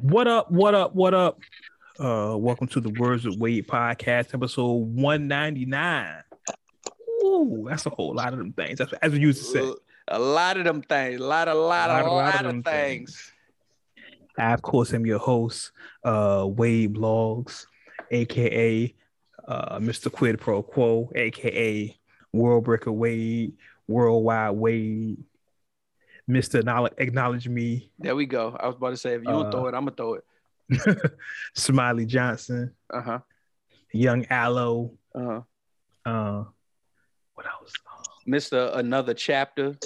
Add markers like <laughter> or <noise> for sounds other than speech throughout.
What up? What up? What up? Uh, welcome to the Words with Wade podcast, episode one ninety nine. Ooh, that's a whole lot of them things. That's as we used to say. A lot of them things. A lot, a lot, a lot, a lot, of, of things. I, of course, am your host, uh, Wade Blogs, aka uh, Mr. Quid Pro Quo, aka World Breaker Wade, Worldwide Wade, Mr. Acknowledge Me. There we go. I was about to say, if you don't uh, throw it, I'm going to throw it. <laughs> Smiley Johnson. Uh huh. Young Aloe. Uh huh. Uh, what else? Mr. Another Chapter,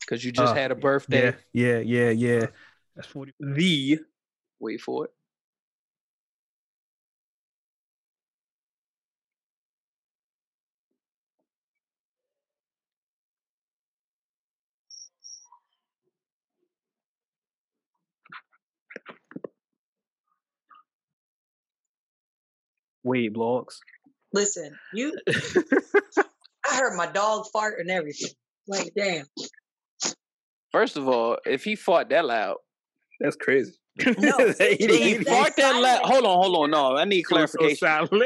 because you just uh, had a birthday. Yeah, yeah, yeah, yeah. That's 40. The. Wait for it. Wade blogs. Listen, you. <laughs> I heard my dog fart and everything. Like, damn. First of all, if he fought that loud, that's crazy. <laughs> No, did he fart that loud? Hold on, hold on. No, I need clarification. So <laughs>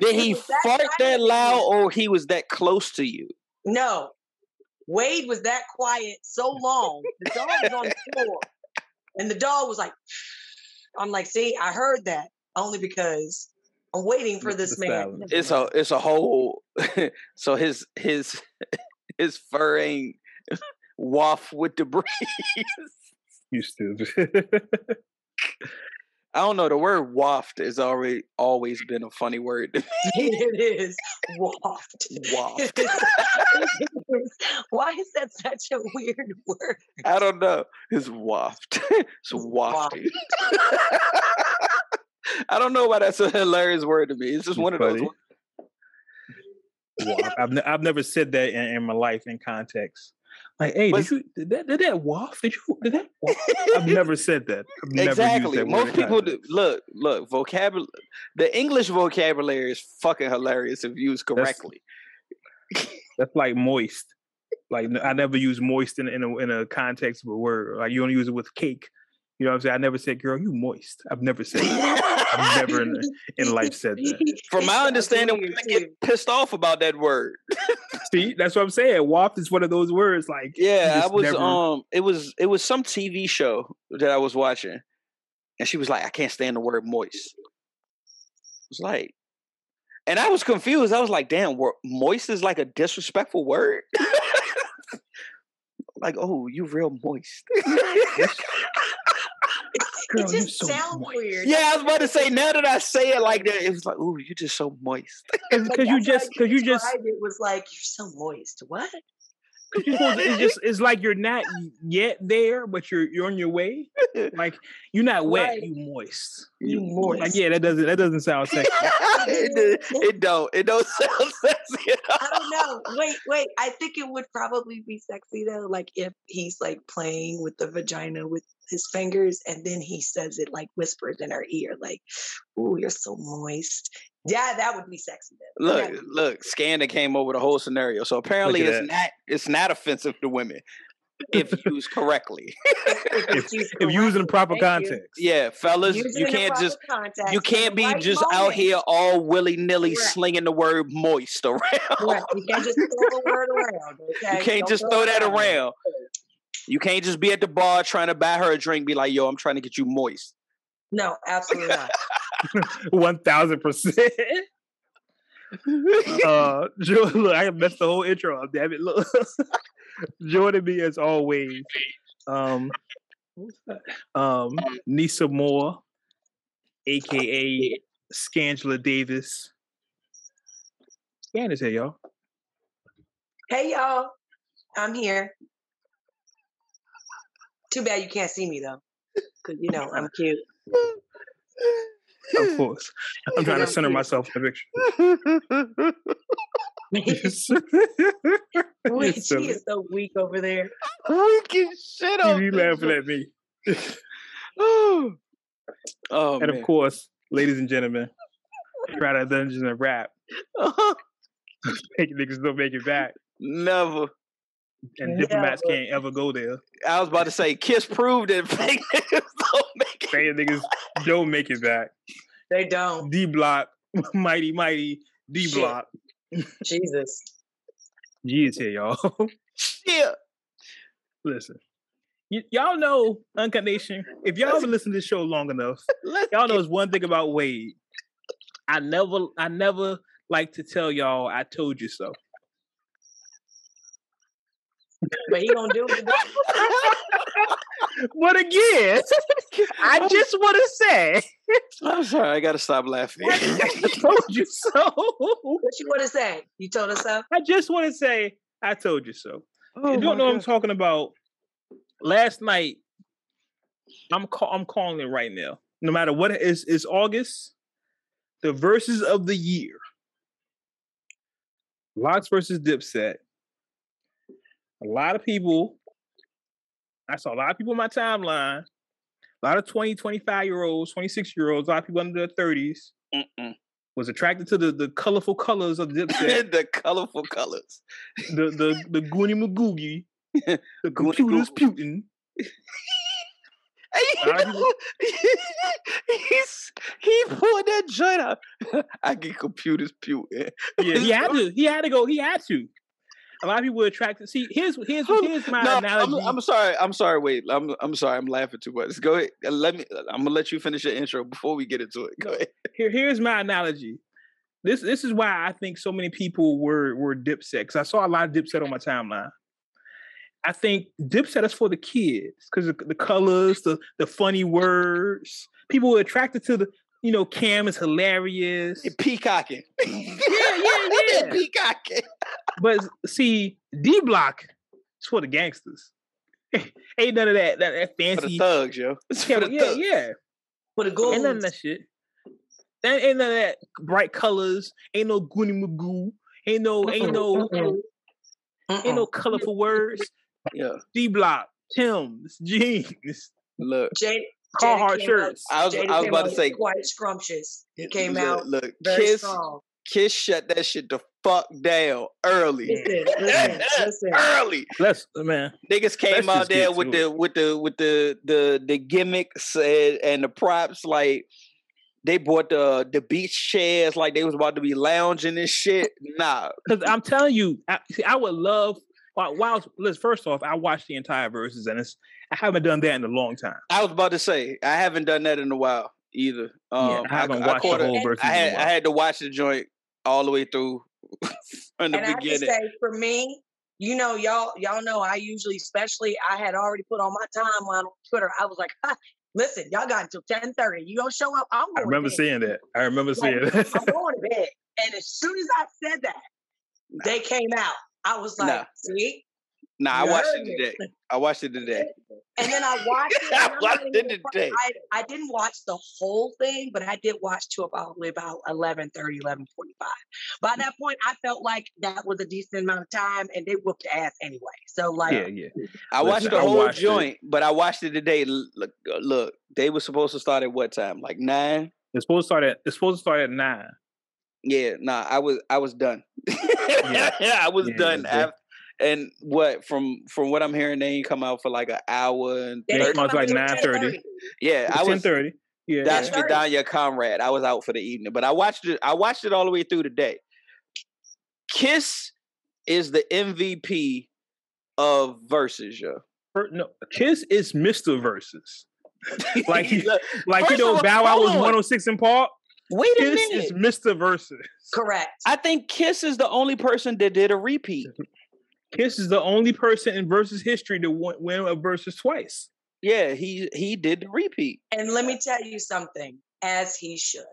did he fart that loud, or he was that close to you? No, Wade was that quiet so long. The dog was on the floor, and the dog was like, <sighs> "I'm like, see, I heard that only because I'm waiting for this man. It's a it's a whole. <laughs> so his his <laughs> his fur ain't <laughs> waft with the breeze. you stupid. I don't know. The word waft has already always been a funny word. it is waft. Waft. Why is that such a weird word? I don't know. It's waft. It's wafty. I don't know why that's a hilarious word to me. It's just it's one funny. of those. Well, I've, ne- I've never said that in, in, my life in context. Like, hey, but, did you did that did that waft? Did you did that? I've <laughs> never said that. I've exactly. That Most people do, look look vocabulary. The English vocabulary is fucking hilarious if used correctly. That's, <laughs> that's like moist. Like I never use moist in in a, in a context of a word. Like you only use it with cake. You know what I'm saying? I never said, girl, you moist. I've never said that. I've never in, in life said that. From my understanding, women get pissed off about that word. See, that's what I'm saying. Waft is one of those words. Like, yeah, I was never... um, it was it was some TV show that I was watching, and she was like, I can't stand the word moist. It was like, and I was confused. I was like, damn, moist is like a disrespectful word. <laughs> like, oh, you real moist. Girl, it just so sounds weird. Yeah, I was about to say. Now that I say it like that, it was like, "Ooh, you're just so moist." Because like, you just, because you, just, it was like you're so moist. What? <laughs> it's just it's like you're not yet there, but you're you're on your way. <laughs> Like you're not wet, right. you moist. You moist. Like yeah, that doesn't that doesn't sound <laughs> sexy. it, it don't it don't sound sexy. I don't know. Wait, wait. I think it would probably be sexy though. Like if he's like playing with the vagina with his fingers and then he says it like whispers in her ear, like, "Ooh, you're so moist." Yeah, that would be sexy. Then. Look, be- look, Scanda came over the whole scenario. So apparently it's that. not it's not offensive to women if used correctly. <laughs> if, <laughs> if used in proper Thank context. You. Yeah, fellas, you can't just context, you can't be right just moment. out here all willy nilly right. slinging the word moist <laughs> around. Right. You can't just throw the word around. Okay? You can't Don't just throw that around. around. You can't just be at the bar trying to buy her a drink, be like, yo, I'm trying to get you moist. No, absolutely not. <laughs> One thousand percent. Uh, <laughs> look, I messed the whole intro up. Damn it! Look, <laughs> joining me as always, um, um, Nisa Moore, aka Scangela Davis. Scan here, y'all. Hey, y'all. I'm here. Too bad you can't see me though, because you know I'm cute. Of course, <laughs> I'm trying to center cute. myself in the picture. <laughs> Wait, she is so weak over there. Weak as shit. You laughing at me? oh, <sighs> oh, and man. of course, ladies and gentlemen, try that Dungeons and Rap. <laughs> Make niggas don't make it back. Never. And Yeah, diplomats but- can't ever go there. I was about to say, Kiss proved that <laughs> fake niggas don't make it. Fake niggas don't make it back. They don't. D block, <laughs> mighty mighty D block. Jesus. <laughs> G is here, y'all. Yeah. Listen, y- y'all know Uncut Nation. If y'all been listening to this show long enough, y'all know one thing about Wade. I never, I never like to tell y'all I told you so. But he gonna do it. But again, I just want to say I'm sorry, I gotta stop laughing. <laughs> I told you so. What you want to say? You told us so. I just want to say I told you so. Oh you don't know what I'm talking about. Last night, I'm call, I'm calling it right now. No matter what it is, it's August. The verses of the year. LOX versus Dipset. A lot of people. I saw a lot of people in my timeline. A lot of 20, 25 year olds, 26 year olds, a lot of people under their 30s Mm-mm. was attracted to the, the colorful colors of the <laughs> Dipset, the colorful colors. the the the Goonie Magoogie, <laughs> the computers Putin. <laughs> He's he pulled that joint out. I get computers puke. Yeah, he had to. He had to go. He had to. A lot of people were attracted. See, here's here's here's my No, analogy. I'm, I'm sorry. I'm sorry. Wait. I'm I'm sorry. I'm laughing too much. Go ahead. Uh, Let me. I'm gonna let you finish your intro before we get into it. Go ahead. <laughs> Here, here's my analogy. This this is why I think so many people were were Dipset. Because I saw a lot of Dipset on my timeline. I think Dipset is for the kids because the, the colors, the the funny words. People were attracted to the. You know, Cam is hilarious. Peacocking. <laughs> Yeah, yeah, <laughs> yeah. Peacocking. But see, D Block is for the gangsters. <laughs> Ain't none of that that, that For the fancy. thugs, yo. It's Yeah, for the yeah, thugs. yeah. For the gold. Ain't none of that shit. That ain't none of that bright colors. Ain't no Goonie Magoo. Ain't no, ain't no, Mm-mm. ain't no colorful words. Yeah. D Block, Tim's, jeans, Look. Jade, Carhartt Jada shirts. out- I was- Jada I was about to say- quite scrumptious. He came look, out Look. very Kiss. strong. Kiss shut that shit the fuck down early. Listen, listen, <laughs> listen. early. Let's uh, man. Niggas came Let's out just there get with the with the with the the the gimmicks and, and the props like they bought the the beach chairs like they was about to be lounging and shit. Nah, Because I'm telling you, I, see, I would love. While, while let's first off, I watched the entire verses, and it's I haven't done that in a long time. I was about to say I haven't done that in a while either. Um, yeah, I haven't I, watched caught the whole verses. I had I had to watch the joint all the way through <laughs> from the and I have beginning. say, for me, you know, y'all, y'all know, I usually, especially, I had already put on my timeline on Twitter. I was like, <laughs> listen, y'all got until ten thirty. You don't show up, I'm going. I remember to bed. seeing that. I remember Like, seeing I'm that. <laughs> going to bed. And as soon as I said that, they came out. I was like, Nah. see, Nah, I watched it me. today. I watched it today. And then I <laughs> watched it. I and I'm not watched it today. I, I didn't watch the whole thing, but I did watch to probably about 11 30, 11 45. By that point, I felt like that was a decent amount of time and they whooped ass anyway. So, like, yeah, yeah. <laughs> I watched Listen, the I whole watched it. joint, but I watched it today. Look, uh, look, they were supposed to start at what time? Like nine. It's supposed to start at. It's supposed to start at nine. Yeah, nah, I was I was done. <laughs> yeah, I was Yeah, done. they- af- and what from from what I'm hearing, they ain't come out for like an hour and Yeah, didn't it come like 9:30. yeah, I It's ten was. thirty. Yeah, That's yeah. for Danya Comrade. I was out for the evening, but I watched it. I watched it all the way through today. Kiss is the MVP of verses, yo. Per- no, Kiss is Mister Verzuz. <laughs> Like he- Look, Like you First of know, all, Bow Wow hold was on. 106 in Park. wait a Kiss minute. is Mister Verzuz. Correct. I think Kiss is the only person that did a repeat. Kiss is the only person in Verzuz history to win, win a Verzuz twice. Yeah, he he did the repeat. And let me tell you something, as he should.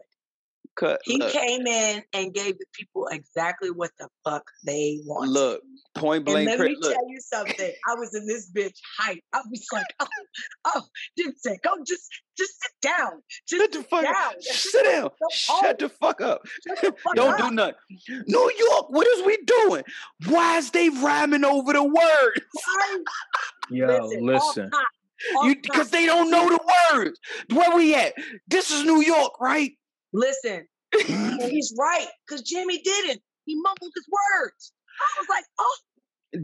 Cut. He look, came in and gave the people exactly what the fuck they wanted. look, point point blank. let per- me look, tell you something. I was in this bitch hype. I was like, <laughs> oh, oh, Dipset, go oh, just just sit down. Just shut the fuck down. up. <laughs> Sit down. Go Shut the fuck up. The <laughs> fuck Don't up. do nothing. New York, what is we doing? Why is they rhyming over the words? Right? Yo, Listen, off top, off You because they don't know the words. Where we at? This is New York, right? Listen, <laughs> and he's right because Jimmy didn't. He mumbled his words. I was like, oh,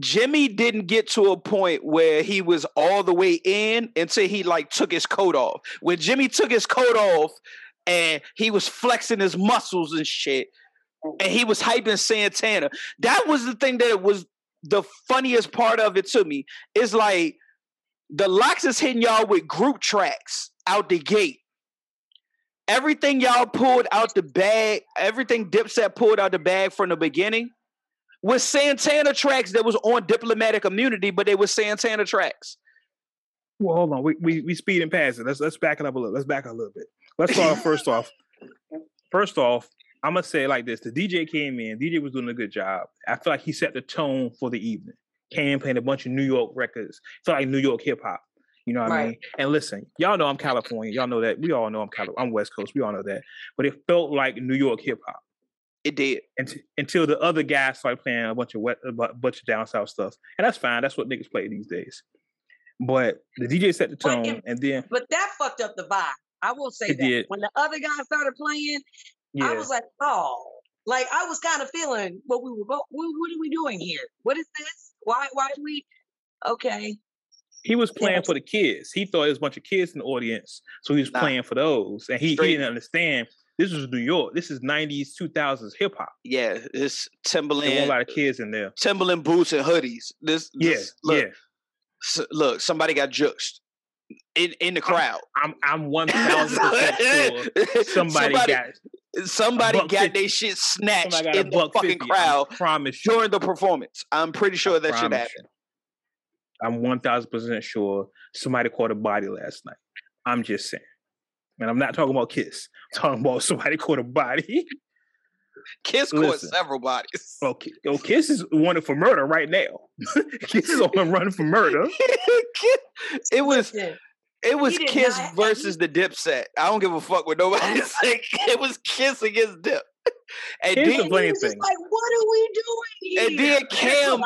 Jimmy didn't get to a point where he was all the way in until he like took his coat off. When Jimmy took his coat off and he was flexing his muscles and shit, and he was hyping Santana. That was the thing that was the funniest part of it to me. Is like the LOX is hitting y'all with group tracks out the gate. Everything y'all pulled out the bag, everything Dipset pulled out the bag from the beginning was Santana tracks that was on diplomatic immunity, but they were Santana tracks. Well, hold on. We we we speeding past it. Let's let's back it up a little. Let's back up a little bit. Let's start first off. <laughs> First off, I'm gonna say like this: the DJ came in. DJ was doing a good job. I feel like he set the tone for the evening. Came playing a bunch of New York records. Felt like New York hip hop. You know what right. I mean? And listen, y'all know I'm California. Y'all know that. We all know I'm California. I'm West Coast. We all know that. But it felt like New York hip hop. It did until, until the other guys started playing a bunch of wet, a bunch of down south stuff, and that's fine. That's what niggas play these days. But the DJ set the tone, and then but that fucked up the vibe. I will say that did. when the other guys started playing, yeah. I was like, oh, like I was kind of feeling what we were. What, what are we doing here? What is this? Why? Why do we? Okay. He was playing for the kids. He thought there was a bunch of kids in the audience, so he was nah. playing for those, and he, he didn't understand this was New York. This is '90s, 2000s hip hop. Yeah, this Timberland. There a lot of kids in there. Timberland boots and hoodies. This, this yeah, look, yeah. So, look, somebody got juxed in in the crowd. I'm I'm <laughs> one thousand percent sure somebody, somebody got somebody got their shit snatched in the fucking 50, crowd. I promise you. during the performance. I'm pretty sure that should happen. I'm one thousand percent sure somebody caught a body last night. I'm just saying. And I'm not talking about Kiss. I'm talking about somebody <laughs> caught a body. Kiss Listen, caught several bodies. Oh, okay, oh, Kiss is wanted for murder right now. <laughs> Kiss is on the run for murder. <laughs> it was it was Kiss versus the Dipset. I don't give a fuck what nobody say. It was Kiss against Dip. And Here's then, the funny thing. Like, what are we doing here? And then Cam,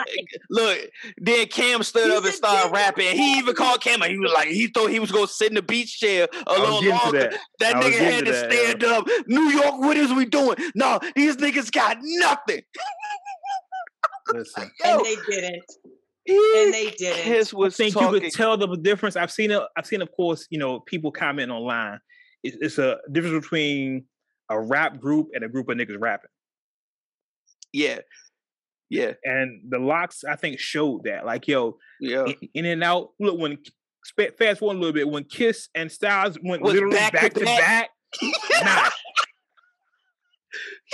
look, then Cam stood up and started rapping. He even called Cam. He was like, he thought he was gonna sit in the beach chair a little longer. That, that nigga had to, that, stand up. New York, what is we doing? No, these niggas got nothing. Listen. and they didn't. and they didn't. His was I think talking. you could tell the difference. I've seen it. I've seen, of course, you know, people comment online. It's, it's a difference between a rap group and a group of niggas rapping. Yeah. Yeah. And the LOX, I think, showed that. Like, yo, yeah. in, in and out. Look, when fast forward a little bit, when Kiss and Styles went Was literally back, back to, to back, nah.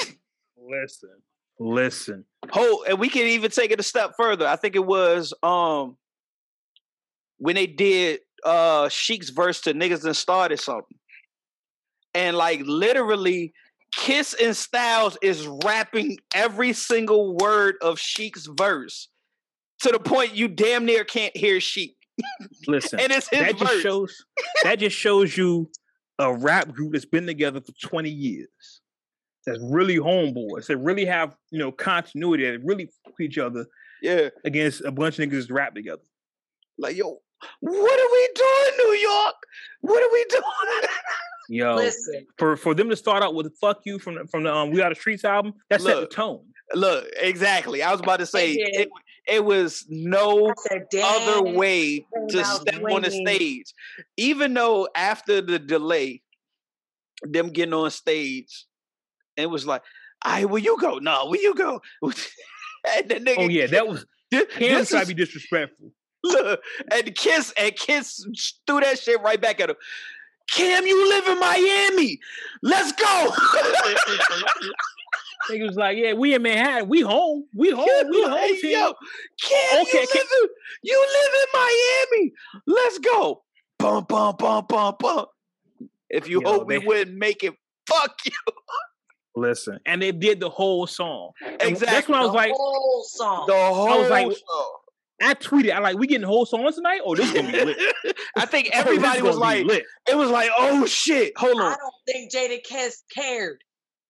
<laughs> listen, listen. Oh, and we can even take it a step further. I think it was um when they did uh Sheek's verse to niggas and started something and like literally Kiss and Styles is rapping every single word of Sheek's verse to the point you damn near can't hear Sheek. Listen, <laughs> and it's his that verse. just shows that just shows you a rap group that's been together for 20 years. That's really homeboys. That really have, you know, continuity, that really fuck each other. Yeah. Against a bunch of niggas rap together. Like, yo, what are we doing, New York? What are we doing? <laughs> Yo, Listen. for for them to start out with "fuck you" from the, from the um, "We Are the Streets" album, that look, set the tone. Look, exactly. I was about to say it. It was no other way to step on the stage, even though after the delay, them getting on stage, it was like, "I right, will you go? No, will you go?" <laughs> and the nigga, oh yeah, that was. <laughs> Cam tried to be disrespectful. <laughs> Look, and Kiss and Kiss threw that shit right back at him. Cam, you live in Miami. Let's go. <laughs> He was like, "Yeah, we in Manhattan. We home. We home. We home." Hey, yo, Cam, okay, you, live in, you live in Miami. Let's go. Bum bum bum bum bum. If you yo, hope we wouldn't make it, fuck you. Listen, and they did the whole song. Exactly. that's when I was the like, whole song. The whole I was like, song. I tweeted, I like, we getting whole songs tonight? Oh, this gonna be lit. <laughs> I think <laughs> oh, everybody oh, was like, it was like, oh shit, hold on. I don't think Jadakiss cared.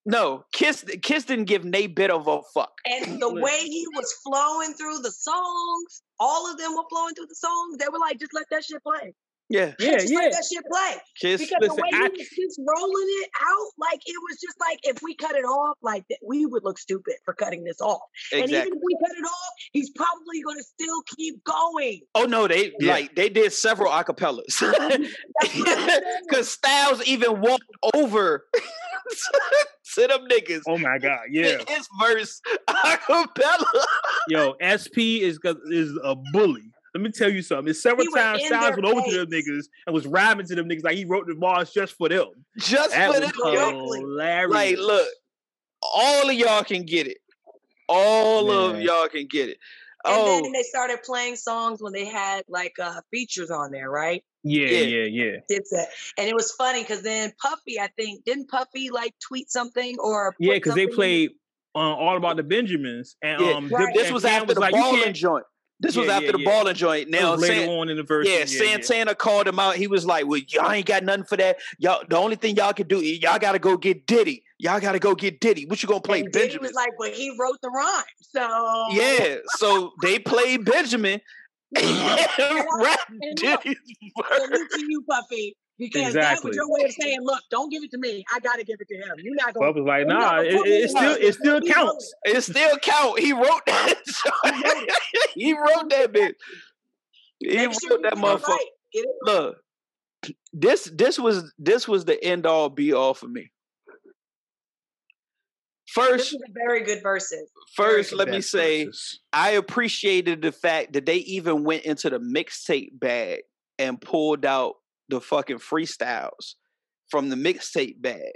No, Kiss Kiss didn't give Nate bit of a fuck. And the way he was flowing through the songs, all of them were flowing through the songs. They were like, just let that shit play. Yeah, Yeah, just yeah. let that shit play. Kiss. Because listen, the way I- he was just rolling it out, like it was just like if we cut it off, like th- we would look stupid for cutting this off. And even if we cut it off, he's probably gonna still keep going. Oh no, they Yeah. like they did several acapellas. That's what I'm. <laughs> Because <laughs> Styles even walked over <laughs> to them niggas. Oh my god, yeah. in His verse acapella. Yo, SP is is a bully. Let me tell you something. It's several He times Styles went over to them niggas and was rhyming to them niggas like he wrote the bars just for them. Just That for was them. Exactly. hilarious. Like, look, all of y'all can get it. All of y'all can get it. And Oh, then they started playing songs when they had like uh features on there, right? yeah, Yeah. yeah, yeah. Dipset. And it was funny because then Puffy, I think, didn't Puffy like tweet something or Yeah, because they played uh, all about the Benjamins, and Yeah, um, right. Dip- this and was Cam after the like, you balling can't- joint. This was after yeah, the yeah. balling joint. Now, later San- on in the verse. yeah, Santana called him out. He was like, "Well, y'all ain't got nothing for that. Y'all, the only thing y'all can do, y'all got to go get Diddy. Y'all got to go get Diddy. What you gonna play, and Diddy Benjamin?" was like, but he wrote the rhyme. So yeah, so they played Benjamin. <laughs> and <laughs> rap And look, Diddy's salute verse. to you, Puffy. Because that Exactly. was your way of saying, look, don't give it to me. I gotta give it to him. You're not gonna Bob was like, nah, gonna it, it still line. it still He counts. It still count. He wrote that. <laughs> joint. <laughs> he wrote that bitch. He Make wrote sure that get motherfucker. right. Get it right. Look, this this was this was the end all be all for me. This First, is a very good verses. first, good let me say verses. I appreciated the fact that they even went into the mixtape bag and pulled out the fucking freestyles from the mixtape bag.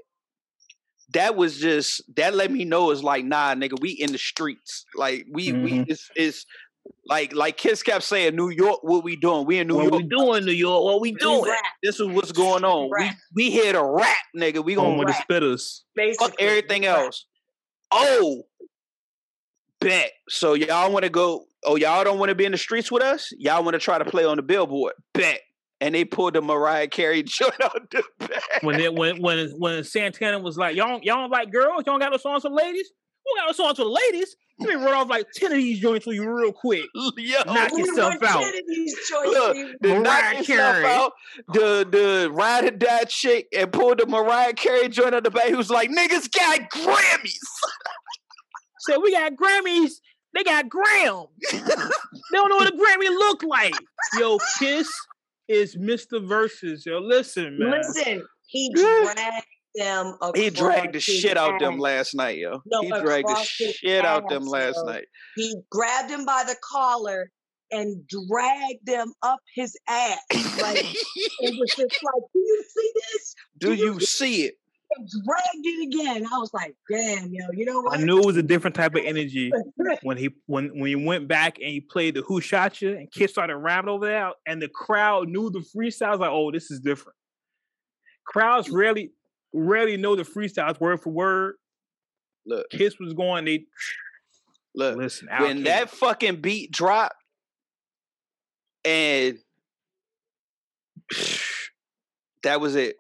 That was just that let me know it's like nah nigga we in the streets like we we Mhm. it's, it's like like Kiss kept saying New York what we doing we in New what York we doing, New York? What we We doing? rap, this is what's going on we Rap. we here to rap nigga we Home gonna with the spitters. basically. fuck everything rap. else. Oh, bet. So y'all want to go? Oh, y'all don't want to be in the streets with us? Y'all want to try to play on the billboard? Bet. And they pulled the Mariah Carey <laughs> joint out the back. When it when when when Santana was like, y'all y'all don't like girls, y'all got no songs for ladies. We got no songs for the ladies. Let me run off like ten of these joints for you real quick. <laughs> Yo, Knock We yourself out. shit in these choices. Look, the Mariah knock yourself Carey. out, the the ride or die chick, and pulled the Mariah Carey joint out the back. Who's like, "Niggas got Grammys." <laughs> So we got Grammys. They got Graham. they don't know what a Grammy look like. Yo, Kiss is Mr. Verzuz. Yo, listen, man. Listen, he dragged them. He across dragged the his shit out them last night, yo. No, he dragged the across his shit out them last yo. night. He grabbed him by the collar and dragged them up his ass. Like it was just like, do you see this? Do you see it? And dragged it again. I was like, damn, yo, you know what? I knew it was a different type of <laughs> energy when he when when he went back and he played the Who Shot You and Kiss started rapping over there, and the crowd knew the freestyles. Like, oh, this is different. Crowds rarely rarely know the freestyles word for word. Look, Kiss was going. They look. listen. when Outkast. that fucking beat dropped and <sighs> <sighs> <sighs> that was it.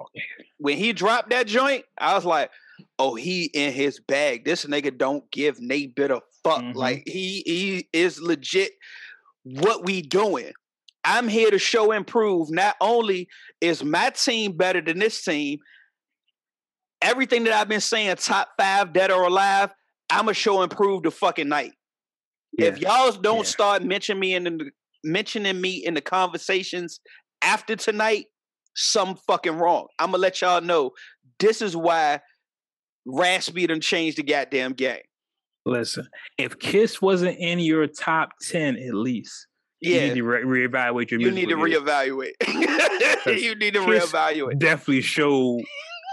When he dropped that joint, I was like, oh, he in his bag. This nigga don't give Nate bit a fuck. Mhm. Like he he is legit what we doing. I'm here to show and prove not only is my team better than this team, everything that I've been saying, top five, dead or alive, I'ma show and prove the fucking night. If y'all don't Yeah. start mentioning me in the mentioning me in the conversations after tonight, some fucking wrong. I'm gonna let y'all know this is why Raspy done changed the goddamn game. Listen, if Kiss wasn't in your top ten at least, you Yeah, need to re- reevaluate your. you need to ear. reevaluate. <laughs> you need to Kiss reevaluate. Definitely show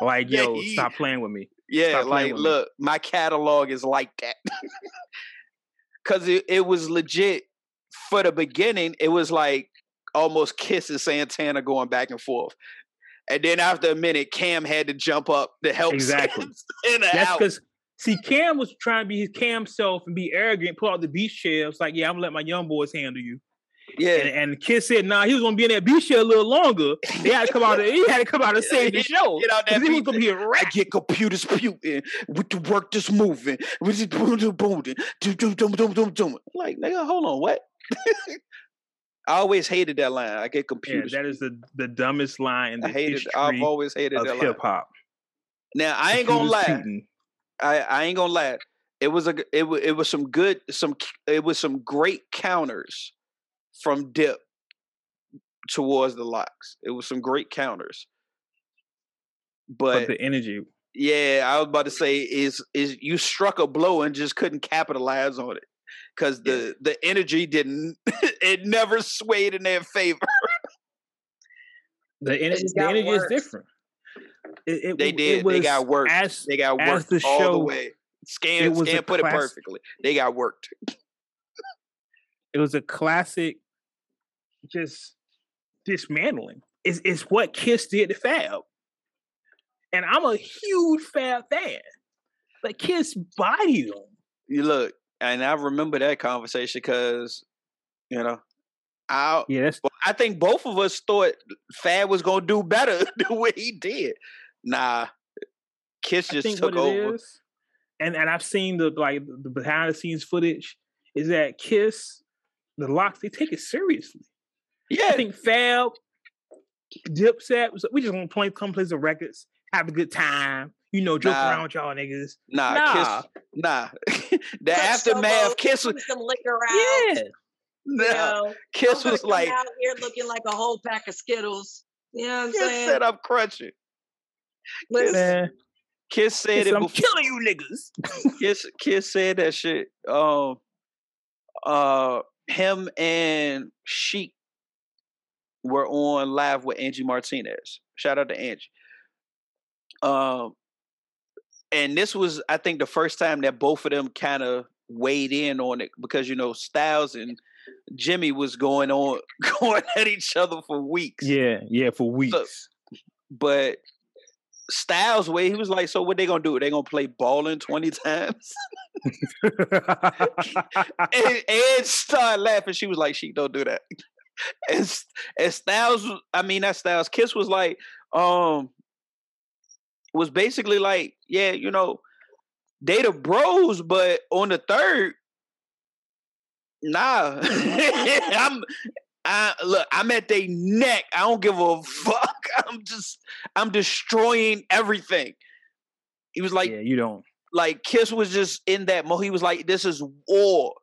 like, Yeah, yo, he- stop playing with me. Yeah, Stop like with me. look, my catalog is like that. <laughs> Cause it, it was legit for the beginning, it was like almost Kiss and Santana going back and forth. And then after a minute, Cam had to jump up to help Exactly. Santana That's out. because see, Cam was trying to be his Cam self and be arrogant, pull out the beach chair. It's like, yeah, I'm gonna let my young boys handle you. Yeah. And, and Kiss said, nah, he was gonna be in that beach chair a little longer. They had to come out. He had to come out and save the show. Get out that he was gonna be a I rat. get computers puting with the work that's moving. With the boom, boom, boom. Like, nigga, hold on, what? I always hated that line. I get Yeah, confused. that is the, the dumbest line in the I hated. history I've always hated of that line. hip hop. Now I ain't gonna lie. I, I ain't gonna lie. It was a it was it was some good some it was some great counters from Dip towards the LOX. It was some great counters. But But the energy, yeah, I was about to say is is you struck a blow and just couldn't capitalize on it because the the energy didn't <laughs> it never swayed in their favor. <laughs> the, ener- just the energy worse. is different. It, it, They it did. They got worked. As, They got as worked the all the show- way. Scan it was scan put it perfectly. They got worked. it was a classic, just dismantling. It's, it's what Kiss did to Fab. And I'm a huge Fab fan. But Kiss bodied him. You look, and I remember that conversation because, you know, I Yeah, I think both of us thought Fab was gonna do better <laughs> than what he did. Nah, Kiss just took over. is, and and I've seen the like the behind the scenes footage is that Kiss, the LOX, they take it seriously. Yeah, I think Fab, Dipset, we just want to play come play some records, have a good time, you know, joke Nah. around with y'all niggas. nah, Nah, Kiss, nah. <laughs> the Touch aftermath, elbows, Kiss was, some liquor out. yeah, You know, Kiss was like, out here looking like a whole pack of Skittles. You know what I'm Kiss saying? said I'm crunching. Listen, man. Kiss said Kiss, it I'm before. killing you niggas. <laughs> Kiss, Kiss said that shit. Um, uh, him and Sheek were on live with Angie Martinez. Shout out to Angie. Um, and this was, I think, the first time that both of them kind of weighed in on it because you know Styles and Jimmy was going on <laughs> going at each other for weeks. Yeah, yeah, for weeks. But Styles way, he was like, "So what they gonna do? They gonna play balling twenty <laughs> times?" <laughs> and Ed started laughing. She was like, "She don't do that." And, and Styles, I mean, that Styles Kiss was like, um, was basically like, yeah, you know, they the bros, but on the third, nah, <laughs> I'm. I look, I'm at their neck. I don't give a fuck. <laughs> I'm just, I'm destroying everything. He was like, yeah, you don't. like Kiss was just in that mode. He was like, "This is war.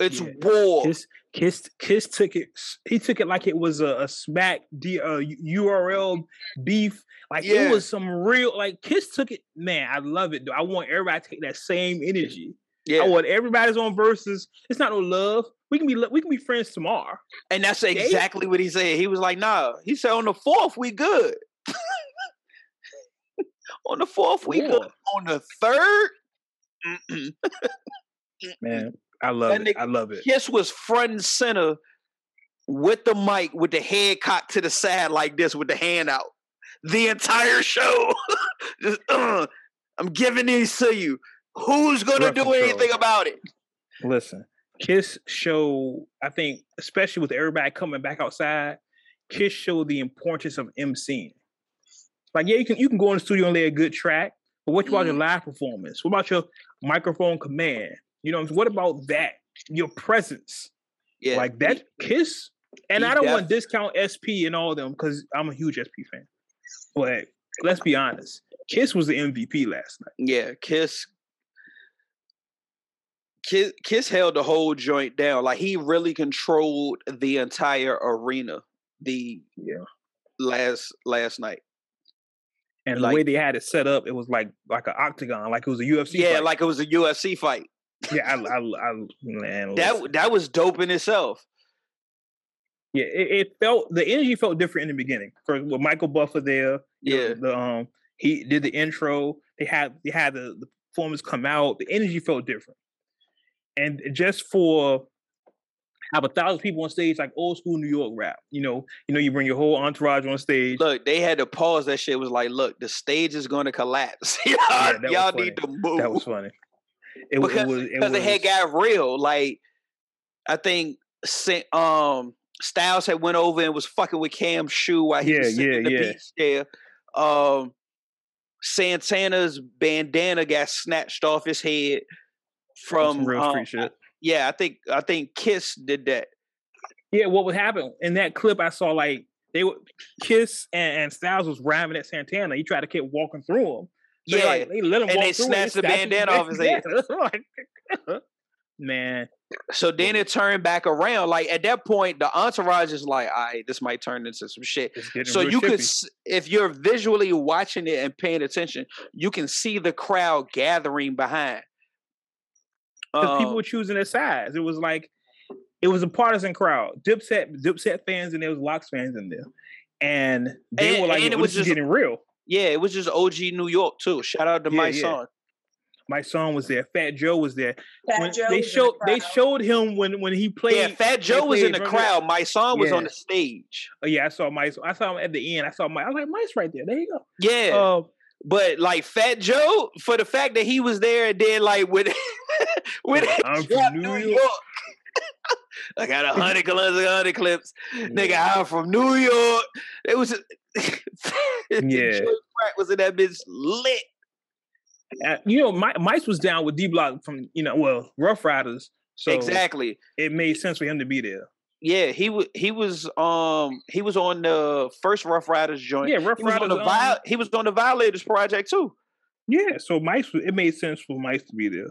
It's Yeah. war." Kiss, Kiss, Kiss took it. He took it like it was a, a smack D, uh, URL beef. Like Yeah. it was some real. Like Kiss took it. Man, I love it. Though. I want everybody to take that same energy. yeah, I want everybody's on verses. It's not no love. We can be we can be friends tomorrow. and that's exactly what he said. He was like, "Nah." He said, "On the fourth, we good. <laughs> On the fourth, we good. On the third. <laughs> Man, I love That it. nigga I love it. Kiss was front and center with the mic, with the head cocked to the side like this, with the hand out. The entire show. <laughs> Just, uh, I'm giving these to you. Who's gonna do control. anything about it? Listen, Kiss show. I think, especially with everybody coming back outside, Kiss show the importance of emceeing. Like, yeah, you can you can go in the studio and lay a good track, but what about your Mm. live performance? What about your microphone command? You know, what about that? Your presence, Yeah, like that. Kiss, and I don't want def- to discount SP and all them because I'm a huge SP fan. But let's be honest, Kiss was the MVP last night. Yeah, Kiss. Kiss, Kiss held the whole joint down. Like he really controlled the entire arena. The Yeah. last last night. And Like- the way they had it set up, it was like like an octagon, like it was a UFC. yeah, fight. like it was a UFC fight. Yeah, I, I, I man, That listen. that was dope in itself. yeah, it, it felt the energy felt different in the beginning. First, with Michael Buffer there, know, Yeah, the um, he did the intro. They had they had the, the performance come out. The energy felt different, and just for have a thousand people on stage like old school New York rap. You know, you know, you bring your whole entourage on stage. look, they had to pause that shit. Was like, look, the stage is going to collapse. <laughs> y'all was y'all need to move. that was funny. It, wa- it because was it because it had was- got real. Like I think um Styles had went over and was fucking with Cam's shoe while he Yeah, was sitting yeah, in the yeah. beach there. Um Santana's bandana got snatched off his head some from real um, street shit. yeah, I think I think Kiss did that. Yeah, what would happen in that clip? I saw like they would Kiss and, and Styles was rhyming at Santana. He tried to keep walking through him. So Yeah, like, they let him and they snatched the bandana off his head. <laughs> <laughs> Man, So then it turned back around. Like at that point, the entourage is like, all right, this might turn into some shit. So you could, if you're visually watching it and paying attention, you can see the crowd gathering behind. because people Um, were choosing their sides. It was like it was a partisan crowd. Dipset, Dipset fans, and there was LOX fans in there, and they And- were like, and it was just- getting real." Yeah, it was just OG New York too. Shout out to Yeah, my yeah. son. Mysonne was there. Fat Joe was there. Fat When Joe they was in the showed they showed him when when he played. Yeah, Fat Joe was in the remember- crowd. Mysonne was on the stage. Oh, yeah, I saw Mice. I saw him at the end. I saw Mike. I was like, Mice right there. There you go. Yeah, Uh, but like Fat Joe, for the fact that he was there and then like with <laughs> with I'm from New New York. York. <laughs> I got a hundred clips, a hundred clips. <laughs> Nigga, I'm from New York. It was <laughs> Yeah. Pratt was in that bitch lit. Uh, you know, Mi- Mice was down with D Block from you know, well, Ruff Ryders. So exactly. it made sense for him to be there. Yeah, he was he was um he was on the first Ruff Ryders joint. Yeah, Rough he was on Riders. the um, he was on the Violators project too. yeah, so Mice. It made sense for Mice to be there.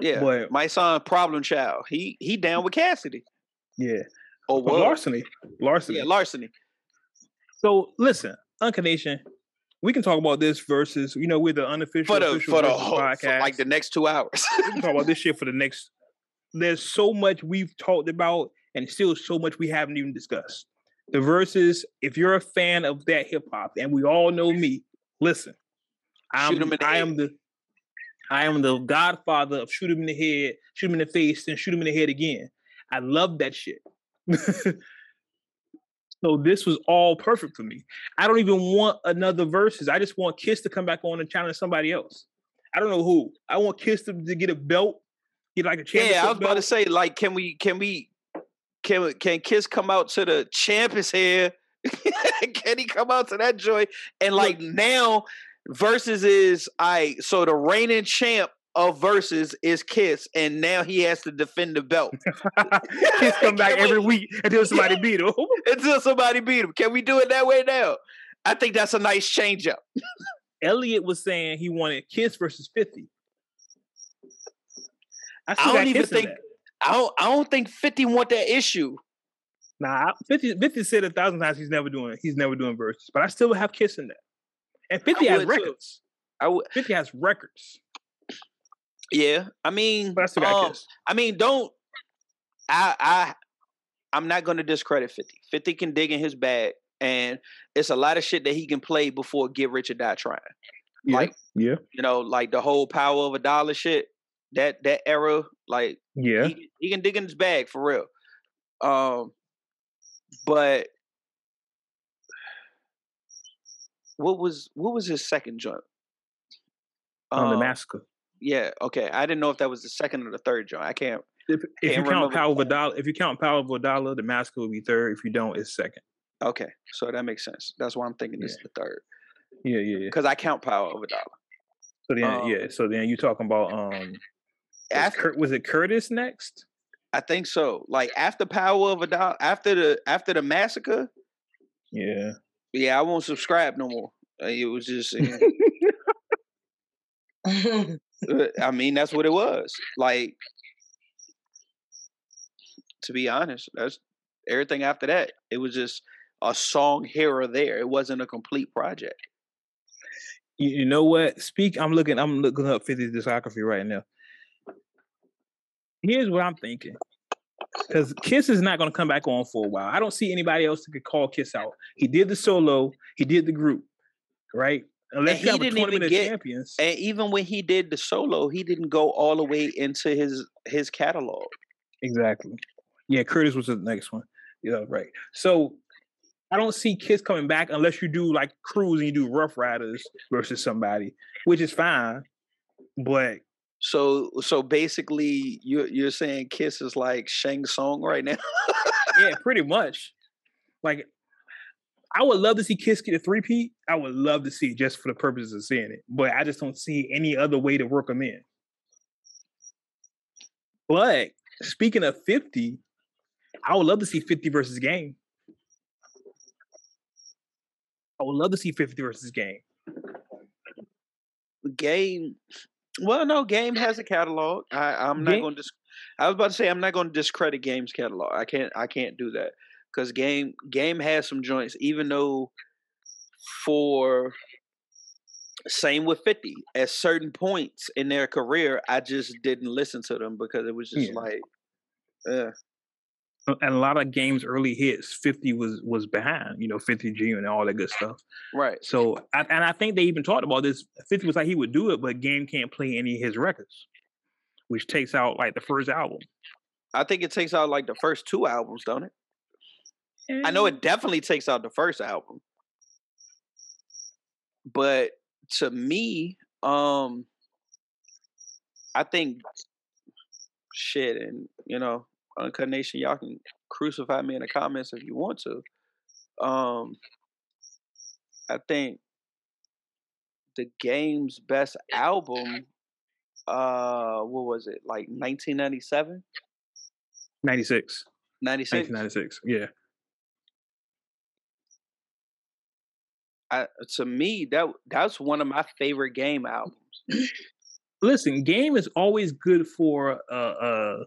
Yeah. But my son Problem Child. He he down with Cassidy. yeah, Or was. larceny, larceny. Yeah, larceny. So listen, Uncut Nation, we can talk about this versus, you know, we're the unofficial For the official for the whole for podcast. like the next two hours. we can talk about this shit for the next. There's so much we've talked about, and still so much we haven't even discussed. The verses, if you're a fan of that hip hop, and we all know me, listen, I'm Shoot 'em in the I am the I am the godfather of shoot him in the head, shoot him in the face, and shoot him in the head again. I love that shit. <laughs> so this was all perfect for me. I don't even want another verses. I just want Kiss to come back on and challenge somebody else. I don't know who. I want Kiss to, to get a belt, get like a championship yeah, I was about to say, like, can we can we can can Kiss come out to the champ is here? <laughs> can he come out to that joint? And like now, versus is I so the reigning champ of versus is Kiss, and now he has to defend the belt <laughs> Kiss come back Can we- every week until somebody beat him. <laughs> until somebody beat him. Can we do it that way now? I think that's a nice change up. <laughs> Elliot was saying he wanted Kiss versus 50. I, I don't even think- I don't I don't think 50 want that issue. Nah, 50, 50 said a thousand times he's never doing he's never doing verses, but I still have Kiss in that. And 50 has would too. records. I would 50 has records, yeah. I mean, but I still got um, Kiss. I mean, don't I I I'm not gonna discredit 50. 50 can dig in his bag and it's a lot of shit that he can play before get rich or die trying. Yeah, Like, yeah, you know, like the whole power of a dollar shit, that that era, like yeah. he, he can dig in his bag for real. Um but what was what was his second joint? On the Um, massacre. Yeah, okay. I didn't know if that was the second or the third joint. I can't If, if you can't count of a Dollar, if you count Power of a Dollar, the massacre will be third. If you don't, it's second. Okay, so that makes sense. That's why I'm thinking this is the third Yeah, yeah, yeah. because I count power of a dollar. So then, Um, yeah. So then you talking about um, was, After, Cur- was it Curtis next? I think so. Like after power of a dollar, after the after the massacre, Yeah. yeah, I won't subscribe no more. Uh, It was just, <laughs> Uh, I mean, that's what it was. Like, to be honest, that's everything after that. It was just a song here or there. It wasn't a complete project. You, you know what? Speak. I'm looking. I'm looking up 50's discography right now. Here's what I'm thinking. Because Kiss is not going to come back on for a while. I don't see anybody else that could call Kiss out. He did the solo. He did the group, right? Unless And he didn't even get- champions. And even when he did the solo, he didn't go all the way into his his catalog. Exactly. Yeah, Curtis was the next one. Yeah, right. So I don't see Kiss coming back unless you do like Cruise and you do Ruff Ryders versus somebody, which is fine. But So so basically, you're you're saying Kiss is like Shang Tsung right now. yeah, pretty much. Like, I would love to see Kiss get a three-peat. I would love to see it just for the purposes of seeing it. But I just don't see any other way to work them in. But speaking of 50, I would love to see 50 versus game. I would love to see 50 versus game. Game. Well, no, Game has a catalog. I, I'm not going to. I was about to say I'm not going to discredit Game's catalog. I can't. I can't do that because Game Game has some joints. Even though for same with 50 at certain points in their career, I just didn't listen to them because it was just Yeah. like, uh, And a lot of games early hits, 50 was was behind, you know, 50 G and all that good stuff. right. So, I, and I think they even talked about this. 50 was like he would do it, but Game can't play any of his records, which takes out like the first album. I think it takes out like the first two albums, don't it? I know it definitely takes out the first album. But to me, um I think shit and you know, Uncut Nation, y'all can crucify me in the comments if you want to. Um I think the game's best album uh what was it? Like 1997? 96. 96? 1996. Yeah. I, to me, that that's one of my favorite game mm. albums. <clears throat> Listen, Game is always good for a, a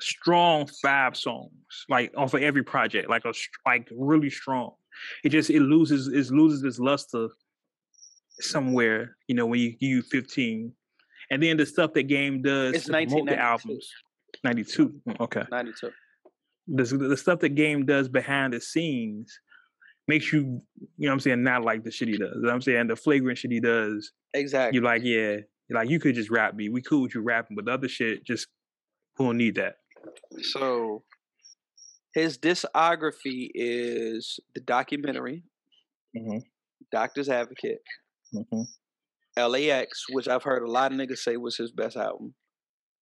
strong five songs, like off of every project, like a like really strong. It just it loses it loses its luster somewhere, you know, when you you 15. And then the stuff that Game does It's promote the 1992. albums. 92. Mm, Okay. 92. the, the stuff that game does behind the scenes makes you, you know what I'm saying, not like the shit he does. You know what I'm saying? The flagrant shit he does, Exactly. you're like, yeah, you're like you could just rap me. We cool with you rapping, but the other shit, just who don't need that. So his discography is the documentary, Mm-hmm. Doctor's Advocate, Mm-hmm. LAX, which I've heard a lot of niggas say was his best album.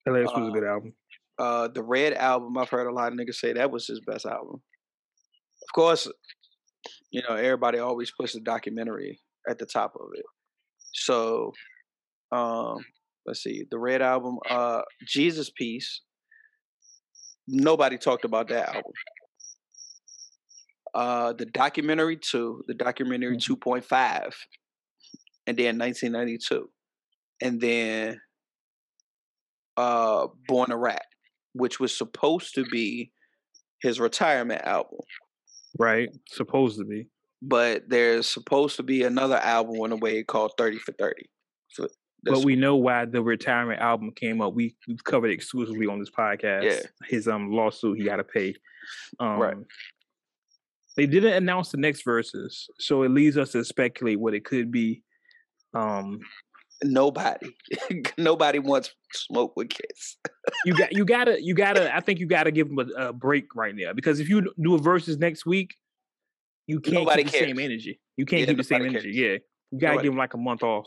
LAX was Uh, a good album. Uh, the Red album, I've heard a lot of niggas say that was his best album. Of course, you know everybody always puts the documentary at the top of it. So, um, let's see, the Red album, uh, Jesus Piece. Nobody talked about that album. Uh, the documentary two, the documentary Mhm. two point five, and then nineteen ninety two, and then uh, Born 2 Rap, which was supposed to be his retirement album. Right? Supposed to be. But there's supposed to be another album on the way called 30 for 30. So But we know why the retirement album came up. We we've covered it exclusively on this podcast. Yeah. His um lawsuit he got to pay. Um, Right. They didn't announce the next Verzuz, so it leads us to speculate what it could be. Um, nobody, <laughs> nobody wants smoke with kids. <laughs> you got you gotta you gotta. I think you gotta give them a, a break right now because if you do a Verzuz next week, you can't Nobody keep the same energy. You can't Yeah, keep the same nobody energy. cares. Yeah, you gotta Nobody- give them like a month off.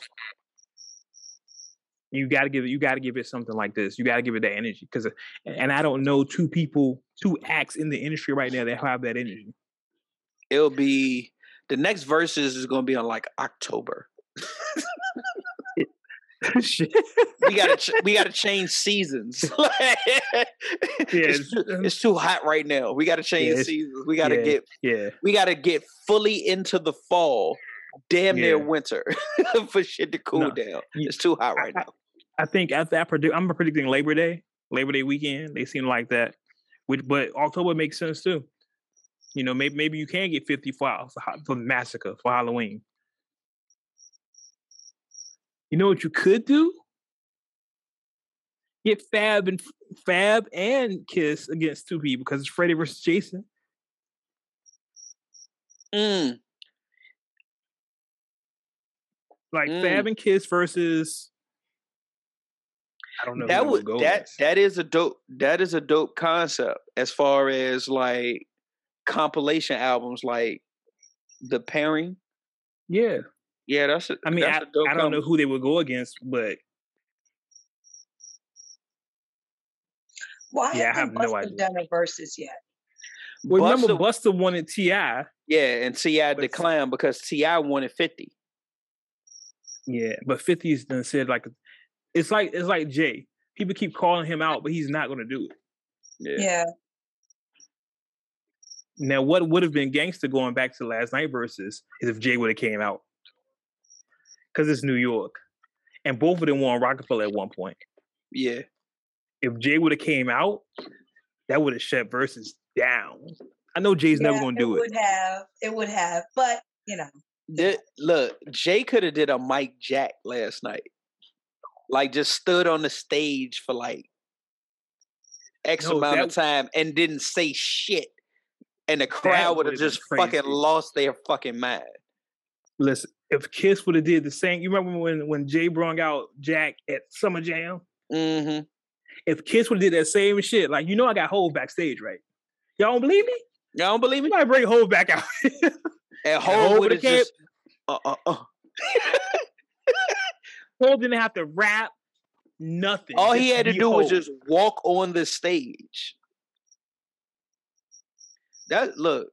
You gotta give it. You gotta give it something like this. You gotta give it that energy because, uh, and I don't know two people, two acts in the industry right now that have that energy. It'll be the next Verzuz is going to be on like October. <laughs> <laughs> We got to ch- we got to change seasons. <laughs> it's, too, it's too hot right now. We got to change it's- seasons. We got to yeah. get yeah, we got to get fully into the fall, damn near Yeah. winter <laughs> for shit to cool No, down. It's too hot right I- now. I think after I predict, I'm predicting Labor Day, Labor Day weekend. They seem like that, which but October makes sense too. You know, maybe maybe you can get 50 for for, for massacre for Halloween. You know what you could do? Get Fab and Fab and Kiss against two people because it's Freddie versus Jason. Mm, Like Mm. Fab and Kiss versus I don't know that would that that is a dope that is a dope concept as far as like compilation albums like the pairing. yeah. Yeah, that's a, I mean, that's I, a dope I don't know who they would go against, but Why Yeah, I haven't have no idea. done a Verzuz yet? well, remember Busta- Buster wanted Ti. yeah, and Ti declined because Ti wanted fifty. Yeah, but 50's done said like it's like it's like Jay. People keep calling him out, but he's not going to do it. Yeah. Yeah. Now, what would have been gangster going back to last night Verzuz is if Jay would have came out, because it's New York, and both of them were on Roc-A-Fella at one point. Yeah. If Jay would have came out, that would have shut Verzuz down. I know Jay's never gonna do it it. would have. It would have. But you know, Th- look, Jay could have did a Mike Jack last night. Like just stood on the stage for like X No, amount of time and didn't say shit. And the crowd would have would've just fucking lost their fucking mind. Listen, if Kiss would have did the same, you remember when when Jay brung out Jack at Summer Jam? Mm-hmm. If Kiss would have did that same shit, like you know, I got Hov backstage, right? Y'all don't believe me? Y'all don't believe me? Might bring Hov back out. <laughs> And Hov would have just uh, uh, uh. <laughs> Hov didn't have to rap nothing. all he had to do was just walk on the stage. That look,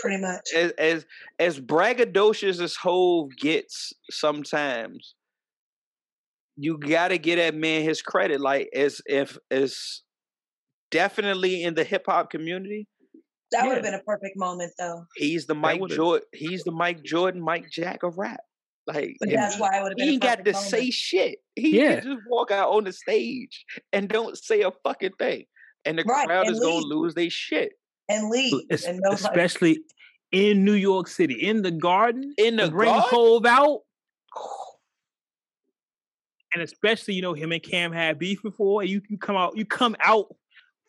pretty much. as as as braggadocious as Hov gets sometimes, you gotta get that man his credit. Like as if as definitely in the hip hop community, That would have been a perfect moment, though. he's the Mike Jordan. He's the Mike Jordan, Mike Jack of rap. Like But that's why I would have been. he ain't got to moment. say shit. He Yeah. can just walk out on the stage and don't say a fucking thing, and the Right, crowd and is gonna lose their shit and leave, Es- and nobody. especially in New York City, in the garden, in the to bring garden. Hov out. <sighs> And especially, you know, him and Cam had beef before. You you come out, you come out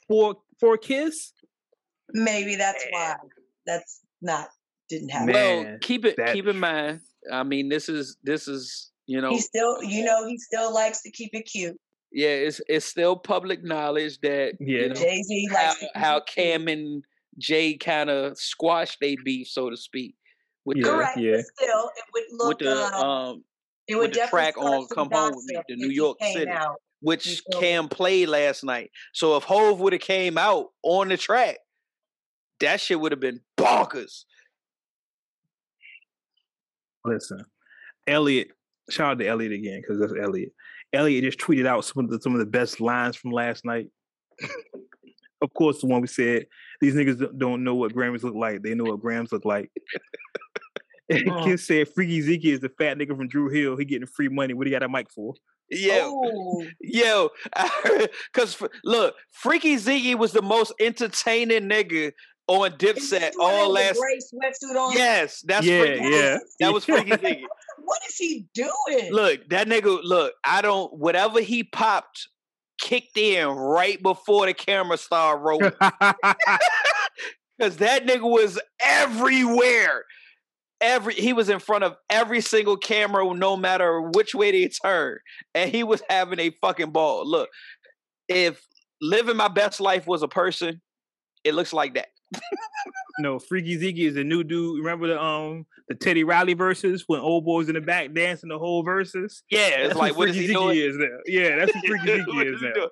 for for a kiss. Maybe that's eh. why. That's not didn't happen. Man, well, keep it keep in mind. I mean, this is this is you know He still, you know, he still likes to keep it cute. yeah, it's it's still public knowledge that Yeah. you know, Jay Z how likes to keep how it cute. Cam and Jay kind of squashed their beef, so to speak, with Yeah, the Correct, yeah. but still, it would look. with the uh, um it would with the definitely track on Come Home With Me, gossip the New York City. out. which You? Cam played last night. So if Hov would have came out on the track, that shit would have been bonkers. Listen, Elliot, shout out to Elliot again because that's Elliot. Elliot just tweeted out some of the some of the best lines from last night. of course, the one we said these niggas don't- don't know what Grammys look like. They know what Grams look like. And Uh. Kid said Freaky Zeke is the fat nigga from Drew Hill. He getting free money. What do you got a mic for? Yo, Oh, <laughs> yo, <laughs> because look, Freaky Ziggy was the most entertaining nigga on Dipset all last. gray sweatsuit on. Yes, that's yeah, Freaky Ziggy. yeah. That was <laughs> Freaky Ziggy. What is he doing? Look, that nigga, look, I don't, whatever he popped, kicked in right before the camera started rolling. <laughs> Because that nigga was everywhere. Every he was in front of every single camera, no matter which way they turned, and he was having a fucking ball. Look, if living my best life was a person, it looks like that. No, Freaky Zeke is a new dude. Remember the um the Teddy Riley Verzuz when old boys in the back dancing the whole Verzuz? Yeah, it's That's like what is Freaky he Zeke doing? is now. Yeah, that's <laughs> what Freaky What is is now. doing?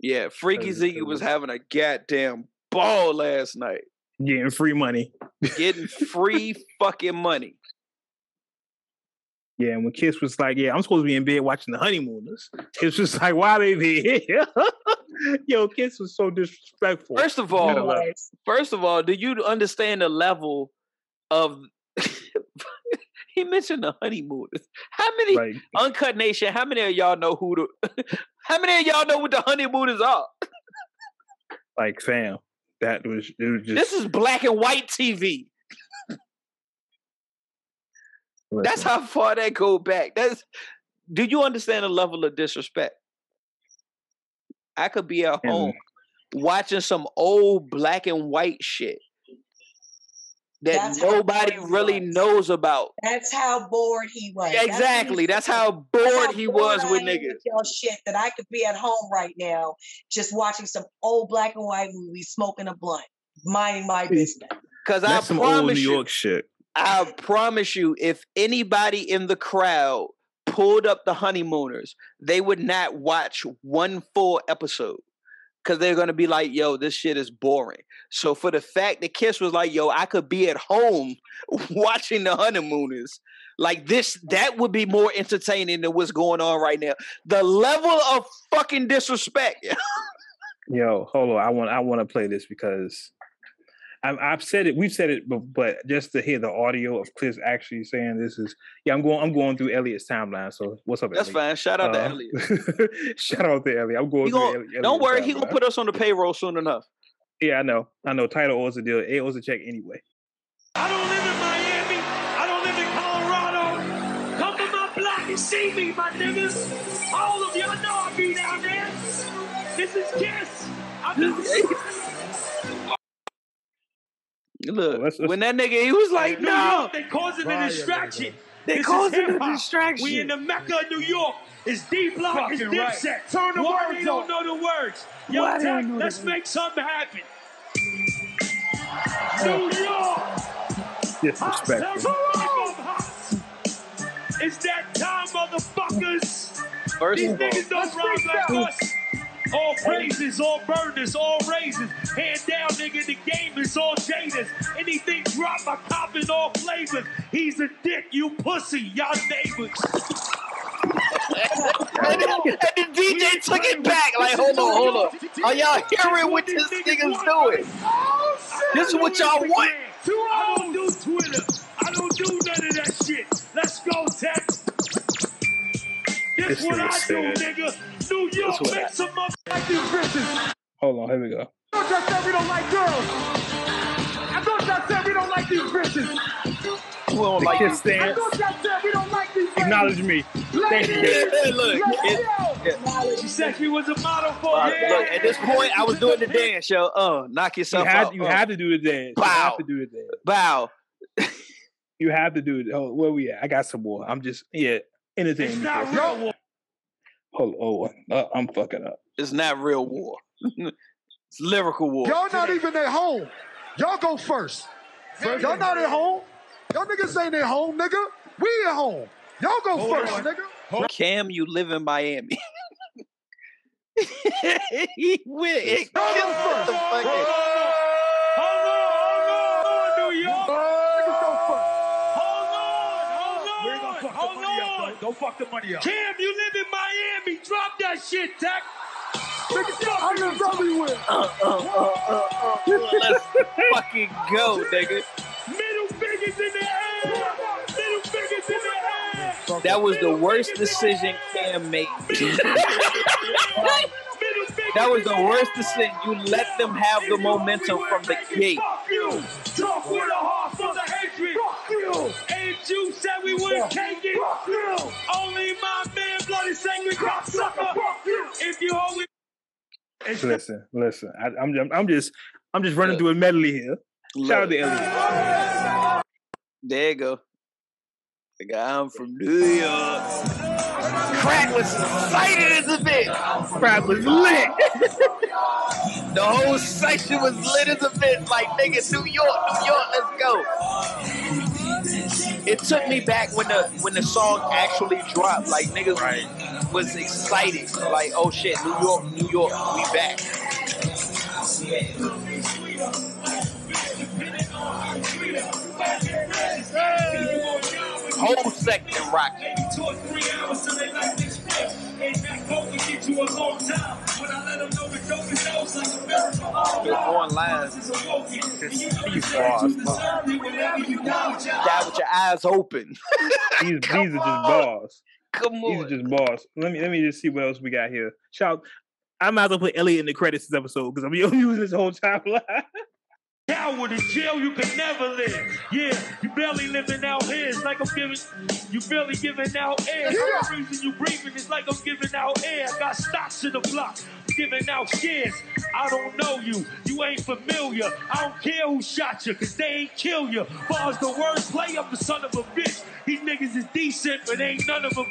Yeah, Freaky Ziggy was having a goddamn ball last night. Getting free money. getting free <laughs> fucking money. Yeah, and when Kiss was like, "Yeah, I'm supposed to be in bed watching the honeymooners," <laughs> Kiss was like, "Why they be here?" <laughs> Yo, Kiss was so disrespectful. First of all, like- first of all, do you understand the level of? <laughs> he mentioned the honeymooners. How many like, uncut nation? How many of y'all know who the? how many of y'all know what the honeymooners are? like, fam, that was it was just. This is black and white TV. That's how far that go back. That's. Do you understand the level of disrespect? I could be at And- home watching some old black and white shit that That's nobody really was. knows about. That's how bored he was. That's what he exactly. That's said. how bored That's how he bored was I with am niggas. y'all shit that I could be at home right now, just watching some old black and white movie, smoking a blunt, minding my business. Because I that's some old New promise you, York shit. I promise you, if anybody in the crowd pulled up the honeymooners, they would not watch one full episode. Cause they're gonna be like, yo, this shit is boring. So for the fact that Kiss was like, yo, I could be at home <laughs> watching the honeymooners, like this, that would be more entertaining than what's going on right now. The level of fucking disrespect. <laughs> Yo, hold on. I want I want to play this because I, have said it. We've said it, but, but just to hear the audio of Chris actually saying this is yeah. I'm going. I'm going through Elliot's timeline. So what's up? Elliot? That's Elliot? fine. Shout out uh, to Elliot. <laughs> shout out to Elliot. I'm going. Gonna, Elliot, don't worry. He gonna put us on the payroll soon enough. Yeah, I know. I know. Title owes a deal. It owes a check anyway. I don't live in Miami. I don't live in Colorado. Come to my block and see me, my niggas. All of y'all know I be down there. This is Kiss. I'm just. <laughs> Look, let's, let's, when that nigga, he was like, "No, they causing a distraction. They causing a distraction. We in the Mecca of New York. It's D Block, it's Dipset. Right. Turn the Why words they don't know the words? Yo, Why Tech, let's make something happen. New York. Disrespectful. It's that time, motherfuckers. First These niggas don't rhyme like us. All praises, all burners, all raises. Hand down, nigga, the game is all jaders. Anything drop, I cop in all flavors. He's a dick, you pussy, y'all neighbors. and, the DJ took it back. Like, hold on, hold on. Are y'all hearing what this nigga's doing? Oh, this is what y'all want. I don't do Twitter. I don't do none of that shit. Let's go, Tech. This, what I do, nigga. New York, make some like these bitches. Hold on, here we go. I thought y'all said we don't like girls. I thought y'all said we don't like these bitches. We don't like this stance. I thought y'all said we don't like these Acknowledge me. Thank you. look, it, you said she was a model for uh, yeah. Look, at this point, I was doing the dance, yo. Uh, knock yourself you had, out. You uh. had to do the dance. Bow. <laughs> You have to do the dance. Bow. you have to do it. Oh, where we at? I got some more. I'm just yeah. Anything. It's not real. Hold oh, uh, I'm fucking up. It's not real war. <laughs> it's lyrical war. Y'all not even at home. Y'all go first. first Y'all not at home. Y'all niggas ain't at home, nigga. We at home. Y'all go Hold first, on. nigga. Cam, you live in Miami. <laughs> he went. It killed the fucking. Hold on, hold on, New York. Hold on, Don't fuck the money up. Cam, you live in Miami. Drop that shit, Tech. I live everywhere. Uh, uh, uh, uh, uh. Let's fucking go, nigga. Middle fingers in the air. Middle fingers in the air. That was the worst decision Cam made. <laughs> That was the worst decision. You let them have the momentum from the gate. Fuck you. Talk with a heart full of hatred. Fuck you. And you said we wouldn't take it. Fuck you. Only my man, bloody sacred cocksucker. Fuck you. If you only. Listen, listen. I, am I'm, I'm just, I'm just running through a medley here. Shout out to Elliot. There you go. The guy I'm from New York. Crack was excited as a bitch. Crack was lit. <laughs> the whole section was lit as a bitch. Like, nigga, New York, New York, let's go. It took me back when the when the song actually dropped. Like niggas right. Was excited. Like, oh shit, New York, New York, we back. Whole section rocking. On lines. These bars. Die with your eyes open. these, these are just bars. Come on. These are just bars. Let me let me just see what else we got here. Shout I might as well put Elliot in the credits this episode because I'm <laughs> using this whole timeline. Coward in jail, you can never live. Yeah, you barely living out here. It's like I'm giving, you barely giving out air. Yeah. The reason you breathing is like I'm giving out air. I got stocks in the block, giving out shares. I don't know you, you ain't familiar. I don't care who shot you, cause they ain't kill you. Bars the worst play of the son of a bitch. These niggas is decent, but ain't none of them.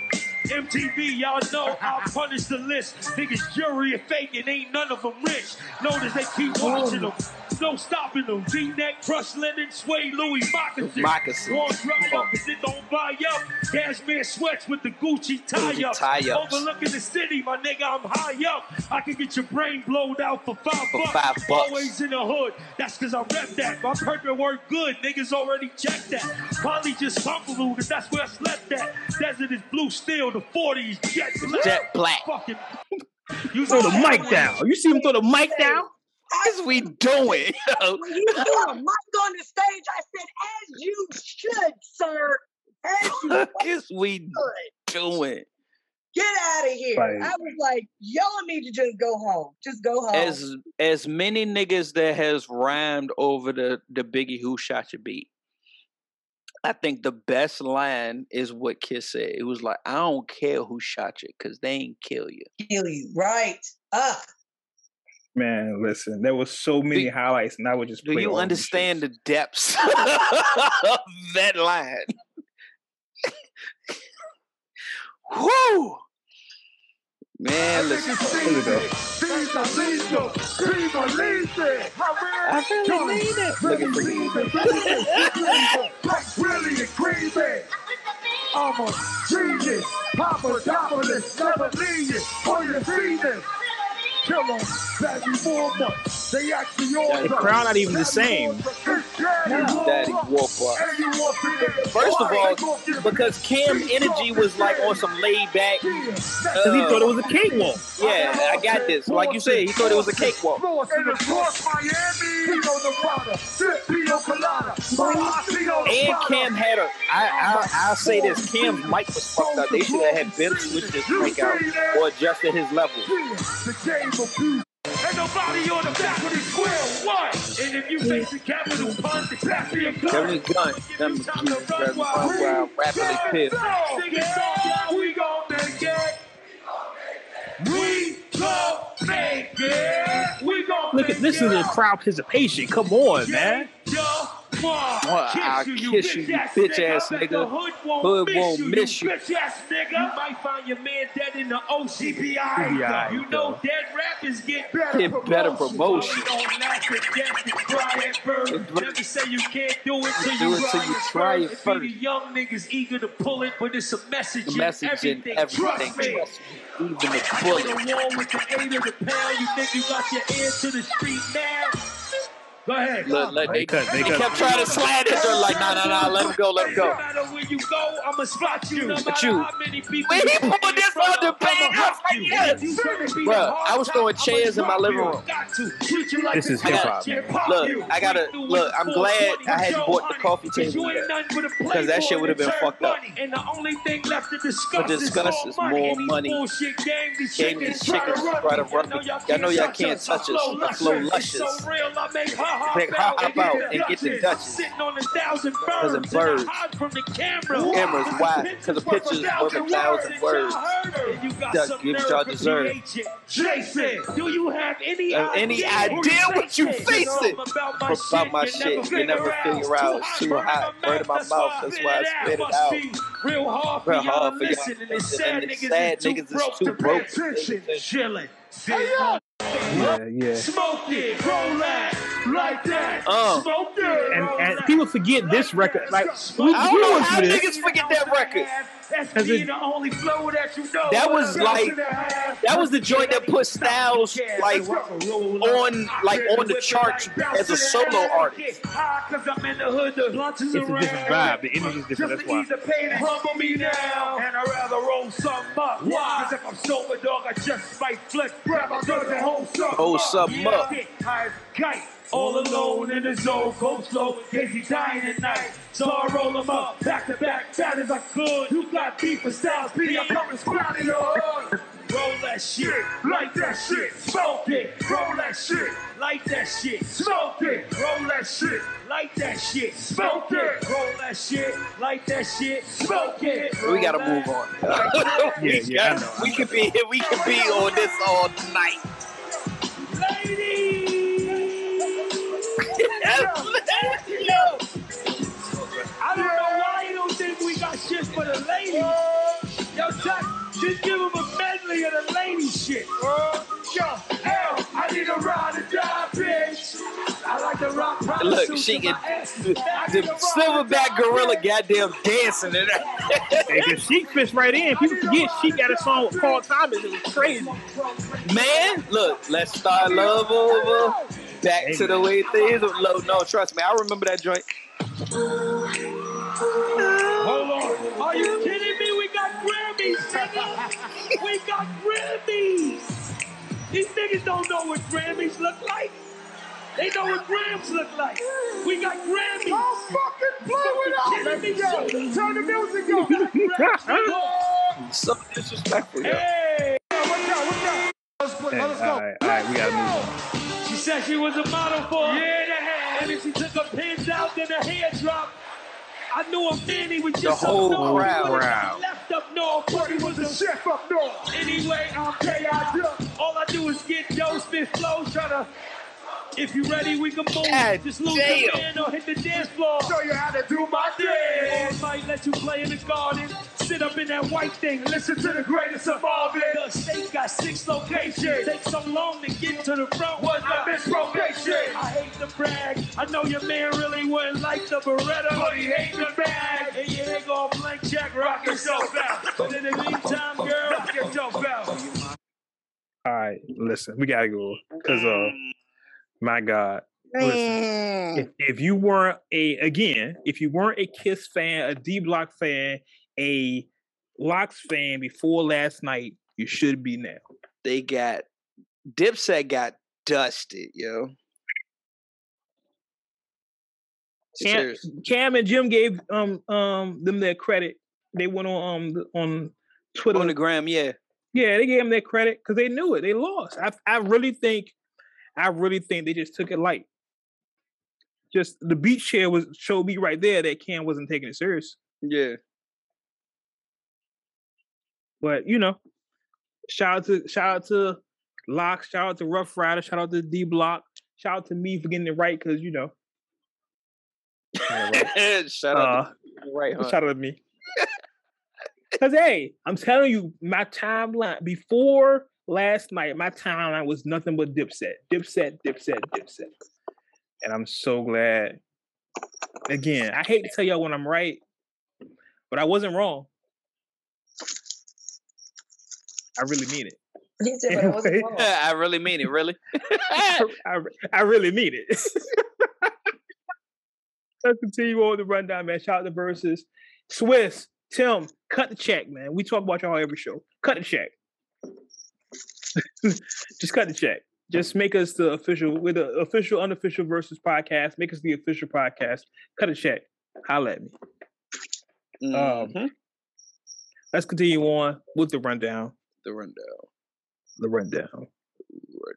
MTV, y'all know I'll punish the list. Niggas jury and faking, ain't none of them rich. Notice they keep watching them no stopping them. V-neck, crushed linen, suede Louis moccasin. Moccasin. Won't dry up because it don't buy up. Cashmere sweats with the Gucci tie-up. tie-ups. Overlooking the city, my nigga, I'm high up. I can get your brain blowed out for five for bucks. Five bucks. Always in the hood. That's because I rep that. My purpose work good. Niggas already checked that. Probably just comfortable because that's where I slept at. Desert is blue steel. The 40s jet black. Jet black. Fucking You throw the mic down. You see him throw the mic down? What is we doing? <laughs> yo? When you threw a mic on the stage, I said, as you should, sir. As you What is we should. doing? Get out of here. Right. I was like, y'all need to just go home. Just go home. As as many niggas that has rhymed over the the Biggie Who Shot Your Beat. I think the best line is what Kiss said. It was like, I don't care who shot you, cause they ain't kill you. kill you. Right. Ah, Man, listen, there was so many Do- highlights, and I would just Do play you all understand the depths <laughs> of that line? <laughs> Whoo! Man, listen. Here we go. I really mean it. Looking for Really creamy. Almost genius. Papa Papadopoulos, never leave it. Oh, you. For your feeding. Kill them, baby woman. They actually all The crowd not even the same. Daddy Warper. First of all, because Cam Energy was like on some laid back. Because he uh, thought it was a cakewalk. Yeah, I got this. Like you said, he thought it was a cakewalk. And of course, Miami. Pino Nevada. Sip Pino Colada. And Cam had a. I, I, I'll say this: Cam's mic was fucked up. They should have had Ben switch his mic out or adjusted his level. The game of beauty. Ain't nobody on the back of the square. What? And if you face the capital punch, the back of your gun. Kevin Gunn, them Jesus, run wild, rapidly pissed. Sing it song, yeah, we gon' make it. We gon' make it. We gon' Look at this is a crowd participation. Come on, man. Well, I'll kiss you, you bitch ass nigga. The hood won't, Hood miss, won't you, miss you. you. Bitch ass nigga. You might find your man dead in the OCPI. CPI, You know dead rappers get Get better promotion. Don't laugh at death and cry at birth. Never say you can't do it till Do you it till you try it first. Be the young niggas eager to pull it, but it's a message, The message in in everything. everything. Trust me. Trust me. Even the bullet. the wall with the eight of the pound, you think you got your ear to the street now? Go ahead. Look, look, they, They cut- they they cut. kept trying to slide it. They're like, nah, nah, nah, let him go, let him No matter where you go, I'ma spot you. No But matter you- how many people When he you pulled put in this on the of, bag, I'ma I was rock like, you. yes. You finna be Bruh, I was throwing chairs in my living room. you. Got to. Treat you like This is hip-hop, yeah, man. pop Look. I gotta look. I'm glad I hadn't bought the Honey, coffee 'cause you table ain't yet. nothing but a Because that shit would've been fucked up. money. And the only thing left to discuss, To discuss is is more money. more And these money. bullshit games, these Game chickens these chickens try to run run me. me. Y'all know y'all can't touch us. I flow luscious. It's so I make her hop Make her out, hop and, out get and get the Dutchess. Dutchess. Sitting on a thousand birds, Thousand and birds. Hide from the camera. Cameras, why? 'Cause the picture's worth a thousand words. And you got That some gives nerve y'all deserve. Jason, do you have any Have any idea, idea what you facing? facing? About my About my shit, you never figure out. It's too hot, burn in my mouth, that's why I spit it out. be Real hard for y'all to listen, and it's sad and it's niggas sad is too broke too to pay broke. attention. Chilling. Yeah, yeah. Smoke it, roll that, like that. Oh. Smoke it, And, and people forget this record. Like we, I don't we know went how this. niggas forget that record. That's Cause me, it- the only flow that you know. That was like- else to have? that was the joint that put Styles, like, on- like, on the charts as a solo artist. Cause I'm in the hood, the blunts is It's a different vibe. The energy's different. That's why. Just to ease the pain and humble me now. And I'd rather roll something up. Why? Cause if I'm sober, dog, I just might flip. Grab my guns and hold something Hold up. something Yeah, up. get high as kite. All alone in the zone, go slow, in he's dying at night. So I roll him up, back to back, bad as I could. You got beef with Styles P, I'm coming squat in your hood. Roll that shit, light that shit, smoke it. Roll that shit, light that shit, smoke it. Roll that shit, light that shit, smoke it. Roll that shit, light that shit, smoke it. We gotta move on. we, Yeah, yeah, gotta- know. we could be we could be on this all night. Yo. I don't know why you don't think we got shit for the ladies. Yo, Chuck, just give them a medley of the lady shit. Yo, hell, I need a ride or die, bitch. I like to rock Look, she can <laughs> the, the need a ride or silverback gorilla goddamn dancing in there. Hey, cause Sheek fits right in. <laughs> People forget Sheek got a song with Paul Thomas. It was crazy. Man, look, let's start love over. Back to the way things were. Low. No, trust me, I remember that joint. Hold on. Are you kidding me? We got Grammys, nigga. we got Grammys. These niggas don't know what Grammys look like. They know what grams look like. We got Grammys. Don't fucking play with us. Let's go. Turn the music up. <laughs> So disrespectful. yo. Hey, What's up? What's up? Let's play. Hey, Let's go. right, all right, we gotta move on. She said she was a model for a year and a half. And then she took her pins out, then her hair dropped. I knew a man, he was just whole up north. crowd. Crowd. Left up north, but he was a chef up north. Anyway, I'm K.I.D. All I do is get dope, spit flows, try to. If you ready, we can move. God Just lose damn. your man or hit the dance floor. Show you how to do my thing. might let you play in the garden. Sit up in that white thing. Listen to the greatest of all The this. state got six locations. Take so long to get to the front. Was a mislocation. I hate to brag. I know your man really wouldn't like the Beretta, But he hate the bag. And you ain't gonna blank check, rock yourself out. But in the meantime, girl, Knock yourself out. All right, listen, we gotta go because uh, my God, listen, if, if you weren't a again, if you weren't a Kiss fan, a D Block fan, a LOX fan before last night, you should be now. They got Dipset got dusted, yo. Cam. Cam and Jim gave um um them their credit. They went on um on Twitter. On the gram, yeah. yeah, they gave them their credit because they knew it. They lost. I I really think, I really think they just took it light. Just the beach chair was showed me right there that Cam wasn't taking it serious. Yeah. But you know, shout out to shout out to LOX, shout out to Ruff Ryder, shout out to D Block, shout out to me for getting it right because you know. got <laughs> it right. Uh, up. right, huh? Shout out to me. Cause hey, I'm telling you, my timeline before last night, my timeline was nothing but Dipset, Dipset, Dipset, Dipset, and I'm so glad. Again, I hate to tell y'all when I'm right, but I wasn't wrong. I really mean it. <laughs> He said, but I wasn't Anyway. wrong. <laughs> I really mean it, really. I, <laughs> I really mean it. Let's continue on with the rundown, man. Shout out to Verzuz. Swizz, Tim, cut the check, man. We talk about y'all every show. Cut the check. Just cut the check. Just make us the official, we're the official, unofficial Verzuz podcast. Make us the official podcast. Cut a check. Holla at me. Um, Mhm. Let's continue on with the rundown. The rundown. The rundown. The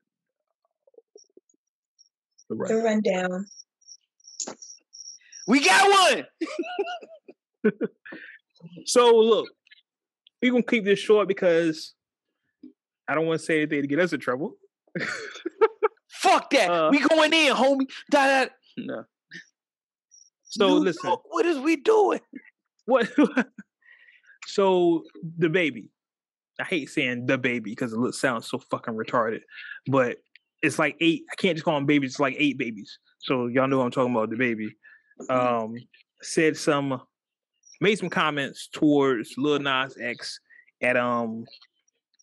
The rundown. rundown. We got one. <laughs> So look, we're gonna keep this short because I don't want to say anything to get us in trouble. <laughs> Fuck that. Uh, we going in, homie. Da, da. No. So New listen, York, what is we doing? what? so the baby, I hate saying the baby because it sounds so fucking retarded, but it's like eight. I can't just call them babies. It's like eight babies. So y'all know I'm talking about. The baby um, said some, made some comments towards Lil Nas X at um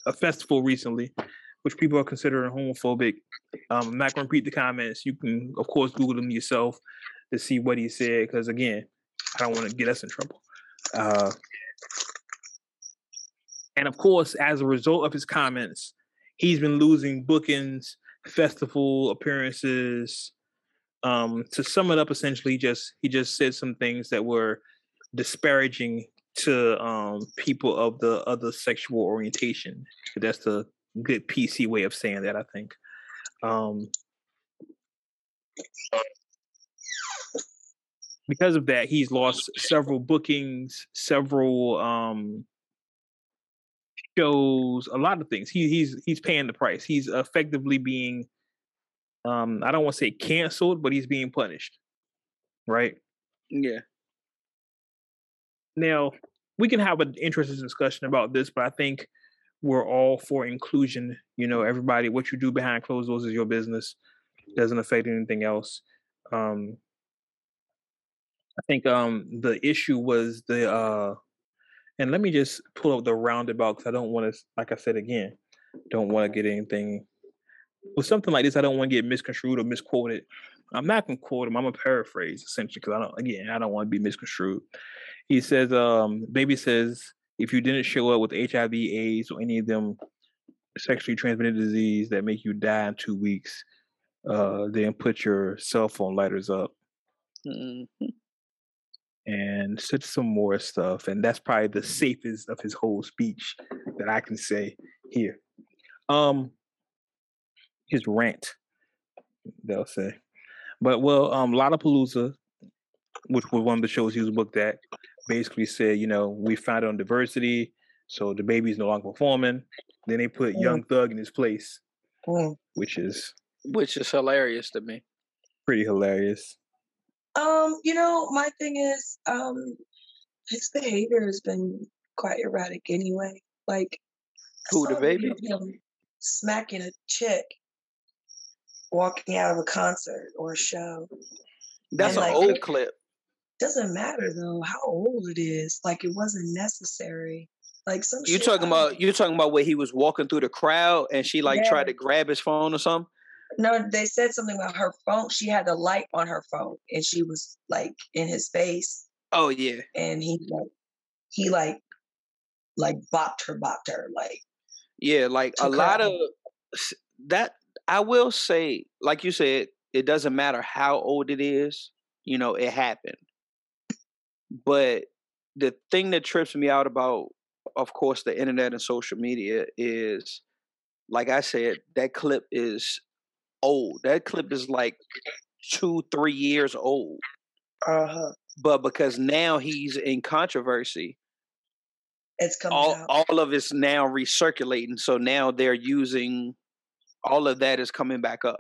a festival recently, which people are considering homophobic. Um, I'm not going to repeat the comments. You can, of course, Google them yourself to see what he said. Because again, I don't want to get us in trouble. Uh, and of course, as a result of his comments, he's been losing bookings, festival appearances. Um, to sum it up, essentially, just he just said some things that were disparaging to um, people of the other sexual orientation. That's the good PC way of saying that, I think. Um, because of that, he's lost several bookings, several um, shows, a lot of things. He, he's he's paying the price. He's effectively being, um, I don't want to say canceled, but he's being punished, right? Yeah. Now, we can have an interesting discussion about this, but I think we're all for inclusion. You know, everybody, what you do behind closed doors is your business. Doesn't affect anything else. Um, I think um the issue was the uh, and let me just pull up the roundabout because I don't want to, like I said again, don't want to get anything with something like this. I don't want to get misconstrued or misquoted. I'm not gonna quote him. I'm gonna paraphrase essentially because I don't. Again, I don't want to be misconstrued. He says, um, "Baby says if you didn't show up with HIV, AIDS, or any of them sexually transmitted disease that make you die in two weeks. Uh, then put your cell phone lighters up Mhm. And said some more stuff. And that's probably the safest of his whole speech that I can say here. Um, his rant, they'll say. But well, um, Lollapalooza, which was one of the shows he was booked at, basically said, you know, we found on diversity, so the baby's no longer performing. Then they put Mm. Young Thug in his place, Mm. which is Which is hilarious to me. pretty hilarious. Um, you know, my thing is, um, his behavior has been quite erratic anyway. Like, Who, the saw a video baby? him smacking a chick walking out of a concert or a show. That's And, an like, old clip. Doesn't matter though how old it is. Like, it wasn't necessary. Like some. You talking I- about you talking about where he was walking through the crowd and she like Yeah. tried to grab his phone or something? No, they said something about her phone. She had the light on her phone, and she was like in his face, Oh yeah. and he like he like like bopped her, bopped her, like Yeah, like a Took her lot of that I will say, like you said, it doesn't matter how old it is, you know, it happened. But the thing that trips me out about, of course, the internet and social media is, like I said, that clip is old. That clip is like two, three years old. uh huh. But because now he's in controversy, It's coming all out. all of it's now recirculating. So now they're using all of that is coming back up.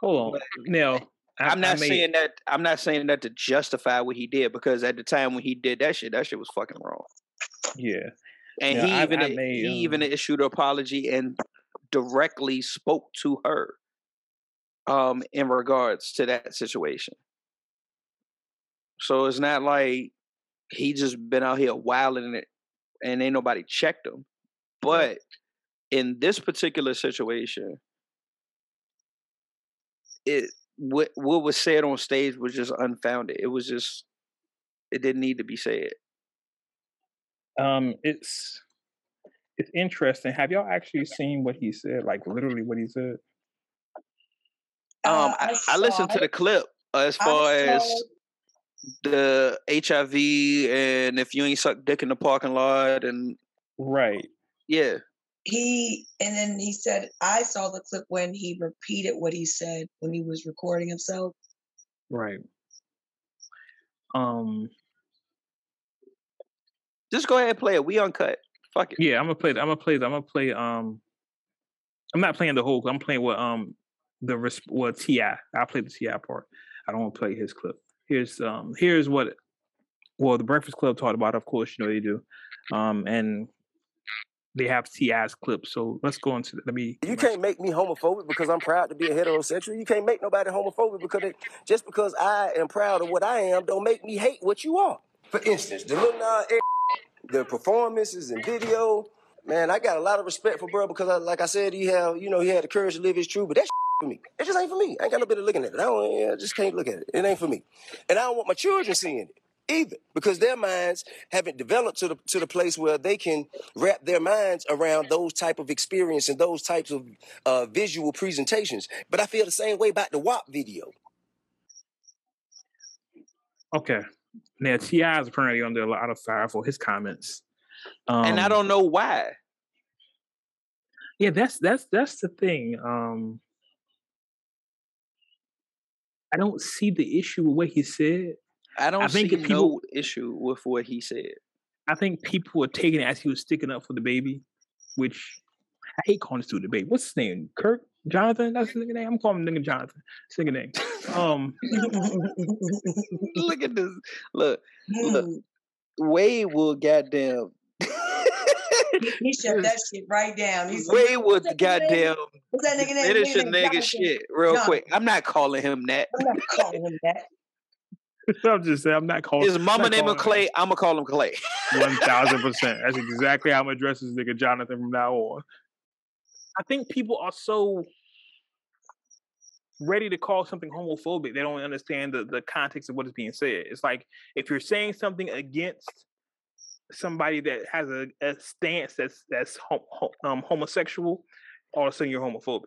Hold on. Now, <laughs> I, I'm I not saying that I'm not saying that to justify what he did because at the time when he did that shit, that shit was fucking wrong. Yeah. And Yeah, he I- even I made, he even um, issued an apology and directly spoke to her um in regards to that situation. So it's not like he just been out here wilding it and ain't nobody checked him. But in this particular situation, it what what was said on stage was just unfounded. It was just it didn't need to be said. Um, it's it's interesting. Have y'all actually seen what he said? Like literally what he said? Um, Uh, I, I saw listened to the clip uh, as far as it. the HIV and if you ain't suck dick in the parking lot and Right. yeah, he and then he said I saw the clip when he repeated what he said when he was recording himself. Right. Um. just go ahead and play it. We uncut. Fuck it. Yeah, I'm gonna play. I'm gonna play. I'm gonna play. Um. I'm not playing the whole. I'm playing what um the res- what Ti. I'll play the Ti part. I don't want to play his clip. Here's um. Here's what. Well, the Breakfast Club talked about. Of course, you know they do. Um, and they have Ti's clip. So let's go into. Let me. You can't make me homophobic because I'm proud to be a heterosexual. You can't make nobody homophobic because it, just because I am proud of what I am don't make me hate what you are. For instance, the Lil Nas The performances and video, man, I got a lot of respect for bro because, I, like I said, he have you know he had the courage to live his truth, but that's for me. It just ain't for me. I ain't got no bit of looking at it. I don't. I just can't look at it. It ain't for me, and I don't want my children seeing it either because their minds haven't developed to the to the place where they can wrap their minds around those type of experience and those types of uh, visual presentations. But I feel the same way about the WAP video. Okay. Now Ti is apparently under a lot of fire for his comments. Um, and I don't know why. Yeah, that's that's that's the thing. Um, I don't see the issue with what he said. I don't think see people- no issue with what he said. I think people were taking it as he was sticking up for the baby, which I hate calling this dude the baby. What's his name? Kirk Jonathan? That's his nigga name. I'm calling him nigga Jonathan. It's nigga name. Um, Look at this. Look, Look. Wade will goddamn. he shut that shit right down. He said, Wade would "What's that nigga name? goddamn What's that nigga name? finish a Nigga nigga shit real Jonathan. quick. I'm not calling him that. I'm not calling him that. <laughs> I'm just saying I'm not calling. His mama name him calling Clay. I'm gonna call him Clay. <laughs> One thousand percent. That's exactly how I'm gonna address this nigga Jonathan from now on. I think people are so ready to call something homophobic. They don't understand the, the context of what is being said. It's like if you're saying something against somebody that has a, a stance that's that's hom- um, homosexual, all of a sudden you're homophobic.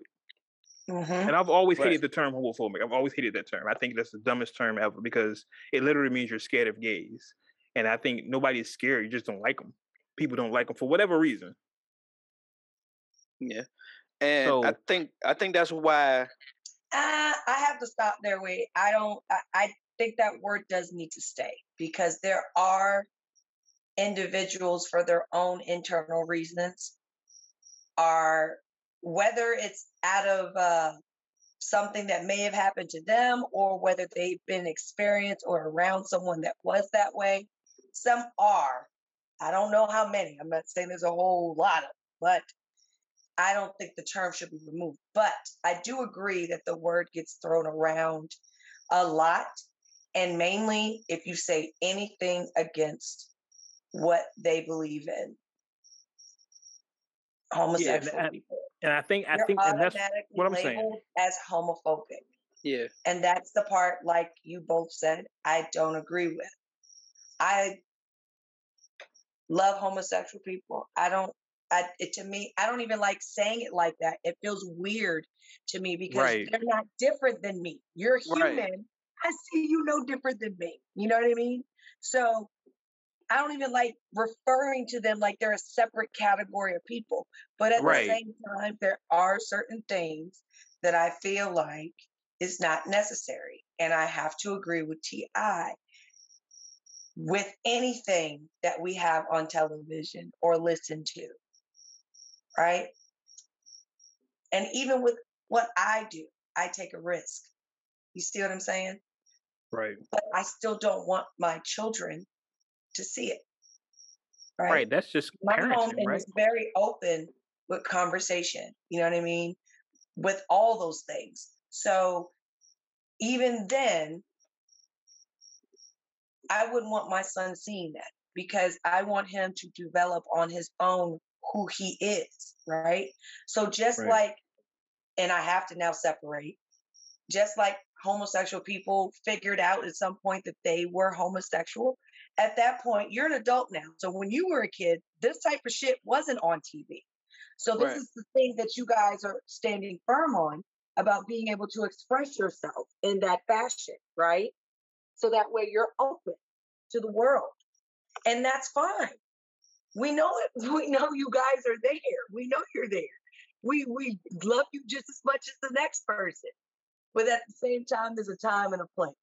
Mhm. And I've always Right. hated the term homophobic. I've always hated that term. I think that's the dumbest term ever because it literally means you're scared of gays. And I think nobody's scared. You just don't like them. People don't like them for whatever reason. Yeah. And I think I think that's why Uh, I have to stop there. Wait, I don't. I, I think that word does need to stay because there are individuals for their own internal reasons. Are whether it's out of uh, something that may have happened to them or whether they've been experienced or around someone that was that way. Some are. I don't know how many. I'm not saying there's a whole lot of, but I don't think the term should be removed. But I do agree that the word gets thrown around a lot. And mainly if you say anything against what they believe in. Homosexual and- people. And I think I You're think and that's what I'm saying. as homophobic. yeah. And that's the part, like you both said, I don't agree with. I love homosexual people. I don't. I, it, to me, I don't even like saying it like that. It feels weird to me because Right. they're not different than me. You're Right. human. I see you no different than me. You know what I mean? So I don't even like referring to them like they're a separate category of people. But at Right. the same time, there are certain things that I feel like is not necessary. And I have to agree with TI with anything that we have on television or listen to. Right? And even with what I do, I take a risk. You see what I'm saying? Right. But I still don't want my children to see it. Right? Right. That's just my home right? is very open with conversation. You know what I mean? With all those things. So even then, I wouldn't want my son seeing that because I want him to develop on his own who he is, right? So just Right. like, and I have to now separate, just like homosexual people figured out at some point that they were homosexual, at that point, you're an adult now. So when you were a kid, this type of shit wasn't on TV. So this Right. is the thing that you guys are standing firm on about being able to express yourself in that fashion, right? So that way you're open to the world. And that's fine. We know it. <laughs> We know you guys are there. We know you're there. We we love you just as much as the next person. But at the same time, there's a time and a place.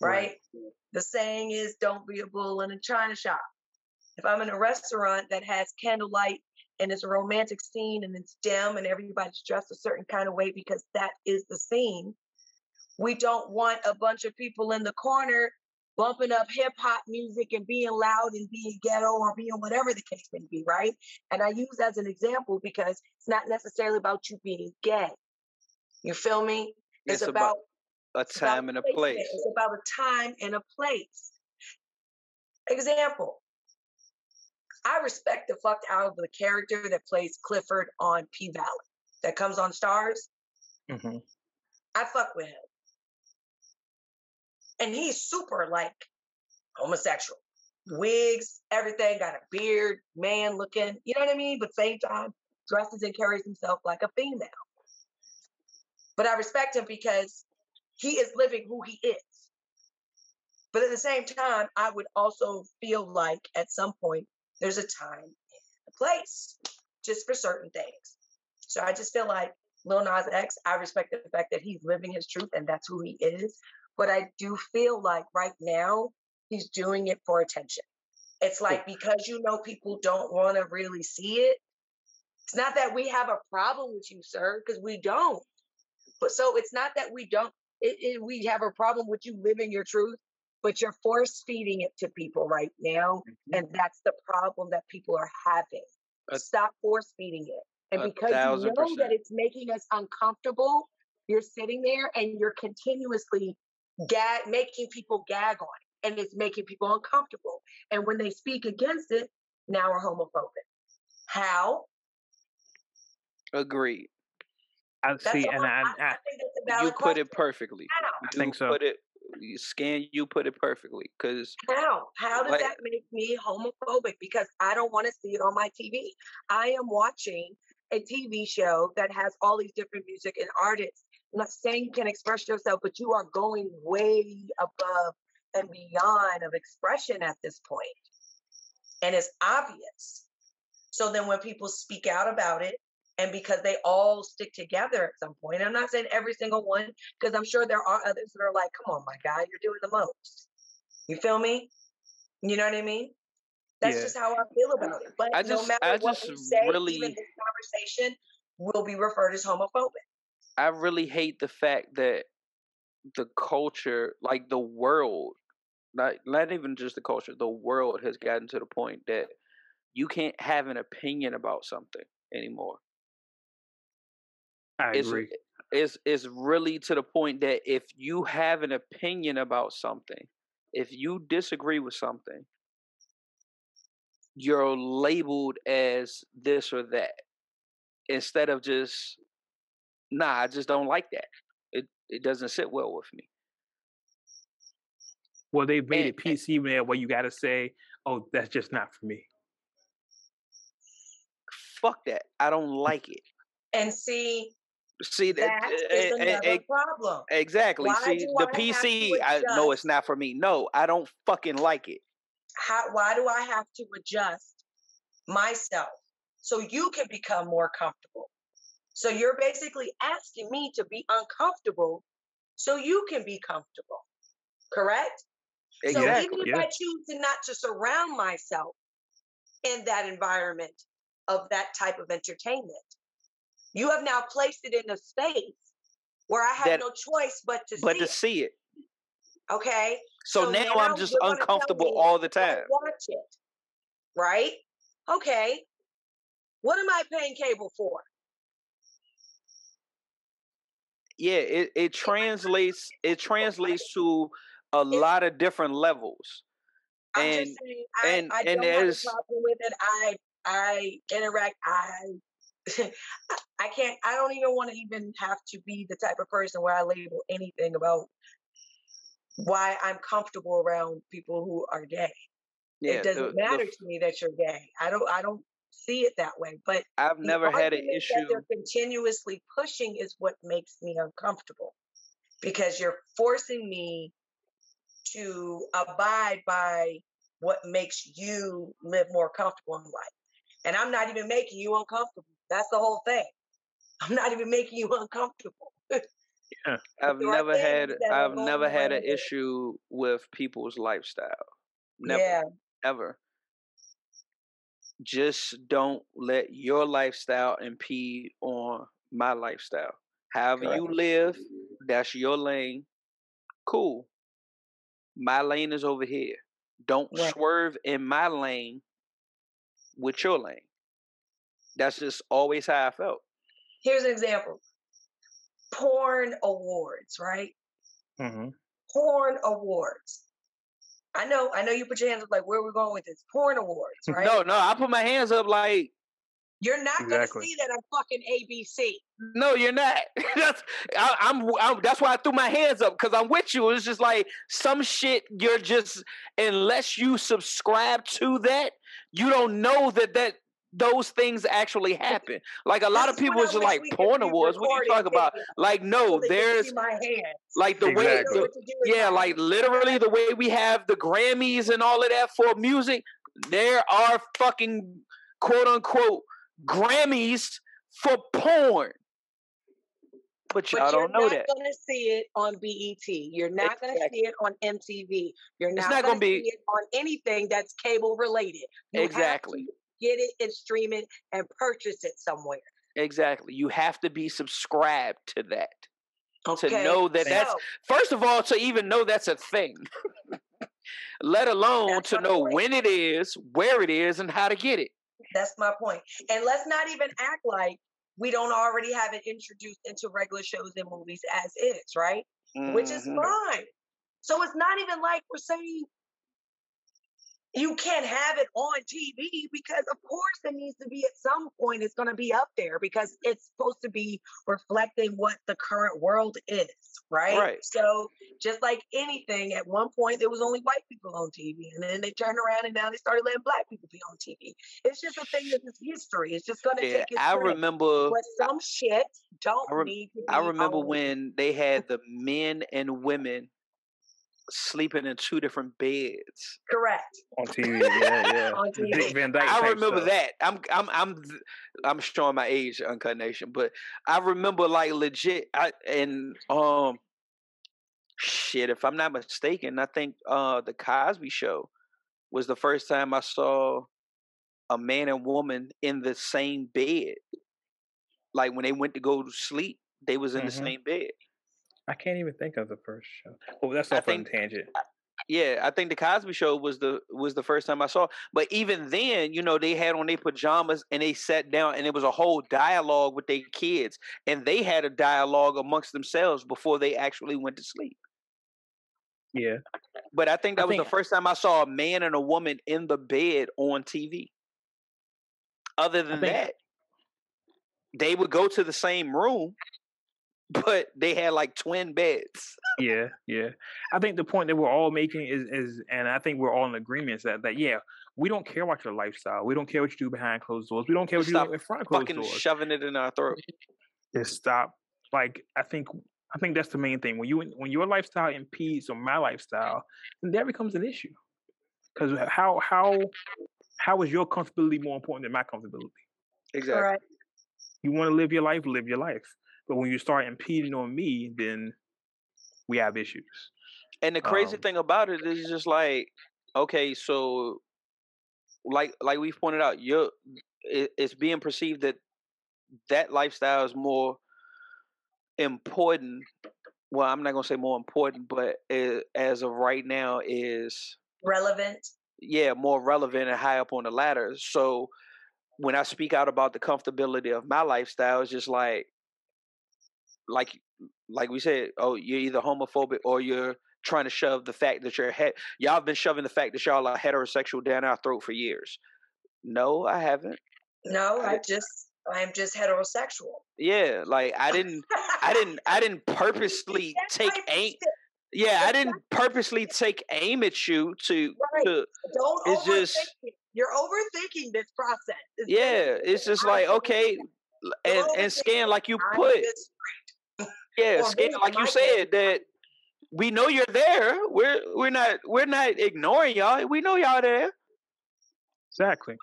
Right? The saying is don't be a bull in a china shop. If I'm in a restaurant that has candlelight and it's a romantic scene and it's dim and everybody's dressed a certain kind of way because that is the scene, we don't want a bunch of people in the corner bumping up hip hop music and being loud and being ghetto or being whatever the case may be, right? And I use as an example because it's not necessarily about you being gay. You feel me? It's about a it's about time and a place. It's about a time and a place. Example. I respect the fuck out of the character that plays Clifford on P Valley that comes on Starz. hmm I fuck with him. And he's super like homosexual. Wigs, everything, got a beard, man looking, you know what I mean? But same time, dresses and carries himself like a female. But I respect him because he is living who he is. But at the same time, I would also feel like at some point there's a time and a place just for certain things. So I just feel like Lil Nas X, I respect the fact that he's living his truth and that's who he is. But I do feel like right now he's doing it for attention. It's like because you know people don't want to really see it. It's not that we have a problem with you, sir, because we don't. But so it's not that we don't. It, it, we have a problem with you living your truth, but you're force feeding it to people right now, and that's the problem that people are having. A- Stop force feeding it. And because you know that it's making us uncomfortable, you're sitting there and you're continuously gag making people gag on it, and it's making people uncomfortable. And when they speak against it, now we're homophobic. How? Agreed. I That's see, and I, I, I, I think that's a valid You put it perfectly. How? I think so. put it You- Scan, you put it perfectly. Because How? How does Like- that make me homophobic? Because I don't want to see it on my TV. I am watching a TV show that has all these different music and artists. Not saying you can express yourself, but you are going way above and beyond of expression at this point. And it's obvious. So then when people speak out about it, and because they all stick together at some point, I'm not saying every single one, because I'm sure there are others that are like, come on, my guy, you're doing the most. You feel me? You know what I mean? That's Yeah. just how I feel about it. But I no just- matter I what just we say, really- even this conversation will be referred as homophobic. I really hate the fact that the culture, like the world, not not even just the culture, the world has gotten to the point that you can't have an opinion about something anymore. I It's agree. it's it's really to the point that if you have an opinion about something, if you disagree with something, you're labeled as this or that instead of just nah, I just don't like that. It it doesn't sit well with me. Well, they made it and- PC man where you got to say, "Oh, that's just not for me." Fuck that. I don't like it. And see, See that that eh, is eh, another eh, problem. exactly. Why See do the I PC. I know it's not for me. No, I don't fucking like it. How, why do I have to adjust myself so you can become more comfortable? So you're basically asking me to be uncomfortable so you can be comfortable. Correct? So Exactly. even if yeah. I choose to not to surround myself in that environment of that type of entertainment, you have now placed it in a space where I have That- no choice but to but see to it. see it. Okay. So, So now, now I'm just you're gonna tell uncomfortable all the time. watch it. Right? Okay. What am I paying cable for? Yeah, it, it translates it translates to a lot of different levels. I'm And- just saying I, and- I and don't have a problem with it. I I interact. I <laughs> I can't. I don't even want to even have to be the type of person where I label anything about why I'm comfortable around people who are gay. Yeah, it doesn't the- the matter f- to me that you're gay. I don't. I don't see it that way. But I've never had an issue. that they're continuously pushing is what makes me uncomfortable because you're forcing me to abide by what makes you live more comfortable in life. And I'm not even making you uncomfortable. That's the whole thing. I'm not even making you <laughs> uncomfortable. yeah. I've never had things that are I've never had an issue with people's lifestyle. Never. Yeah. Ever. Just don't let your lifestyle impede on my lifestyle. However you live, that's your lane. Cool. My lane is over here. Don't Right. swerve in my lane with your lane. That's just always how I felt. Here's an example. Porn awards, right? hmm Porn awards. I know, I know you put your hands up like where are we going with this? Porn awards, <laughs> right? No, no, I put my hands up like You're not Exactly. gonna see that on fucking ABC. No, you're not. <laughs> that's I, I'm, I'm. That's why I threw my hands up because I'm with you. It's just like some shit. You're just unless you subscribe to that, you don't know that that those things actually happen. Like a lot of That's what people I is wish like porn awards. What are you talking about? Like no, there's like the way. Exactly. the- to do with yeah, like literally the way we have the Grammys and all of that for music. There are fucking quote unquote Grammys for porn. But y'all But don't know that. You're not gonna see it on BET. You're not gonna see it on MTV. You're not, not gonna, gonna be- see it on anything that's cable related. You to Exactly. Get it and stream it and purchase it somewhere. Exactly. You have to be subscribed to that. Okay. To know that that's- First of all, to even know that's a thing, <laughs> let alone to know point. when it is, where it is, and how to get it. that's my point. And let's not even act like we don't already have it introduced into regular shows and movies as is, right? Which is Mhm. fine. So it's not even like we're saying you can't have it on TV because, of course, it needs to be at some point. It's going to be up there because it's supposed to be reflecting what the current world is, right? Right. So, just like anything, at one point there was only white people on TV, and then they turned around and now they started letting black people be on TV. It's just a thing that is history. It's just going to Yeah, take I remember. But some shit don't I rem- need to be I remember when they had <laughs> the men and women sleeping in two different beds. correct on TV. Yeah, yeah. <laughs> on TV. Dick Van Dyke. I remember stuff. that. I'm I'm I'm I'm showing my age, Uncut Nation, but I remember like legit. I and um, shit. If I'm not mistaken, I think uh the Cosby Show was the first time I saw a man and woman in the same bed. Like when they went to go to sleep, they was in the Mhm. same bed. I can't even think of the first show. Well, that's I off on a think- tangent. Yeah, I think the Cosby Show was the was the first time I saw. But even then, you know, they had on their pajamas and they sat down and it was a whole dialogue with their kids, and they had a dialogue amongst themselves before they actually went to sleep. Yeah. But I think I that was think- the first time I saw a man and a woman in the bed on TV. Other than think- that, they would go to the same room, but they had like twin beds. Yeah, yeah. I think the point that we're all making is is, and I think we're all in agreement that that yeah, we don't care about your lifestyle. We don't care what you do behind closed doors. We don't care what you Stop do in front of closed Fucking doors. shoving it in our throat. Just stop. Like I think I think that's the main thing. When you when your lifestyle impedes on my lifestyle, then that becomes an issue. Because how how how is your comfortability more important than my comfortability? Exactly. Correct. You want to live your life, live your life. But when you start impeding on me, then we have issues. And the crazy Um, thing about it is just like, okay, so like like we've pointed out, you're it, it's being perceived that that lifestyle is more important. Well, I'm not gonna say more important, but it, as of right now, is Relevant. yeah more relevant and high up on the ladder. So when I speak out about the comfortability of my lifestyle, it's just like like like we said, oh, you're either homophobic or you're trying to shove the fact that you're he- y'all have been shoving the fact that y'all are heterosexual down our throat for years. No, I haven't. No, I I just I'm just heterosexual. Yeah, like I <laughs> didn't I didn't I didn't purposely take aim yeah, I didn't purposely take aim at you to Right. to Don't It's just- it. You're overthinking this process. It's yeah, it's just like okay, and and scan like you put yeah, like you said that we know you're there. We're we're not we're not ignoring y'all. We know y'all there. Exactly.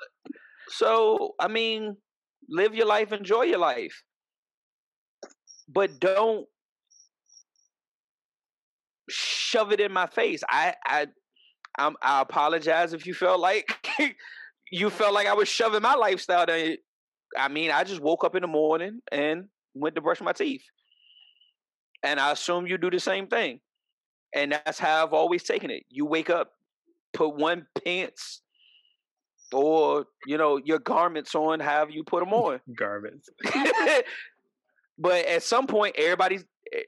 So I mean, live your life, enjoy your life, but don't shove it in my face. I I I'm, I apologize if you felt like <laughs> you felt like I was shoving my lifestyle. Down. I mean, I just woke up in the morning and went to brush my teeth, and I assume you do the same thing. And that's how I've always taken it. You wake up, put one pants or you know your garments on, however you put them <laughs> on. garments. <laughs> but at some point, everybody's eh,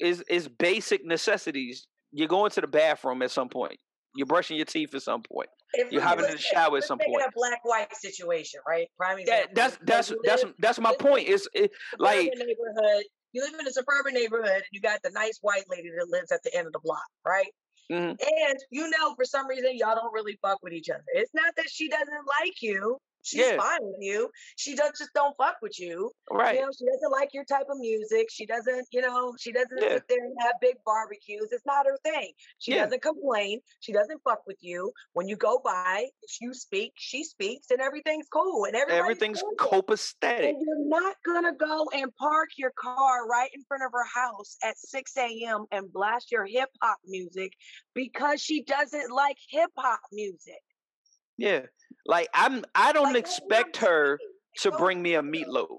is is basic necessities. You're going to the bathroom at some point. You're brushing your teeth at some point. If You're we- having in the let's shower at some point. a black white situation, right? Prime That, example. that's that's that's live that's my point. Is it, a like suburban neighborhood. You live in a suburban neighborhood, and you got the nice white lady that lives at the end of the block, right? Mhm. And you know, for some reason, y'all don't really fuck with each other. It's not that she doesn't like you; she's Yeah. fine with you. She does just don't fuck with you. right? You know, she doesn't like your type of music. She doesn't, you know, she doesn't Yeah. sit there and have big barbecues. It's not her thing. She Yeah. doesn't complain. She doesn't fuck with you. When you go by, if you speak, she speaks, and everything's cool. And Everything's copacetic. And you're not gonna go and park your car right in front of her house at 6 a.m. and blast your hip hop music because she doesn't like hip hop music. Yeah, like I'm. I don't Like, that's what I'm expect her to bring me a meatloaf.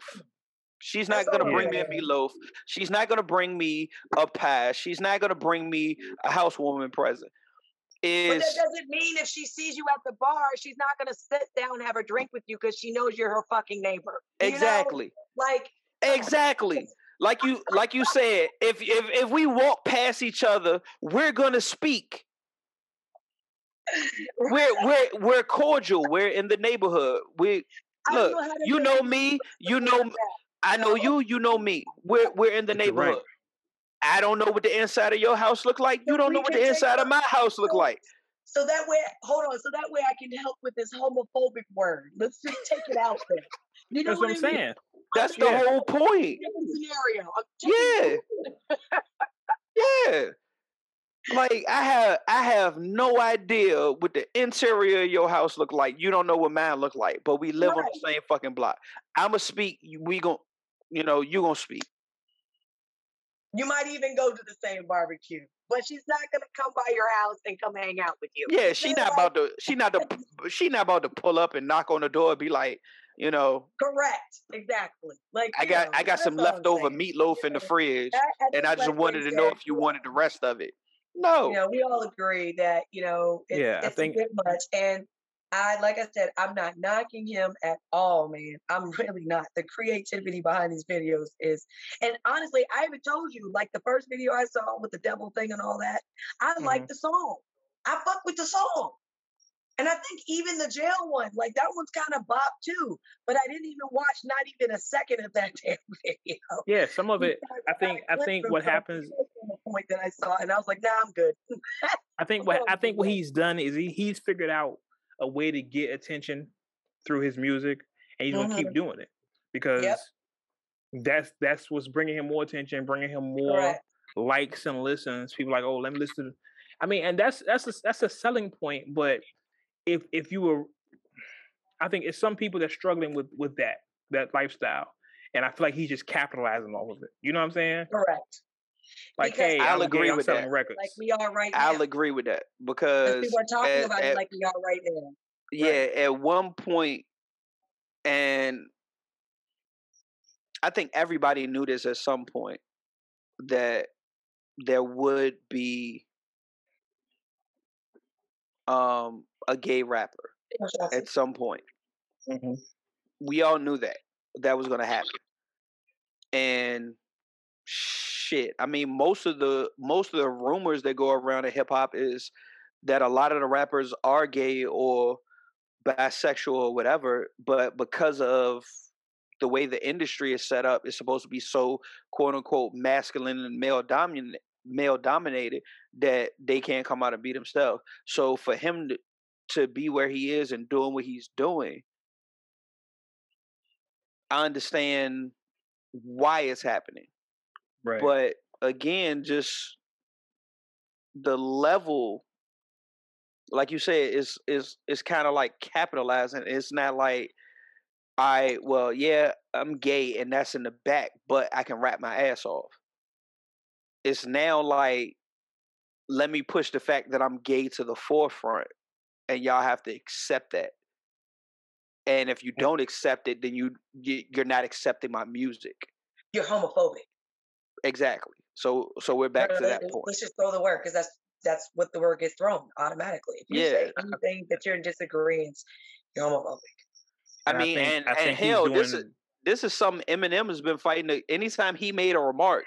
She's not gonna bring me a meatloaf. She's not gonna bring me a pie. She's not gonna bring me a housewarming present. But that doesn't mean if she sees you at the bar, she's not gonna sit down and have a drink with you because she knows you're her fucking neighbor. You know? exactly, Like uh, exactly. Like you, like you said, if if if we walk past each other, we're gonna speak. We're we're we're cordial. We're in the neighborhood. We <laughs> I look. know <laughs> You know me. You know. Yeah. I know you. You know me. We're we're in the You're right. neighborhood. I don't know what the inside of your house look like. You don't know what the inside of my house look like. So that way, hold on. So that way, I can help with this homophobic word. Let's just take it out there. You know That's what I'm I mean? saying. That's the Yeah. whole point. Scenario. Yeah. <laughs> Yeah. Like I have I have no idea what the interior of your house look like. You don't know what mine look like, but we live on the same fucking block. I'ma speak, we gon' you know, you gonna speak. You might even go to the same barbecue, but she's not gonna come by your house and come hang out with you. Yeah, she She's not like, about to she not the she not about to pull up and knock on the door and be like, you know, Correct. Exactly. Like I got know, I got some leftover meatloaf in the fridge I- I and I just like wanted to know if you wanted the rest of it. No. you know, we all agree that you know it, Yeah, I it's think- a bit much. And I, like I said, I'm not knocking him at all, man. I'm <laughs> really not. The creativity behind these videos is, and honestly, I even told you, like the first video I saw with the devil thing and all that, I Mm-hmm. like the song. I fuck with the song. And I think even the jail one, like that one's kind of bop too. But I didn't even watch not even a second of that <laughs> damn video. Yeah, some of it. I think. I think what happens. point that I saw, and I was like, nah, I'm good. I think <laughs> what oh, I think what he's done is he he's figured out a way to get attention through his music, and he's gonna keep mm-hmm. doing it because that's that's what's bringing him more attention, bringing him more Correct. likes and listens. People like, oh, let me listen. I mean, and that's that's a, that's a selling point. But if if you were, I think it's some people that's struggling with with that that lifestyle, and I feel like he's just capitalizing off of it. You know what I'm saying? Correct. Like, Because- hey, I'll I'm agree with that. records. Like we are right now. I'll agree with that Because because people are talking at- about at- it like we are right now. yeah, at one point, and I think everybody knew this at some point that there would be um a gay rapper at some point. Mhm. We all knew that that was going to happen, and shit. I mean, most of the most of the rumors that go around in hip hop is that a lot of the rappers are gay or bisexual or whatever, but because of the way the industry is set up, it's supposed to be so quote unquote masculine and male dominant male dominated that they can't come out and be themselves. So for him to, to be where he is and doing what he's doing, I understand why it's happening. right. But again, just the level, like you said, is is is kind of like capitalizing. It's not like, I well, yeah, I'm gay and that's in the back, but I can rap my ass off. It's now like, let me push the fact that I'm gay to the forefront, and y'all have to accept that. And if you don't accept it, then you you- you're not accepting my music. You're homophobic. Exactly. So so we're back No, to that let's- point. Let's just throw the word because that's that's what the word gets thrown automatically. If you say anything that you're in disagreement, you're homophobic. I And mean, think- and, I and hell, this is this is something Eminem has been fighting. to- Anytime he made a remark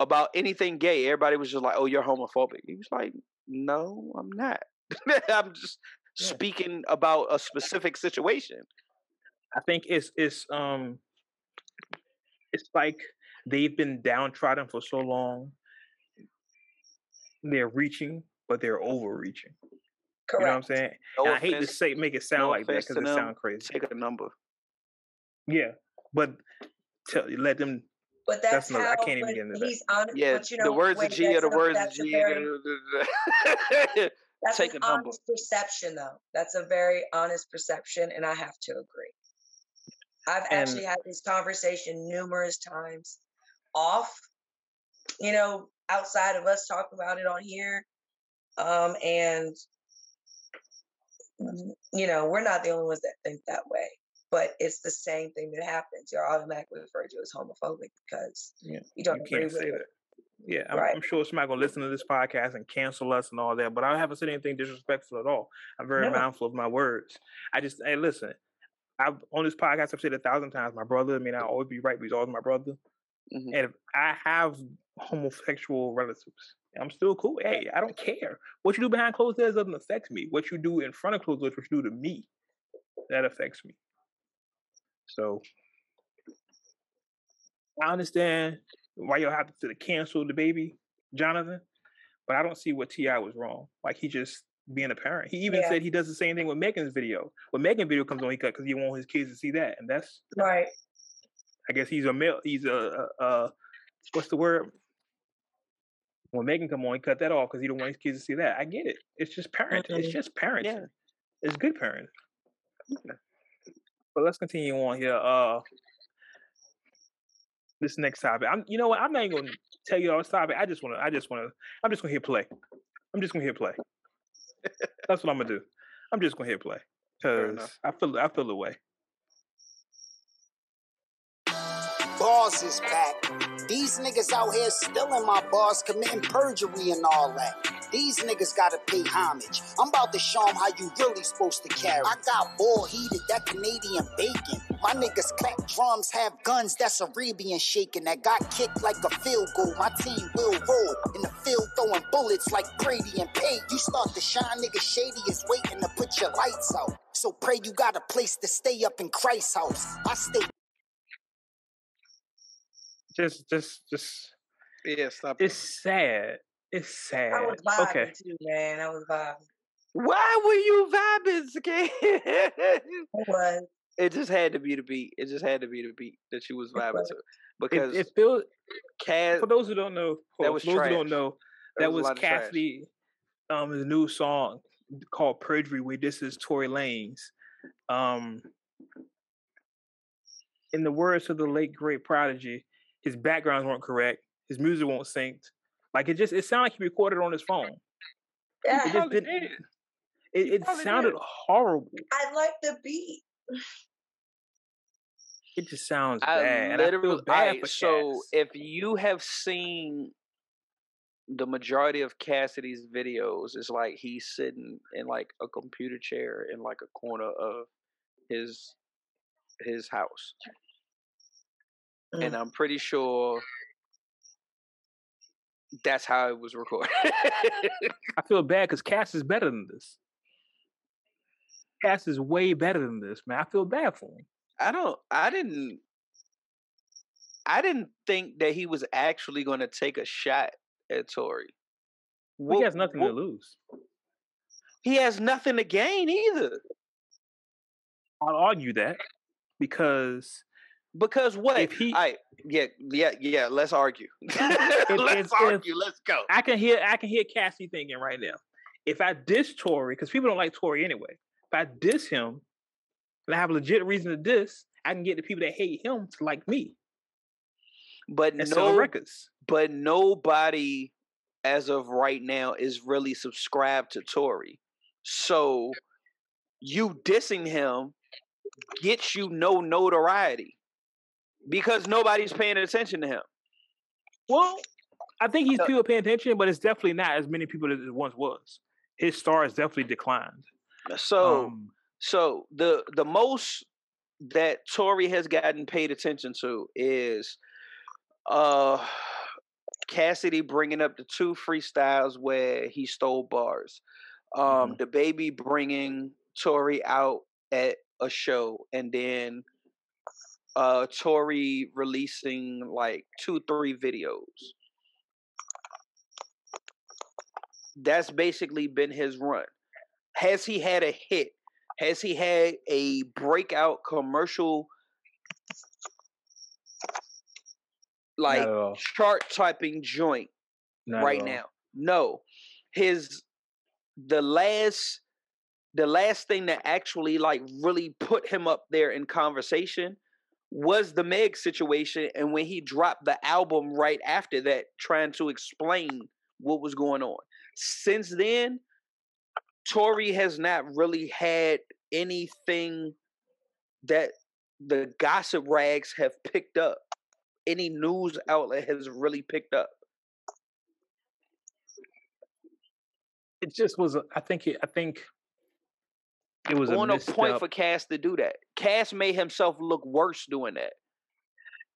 about anything gay, everybody was just like, "Oh, you're homophobic." He was like, "No, I'm not. <laughs> I'm just Yeah. speaking about a specific situation." I think it's it's um it's like they've been downtrodden for so long. They're reaching, but they're overreaching. Correct. You know what I'm saying? No and I hate to say make it sound no like that because it sounds crazy. Take a number. Yeah, but tell, let them. But that's, That's not- I how can't even get into that. he's honest. Yeah, but you know, the words of G are the words of G. very- <laughs> That's Take an a number. honest perception, though. That's a very honest perception, and I have to agree. I've actually had this conversation numerous times off, you know, outside of us talking about it on here. Um, and, you know, we're not the only ones that think that way, but it's the same thing that happens. You're automatically referred to as homophobic because Yeah, you don't you agree with it. that. Yeah, I'm, Right. I'm sure somebody gonna listen to this podcast and cancel us and all that, but I haven't said anything disrespectful at all. I'm very No. mindful of my words. I just hey, listen. I've on this podcast. I've said a thousand times. My brother. I mean, I always be right, but he's always my brother. Mhm. And if I have homosexual relatives, I'm still cool. Hey, I don't care. What you do behind closed doors doesn't affect me. What you do in front of closed doors, what you do to me, that affects me. So I understand why y'all have to cancel DaBaby, Jonathan, but I don't see what T.I. was wrong. Like he just being a parent. He even Yeah. said he does the same thing with Megan's video. When Megan video comes on, he cut because he want his kids to see that, and that's Right. I guess he's a male. He's a, a, a what's the word? When Megan come on, he cut that off because he don't want his kids to see that. I get it. It's just parent. It's Mhm. just parenting. Yeah. It's good parenting. But let's continue on here. Uh, this next topic. I'm. You know what? I'm not even gonna tell you all this topic. I just wanna. I just wanna. I'm just gonna hit play. I'm just gonna hit play. <laughs> That's what I'm gonna do. I'm just gonna hit play because. I feel. I feel the way. Is back. These niggas out here stealing my bars, committing perjury and all that. These niggas gotta pay homage. I'm about to show 'em how you really supposed to carry. I got ball heated, that Canadian bacon. My niggas clap drums, have guns, that's Arabian shaking. That got kicked like a field goal. My team will roll in the field, throwing bullets like Brady and Pate. You start to shine, nigga shady is waiting to put your lights out. So pray you got a place to stay up in Christ's house. I stay Just, just, just. Yeah, stop. It's sad. It's sad. I was vibing Okay. too, man. I was vibing. Why were you vibing, Scan? I was. it just had to be the beat. It just had to be the beat that you was vibing to. Because It, it feels Cass, for those who don't know. That for was those who don't know. That That was was lot of trash. Cassidy. Um, his new song called "Perjury." Where this is Tory Lanez. Um, in the words of the late great Prodigy, his backgrounds weren't correct. His music won't synced. Like it just it sounded like he recorded on his phone. Yeah, It just didn't. did. It, it sounded did. horrible. I like the beat. It just sounds I bad. and I literally. feel bad alright, for so Cass. if you have seen the majority of Cassidy's videos, it's like he's sitting in like a computer chair in like a corner of his his house, Mm. and I'm pretty sure that's how it was recorded. <laughs> I feel bad because Cass is better than this. Cass is way better than this, man. I feel bad for him. I don't. I didn't. I didn't think that he was actually going to take a shot at Tory. he has nothing what- to lose. He has nothing to gain either. I'll argue that because Because what? If he- I yeah yeah yeah. Let's argue. <laughs> <laughs> let's if- argue. let's go. I can hear I can hear Cassie thinking right now. If I diss Tory, because people don't like Tory anyway. If I diss him, and I have a legit reason to diss, I can get the people that hate him to like me But and no, records. but nobody, as of right now, is really subscribed to Tory. So you dissing him gets you no notoriety because nobody's paying attention to him. Well, I think he's Uh, people paying attention, but it's definitely not as many people as it once was. His star has definitely declined. So um, so the the most that Tory has gotten paid attention to is uh Cassidy bringing up the two freestyles where he stole bars. Um DaBaby bringing Tory out at a show and then uh Tory releasing like two three videos. That's basically been his run. Has he had a hit? Has he had a breakout commercial like not at all. chart typing joint Not right now? No. His the last the last thing that actually like really put him up there in conversation was the Meg situation and when he dropped the album right after that trying to explain what was going on. Since then, Tory has not really had anything that the gossip rags have picked up. Any news outlet has really picked up. It just was. I think. I think it was a on a point misstep. for Cass to do that. Cass made himself look worse doing that.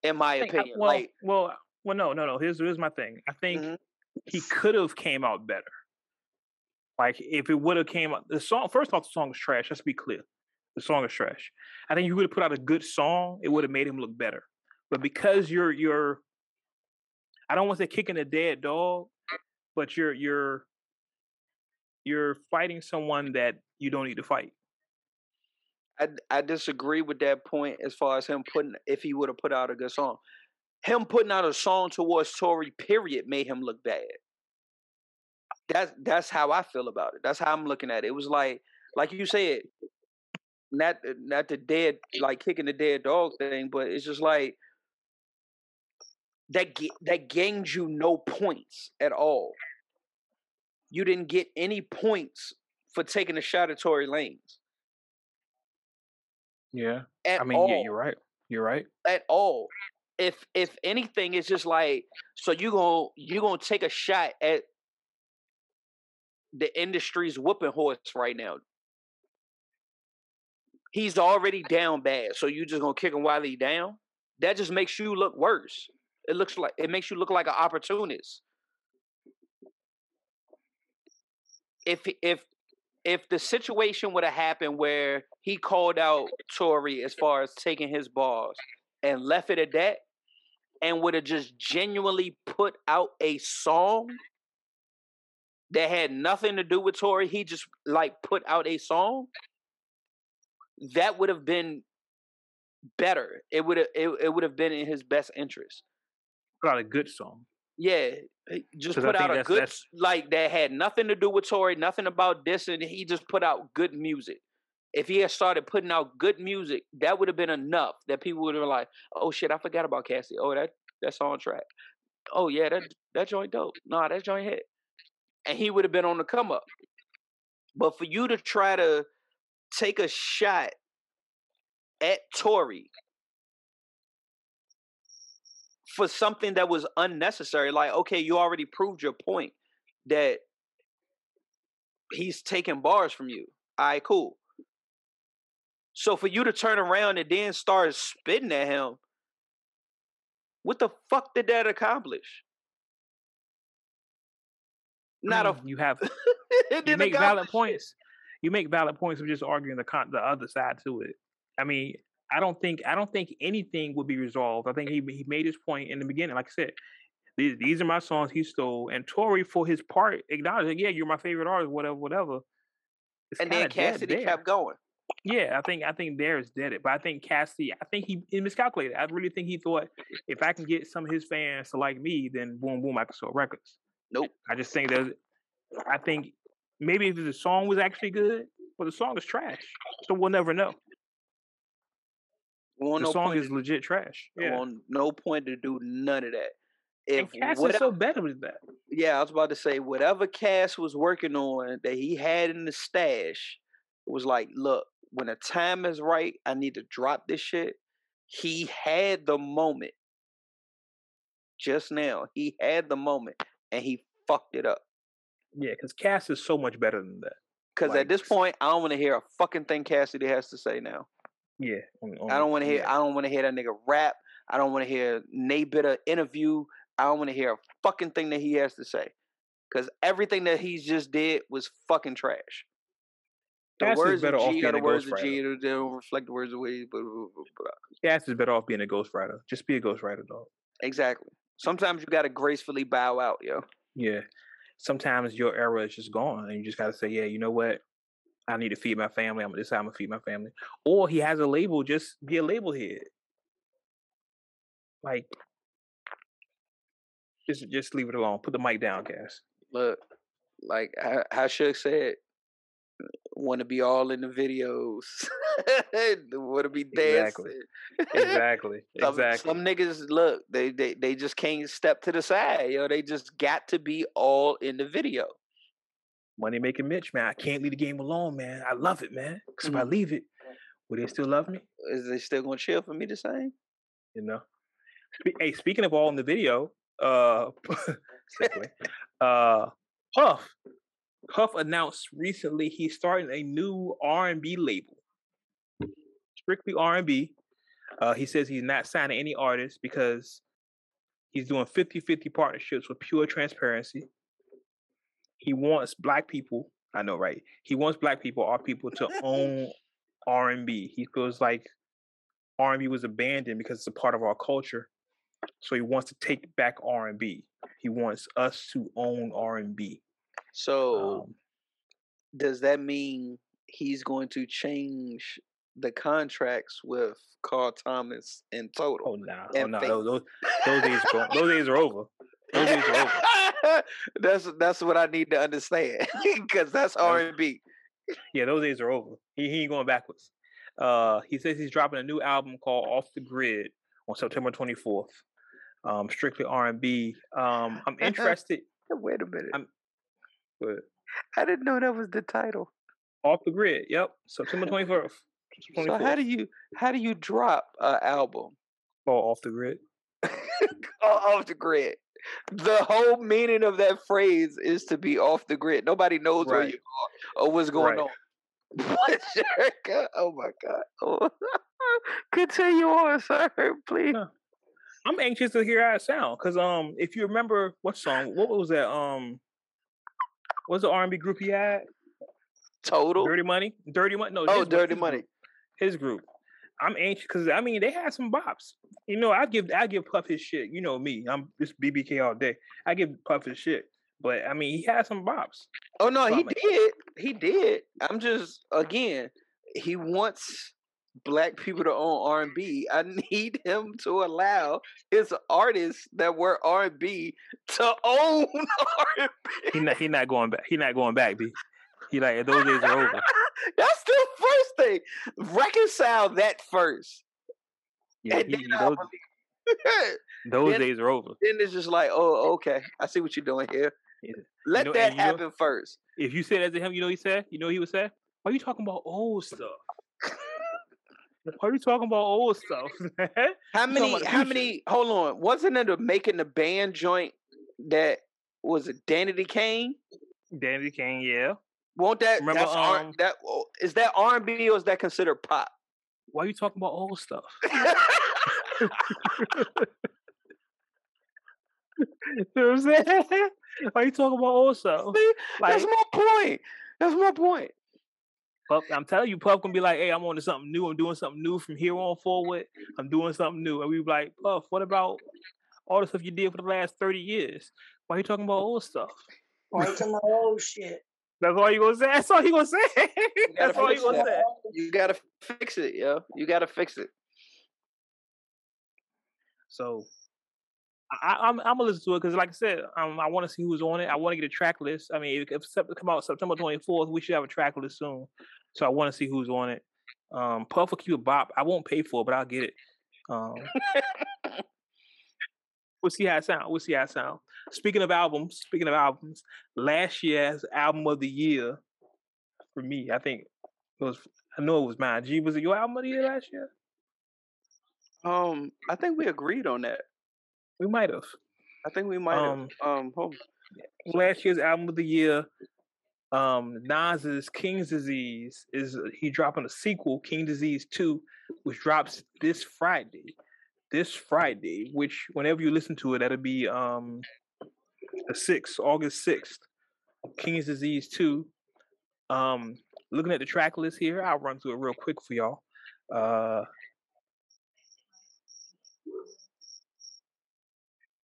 In my think- I- opinion, well, like well, well, no, no, no. Here's here's my thing. I think Mhm. he could have came out better. Like if it would have came out, the song. First off, the song is trash. Let's be clear, the song is trash. I think you would have put out a good song. It would have made him look better. But because you're you're, I don't want to say kicking a dead dog, but you're you're you're fighting someone that you don't need to fight. I, I disagree with that point as far as him putting if he would have put out a good song. Him putting out a song towards Tory, period, made him look bad. That's that's how I feel about it. That's how I'm looking at it. It was like like you said, not not the dead like kicking the dead dog thing, but it's just like that that gained you no points at all. You didn't get any points for taking a shot at Tory Lanez. Yeah. I mean, all. yeah, you're right. You're right. At all. If if anything, it's just like so you gonna you gonna take a shot at the industry's whooping horse right now. He's already down bad, so you just gonna kick him while he down. That just makes you look worse. It looks like it makes you look like an opportunist. If if if the situation would have happened where he called out Tory as far as taking his balls and left it at that, and would have just genuinely put out a song that had nothing to do with Tory, he just like put out a song. That would have been better. It would have it, it would have been in his best interest. Out a good song. Yeah, just put out a that's- good that's- like that had nothing to do with Tory, nothing about this, and he just put out good music. If he had started putting out good music, that would have been enough that people would have been like, "Oh shit, I forgot about Cassie. Oh, that that's on track. Oh yeah, that that joint dope. Nah, that joint hit." And he would have been on the come up. But for you to try to take a shot at Tory for something that was unnecessary. Like, okay, you already proved your point that he's taking bars from you. All right, cool. So for you to turn around and then start spitting at him, what the fuck did that accomplish? Not a Mm, you have <laughs> it you make valid points. You make valid points of just arguing the con- the other side to it. I mean, I don't think I don't think anything would be resolved. I think he he made his point in the beginning. Like I said, these these are my songs he stole, and Tory for his part acknowledged, yeah, you're my favorite artist, whatever, whatever. It's And then Cassidy kept going. Yeah, I think I think there is dead it, but I think Cassie, I think he, he miscalculated. I really think he thought if I can get some of his fans to like me, then boom, boom, I can sell records. Nope. I just think that I think maybe if the song was actually good, but the song is trash, so we'll never know. The no song is legit trash. Yeah, on no point to do none of that. and If Cass is so better with that. yeah, I was about to say whatever Cass was working on that he had in the stash was like, look, when the time is right, I need to drop this shit. He had the moment just now. He had the moment and he fucked it up. Yeah, because Cass is so much better than that. Because Like- at this point, I don't want to hear a fucking thing Cassidy has to say now. Yeah, on- I don't want to hear. yeah. I don't want to hear that nigga rap. I don't want to hear Nay Bitter interview. I don't want to hear a fucking thing that he has to say, because everything that he's just did was fucking trash. The Cass words better of G are the words of. G. They don't reflect the words of Wade. Blah, blah, blah, blah. Cass is better off being a ghostwriter. Just be a ghostwriter, dog. Exactly. Sometimes you gotta gracefully bow out, yo. Yeah. Sometimes your era is just gone, and you just gotta say, yeah, you know what? I need to feed my family. I'm this I'm gonna feed my family. Or he has a label, just be a label head. Like, just just leave it alone. Put the mic down, guys. Look, like how, how Shook said, want to be all in the videos. <laughs> want to be dancing. Exactly. Exactly. <laughs> Some, exactly. some niggas look, they, they they just can't step to the side, yo. They just got to be all in the video. Money making Mitch, man. I can't leave the game alone, man. I love it, man. Because if I Mhm. leave it, will they still love me? Is they still gonna chill for me the same? you know. Hey, speaking of all in the video, uh, <laughs> <laughs> uh, Puff, Puff announced recently he's starting a new R and B label, strictly R and B. Uh, he says he's not signing any artists because He's doing 50-50 partnerships with pure transparency. He wants black people, I know, right? He wants black people, our people, to <laughs> own R and B. He feels like R and B was abandoned because it's a part of our culture. So he wants to take back R and B. He wants us to own R and B. So Um, does that mean he's going to change the contracts with Carl Thomas and oh Total? nah, oh no, fake. those, those those days are those days are over. Those days are over. <laughs> that's that's what I need to understand <laughs> because that's R and B. Yeah, those days are over. He, he ain't going backwards. Uh, he says he's dropping a new album called Off the Grid on September 24th. Um, strictly R&B. Um, I'm <laughs> interested. Wait a minute, I'm- but I didn't know that was the title. Off the Grid. Yep, September 24th. So how do you how do you drop an album oh, Off the Grid. off the grid? The whole meaning of that phrase is to be off the grid. Nobody knows where you are or what's going Right. on. <laughs> oh my god! Oh. <laughs> Continue on, sir, please. I'm anxious to hear how it sound because um, if you remember what song, what was that um, what's the R&B group he had? Total. Dirty Money. Dirty Money. No. oh, dirty money. his group. I'm anxious because I mean they had some bops. You know, I give I give Puff his shit. You know me, I'm just BBK all day. I give Puff his shit, but I mean he had some bops. Oh no, So he I'm like- did. He did. I'm just again, he wants black people to own R and B. I <laughs> need him to allow his artists that were R and B to own <laughs> R and B. He not he not going back. He not going back. B. He like those days are over. <laughs> That's the first thing. Reconcile that first. Yeah, he, then, he- I'll those, <laughs> those then- days are over. then it's just like, oh, okay, I see what you're doing here. Yeah. Let know- that you know- happen first. If you said that to him, you know what he said. You know what he would say. Why are you talking about old stuff? <laughs> Why are you talking about old stuff? How many? How many? Hold on. Wasn't it a making the band joint that was it Danity Kane? Danny Kane, yeah. Won't that Remember, that's um, that oh, is that R and B or is that considered pop? Why are you talking about old stuff? <laughs> <laughs> You know what I'm saying? Why are you talking about old stuff? See, Like, that's my point. That's my point. Puff, I'm telling you, Puff gonna be like, "Hey, I'm on to something new. I'm doing something new from here on forward. I'm doing something new." And we be like, "Puff, what about all the stuff you did for the last thirty years? Why are you talking about old stuff?" Right to my old shit. That's all you gonna say. That's all you gonna say. <laughs> That's all you gonna that. say. You gotta fix it, yo. You gotta fix it. So I, I'm I'm gonna listen to it because, like I said, um, I want to see who's on it. I want to get a track list. I mean, if, if come out September 24th, we should have a track list soon. So I want to see who's on it. Um, Puff will keep a bop. I won't pay for it, but I'll get it. Um, <laughs> we'll see how it sound. We'll see how it sound. Speaking of albums, speaking of albums, last year's album of the year for me, I think it was. I know it was mine. G, was it your album of the year last year? Um, I think we agreed on that. We might have. I think we might have. Um, Um, last year's album of the year. Um, Nas's King's Disease is he dropping a sequel, King Disease Two, which drops this Friday. This Friday, which whenever you listen to it, that'll be um the sixth, August sixth. King's Disease Two. Um, looking at the track list here, I'll run through it real quick for y'all. Uh,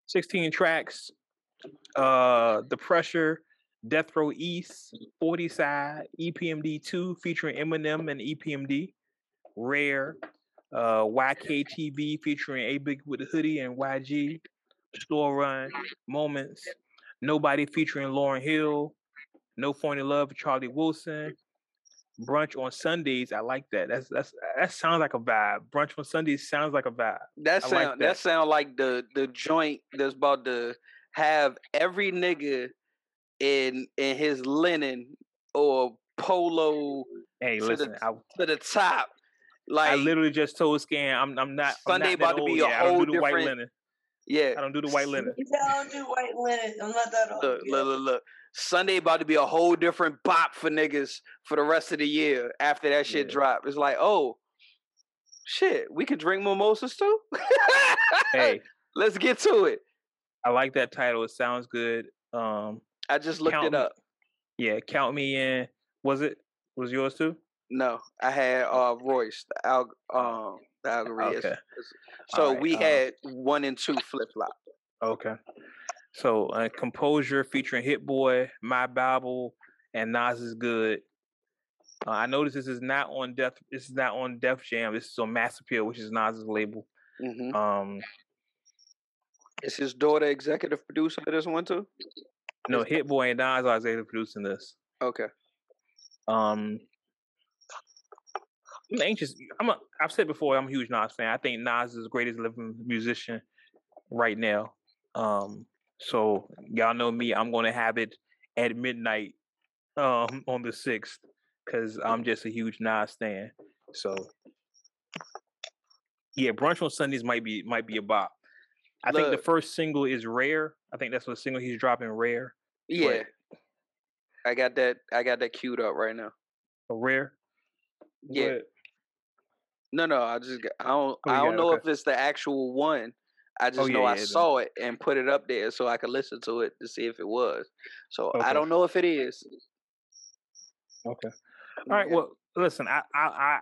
16 tracks. Uh, The Pressure, Death Row East, 40 Side, EPMD 2 featuring Eminem and EPMD, Rare, uh, YKTV featuring A Boogie wit da Hoodie and YG, Store Run, Moments, Nobody featuring Lauryn Hill, No Phony Love, Charlie Wilson, Brunch on Sundays. I like that. That's that's that sounds like a vibe. Brunch on Sundays sounds like a vibe. that sound like that. that. sound like the the joint that's about to have every nigga in in his linen or polo Hey, To the- listen, I, to the top. Like I literally just told Scan I'm I'm not I'm Sunday not about to be old a yet. Whole the different- linen. Yeah. I don't do the white linen. <laughs> I don't do white linen. I'm not that old. Look, look, look, look. Sunday about to be a whole different bop for niggas for the rest of the year after that shit Yeah. drop. It's like, oh, shit, we could drink mimosas too. Hey, <laughs> let's get to it. I like that title. It sounds good. Um, I just looked Count it me- up. yeah, count me in. Was it? Was yours too? No, I had uh Royce, the alg um Okay. So Alright, we um, had one and two flip flop. Okay. So uh, composure featuring Hit Boy, My Bible, and Nas is good. Uh, I noticed this is not on Death. This is not on Def Jam. This is on Mass Appeal, which is Nas's label. hmm Um, Is his daughter executive producer of this one too? no, Hit Boy and Nas are executive producing this. Okay. Um, I'm anxious. I'm. A, I've said before. I'm a huge Nas fan. I think Nas is the greatest living musician right now. Um, so y'all know me. I'm going to have it at midnight um, <laughs> on the sixth because I'm just a huge Nas fan. So yeah, brunch on Sundays might be might be a bop. I think the first single is Rare. I think that's what single he's dropping. Rare. Yeah. I got that I got that queued up right now. A rare. Yeah. But- No, no, I just got- I don't Oh, I don't know okay. if it's the actual one. I oh, just Oh, know yeah, I yeah, then- saw it and put it up there so I could listen to it to see if it was. So Okay. I don't know if it is. Okay. All right. Yeah. Well, listen. I I I,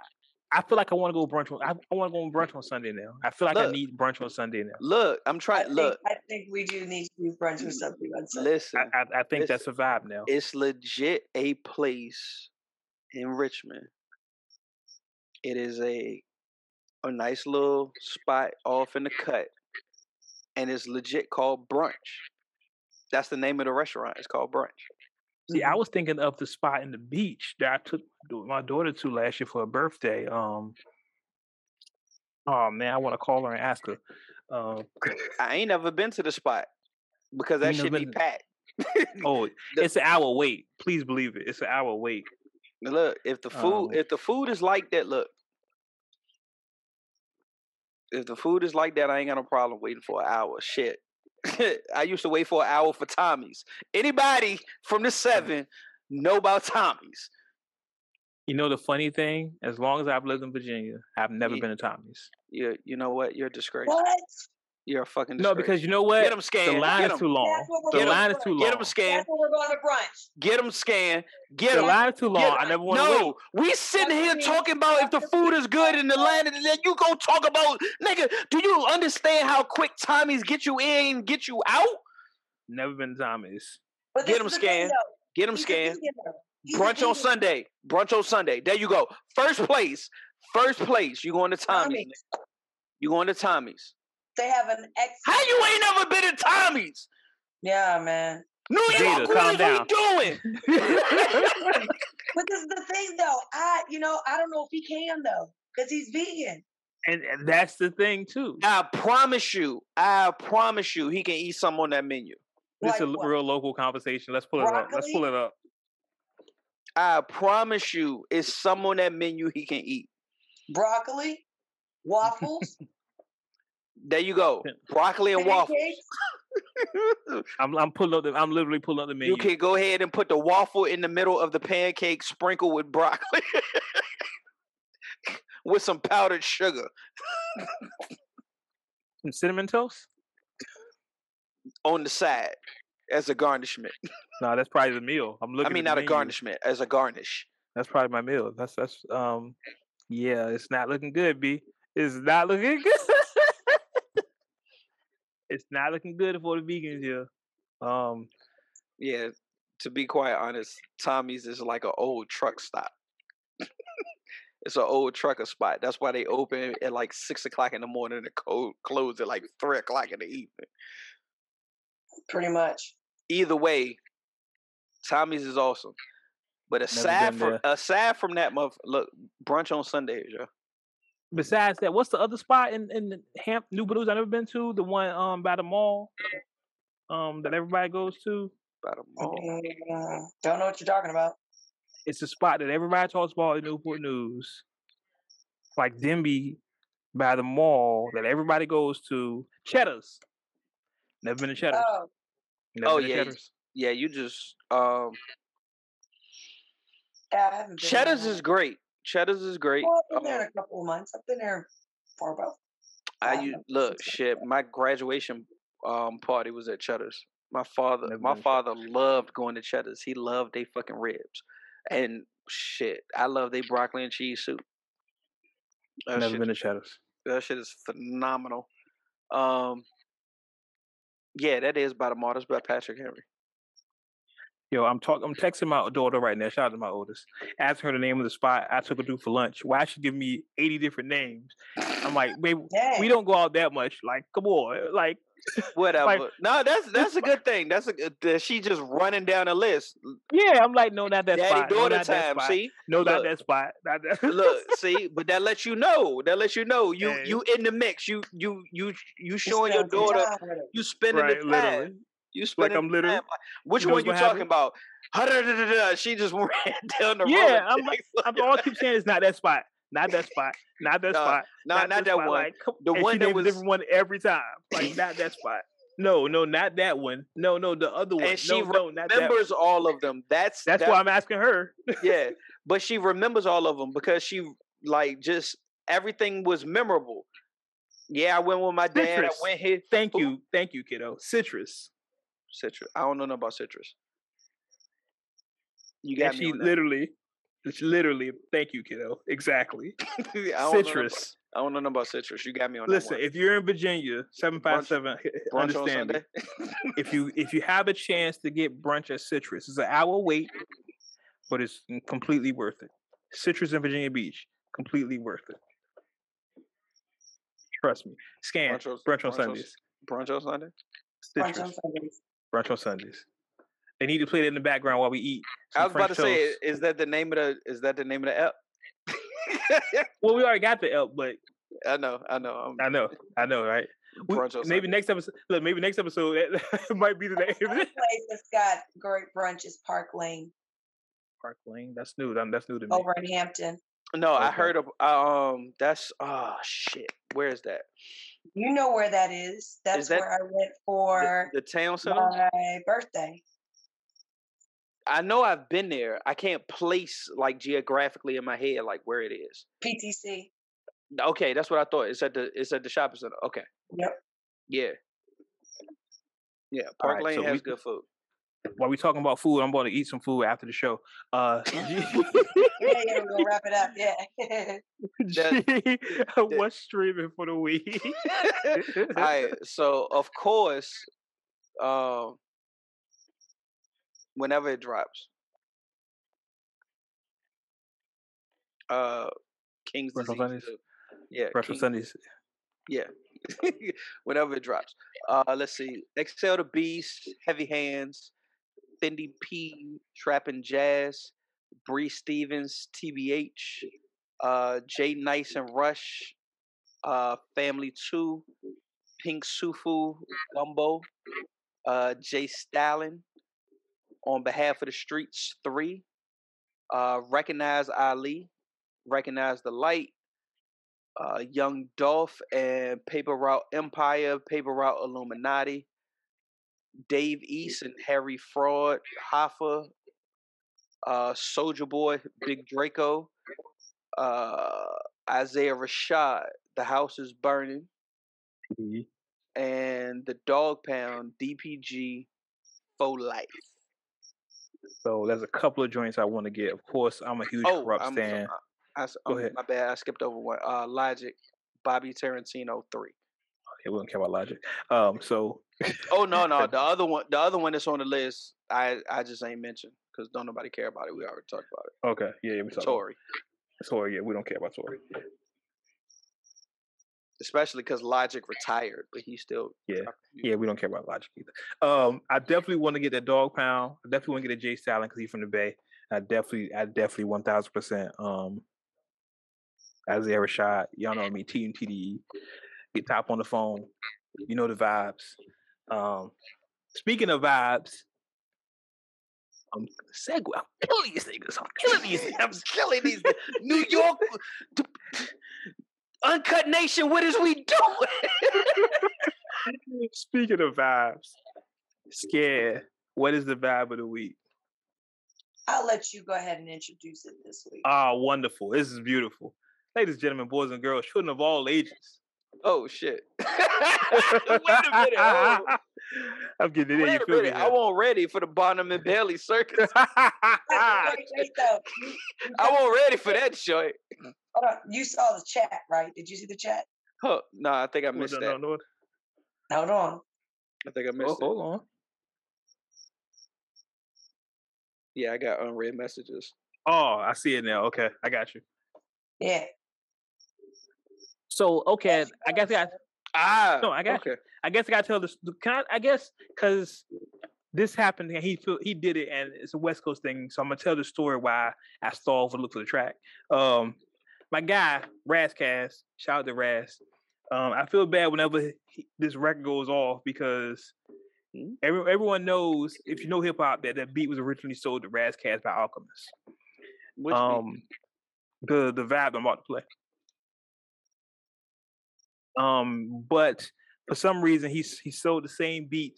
I feel like I want to go brunch. On, I, I want to go on brunch on Sunday now. I feel like I need brunch on Sunday now. Look, I'm trying. Look, I think we do need to do brunch or something on Sunday. listen. I I, I think that's a vibe now. it's legit a place in Richmond. It is a a nice little spot off in the cut, and it's legit called Brunch. That's the name of the restaurant. It's called Brunch. See, I was thinking of the spot in the beach that I took my daughter to last year for her birthday. Um. Oh man, I want to call her and ask her. Um. I ain't never been to the spot because that should be packed. Oh, <laughs> The- it's an hour wait. Please believe it. It's an hour wait. Look, if the food Um, if the food is like that, look. If the food is like that, I ain't got no problem waiting for an hour. Shit. <laughs> I used to wait for an hour for Tommy's. Anybody from the seven know about Tommy's? You know the funny thing? As long as I've lived in Virginia, I've never Ye- been to Tommy's. You you know what? You're a disgrace. What? You're a fucking No, because you know what? get them the scanned. line Get is too long. That's The doing. line is too long. Get them scanned. That's when we're going to brunch. Get them scanned. Get The them. line is too long. Get- I never want to wait. no, we sitting That's here talking about if the food is good in the land, and then you go talk about nigga. Do you understand how quick Tommy's get you in, get you out? Never been to Tommy's. But Get this 'em is the thing, scanned. Get them scanned. vegan, though. He's a Brunch on. Sunday. Brunch on Sunday. There you go. First place. First place. You going to Tommy's? Tommy's. You going to Tommy's? They have an ex. How you ain't never been to Tommy's? Yeah, man. New Jada, York, calm what are you doing? <laughs> But this is the thing, though. I, you know, I don't know if he can though, because he's vegan. and, and that's the thing too. I promise you. I promise you, he can eat some on that menu. This Like is a what? real local conversation. Let's pull it up. Let's pull it up. I promise you, it's some on that menu he can eat. Broccoli, waffles, <laughs> There you go. Broccoli and waffles. <laughs> I'm I'm pulling up the I'm literally pulling up the menu. You can go ahead and put the waffle in the middle of the pancake, sprinkle with broccoli, <laughs> with some powdered sugar Some cinnamon toast? on the side as a garnishment. <laughs> No, that's probably the meal. I'm looking. I mean, at not the a garnishment, as a garnish. That's probably my meal. That's that's um yeah, it's not looking good, B. It's not looking good. It's not looking good for the vegans here. Um Yeah, to be quite honest, Tommy's is like an old truck stop. <laughs> it's an old trucker spot. That's why they open at like six o'clock in the morning and co- close at like three o'clock in the evening. Pretty much. Either way, Tommy's is awesome. But aside from aside from that, motherf- look, brunch on Sundays, yo. Besides that, what's the other spot in in Ham New Blues I've never been to? The one um by the mall um that everybody goes to. By the mall. Mm, don't know what you're talking about. It's a spot that everybody talks about in Newport News. Like Denbigh by the mall that everybody goes to. Cheddar's. Never been to Cheddar's. Oh, Never Oh, been yeah, Cheddar's. Yeah, you just um yeah, I haven't been Cheddar's there. is great. Cheddar's is great. Well, I've been there Um, in a couple of months. I've been there for about. I five u- months, look six shit. My graduation um party was at Cheddar's. My father, Never my been to father loved going to Cheddar's. He loved they fucking ribs, and shit, I love they broccoli and cheese soup. That Never shit, been to Cheddar's. that shit is phenomenal. Um, yeah, that is by the Martyrs by Patrick Henry. Yo, I'm talking. I'm texting my daughter right now. Shout out to my oldest. Asking her the name of the spot I took her to for lunch. Why she give me 80 different names? I'm like, babe, Dang. we don't go out that much. Like, come on. Like, <laughs> Whatever. no, that's that's a good thing. That's a good. that She just running down a list. yeah. I'm like, no, not that Daddy spot. No, daughter not that time. spot. See, No, not that spot. Not that. <laughs> look, see, but that lets you know. That lets you know you Yeah. you in the mix. You you you you You showing your daughter. time with it. You spending right, the time. literally. You Like spending I'm literally. Which You know one you talking happen? about? She just <laughs> ran down the road. Yeah, I'm like, <laughs> I'm all I uh keep saying is not that spot. Not that spot. Not that Nah, spot. nah, not this that spot. one. Like, The one she that was- different one every time. Like, not that <laughs> spot. No, no, not that one. No, no, the other one. And she no, no, not that. remembers all of them. That's That's that- why I'm asking her. yeah, but she remembers all of them because she like just everything was memorable. Yeah, I went with my dad. Citrus. I went here. Thank you, thank you, kiddo. Citrus. Citrus. I don't know nothing about citrus. You And got me. she on literally, it's literally. Thank you, kiddo. Exactly. <laughs> I don't know nothing about- Citrus. I don't know nothing about citrus. You got me on Listen, that one. if you're in Virginia, seven five seven, Brunch on understand me. Sunday. <laughs> if you if you have a chance to get brunch at Citrus, it's an hour wait, but it's completely worth it. Citrus in Virginia Beach, completely worth it. Trust me. Scan Brunch on- brunch on brunch on Sundays. Brunch on Sunday. Brunch Citrus on Sundays. Brunch on Sundays. They need to play it in the background while we eat. I some was about to French say, is that the name of the? Is that the name of the app? <laughs> Well, we already got the L, but I know, I know. I'm I know, I know, right? We- brunch maybe Sunday. next episode. Look, maybe next episode that <laughs> might be the name. One place that's got great brunch is Park Lane Park Lane. That's new. That- That's new to me. over in Hampton. No, I heard of um. That's oh shit. Where is that? You know where that is. That's that where I went for the town center. my birthday. I know I've been there. I can't place like geographically in my head like where it is. PTC. Okay, that's what I thought. It's at the it's at the shopping center. Okay. Yep. Yeah. Yeah. Park right, Lane so has we- good food. While we talking about food, I'm going to eat some food after the show. Uh, <laughs> Yeah, <laughs> yeah, we're gonna wrap it up. Yeah. G, <laughs> what's streaming for the week? All right. So of course, um, whenever it drops, uh, King's Brunch Disease. Sundays? Yeah. Breakfast King's Sundays. Yeah. Whenever it drops. Uh let's see. Excel the Beast, Heavy Hands, Fendi P, Trappin' Jazz, Bree Stevens, TBH, uh Jay Nice and Rush, uh Family Two, Pink Siifu, Gumbo, uh J. Stalin, On Behalf of the Streets Three, uh Recognize Ali, Recognize the Light, uh, Young Dolph and Paper Route Empire, Paper Route Illuminati, Dave East and Harry Fraud, Hoffa, uh, Soulja Boy, Big Draco, uh, Isaiah Rashad, The House is Burning, and the Dog Pound, DPG, For Life. So there's a couple of joints I want to get. Of course, I'm a huge Oh, corrupt I'm, fan. I, I, Go ahead. my bad, I skipped over one. Uh, Logic, Bobby Tarantino, 3. We don't care about logic. Um, so Oh no, <laughs> no, the other one, the other one that's on the list, I I just ain't mentioned because don't nobody care about it. We already talked about it. okay, yeah, yeah we talk. Tory, Tory, yeah, we don't care about Tory. especially because Logic retired, but he still. Yeah, yeah, we don't care about logic either. Um, I definitely want to get that dog pound. I definitely want to get a J. Stalin because he's from the Bay. I definitely, I definitely one thousand percent. Um, Isaiah Rashad, y'all know me, Team TDE. Get top on the phone. You know the vibes. Um, speaking of vibes, I'm segue. I'm killing these niggas. I'm killing these. <laughs> I'm killing these New York Uncut Nation. What is we doing? <laughs> Speaking of vibes, scared. What is the vibe of the week? I'll let you go ahead and introduce it this week. Ah, wonderful. This is beautiful. Ladies and gentlemen, boys and girls, children of all ages. Oh shit! <laughs> Wait a minute. Oh. <laughs> I'm getting it in. Wait You a feel me? minute. I wasn't ready for the Barnum and Bailey <laughs> circus. I got- wasn't ready for that joint. Hold on. You saw the chat, right? Did you see the chat? Huh. No, I think I missed no, that. no, no. Hold on. I think I Oh, missed it. hold on. Yeah, I got unread messages. Oh, I see it now. Okay, I got you. Yeah. So okay, I guess I Ah, No, I got okay. I guess I gotta tell this. Can I? I guess because this happened and he he did it and it's a West Coast thing. So I'm gonna tell the story why I stalled for look for the track. Um, my guy Ras Kass, shout out to Raz. Um, I feel bad whenever he, this record goes off because Hmm? every, everyone knows if you know hip hop that that beat was originally sold to Ras Kass by Alchemist. Which beat? um, the the vibe I'm about to play. Um, but for some reason he he sold the same beat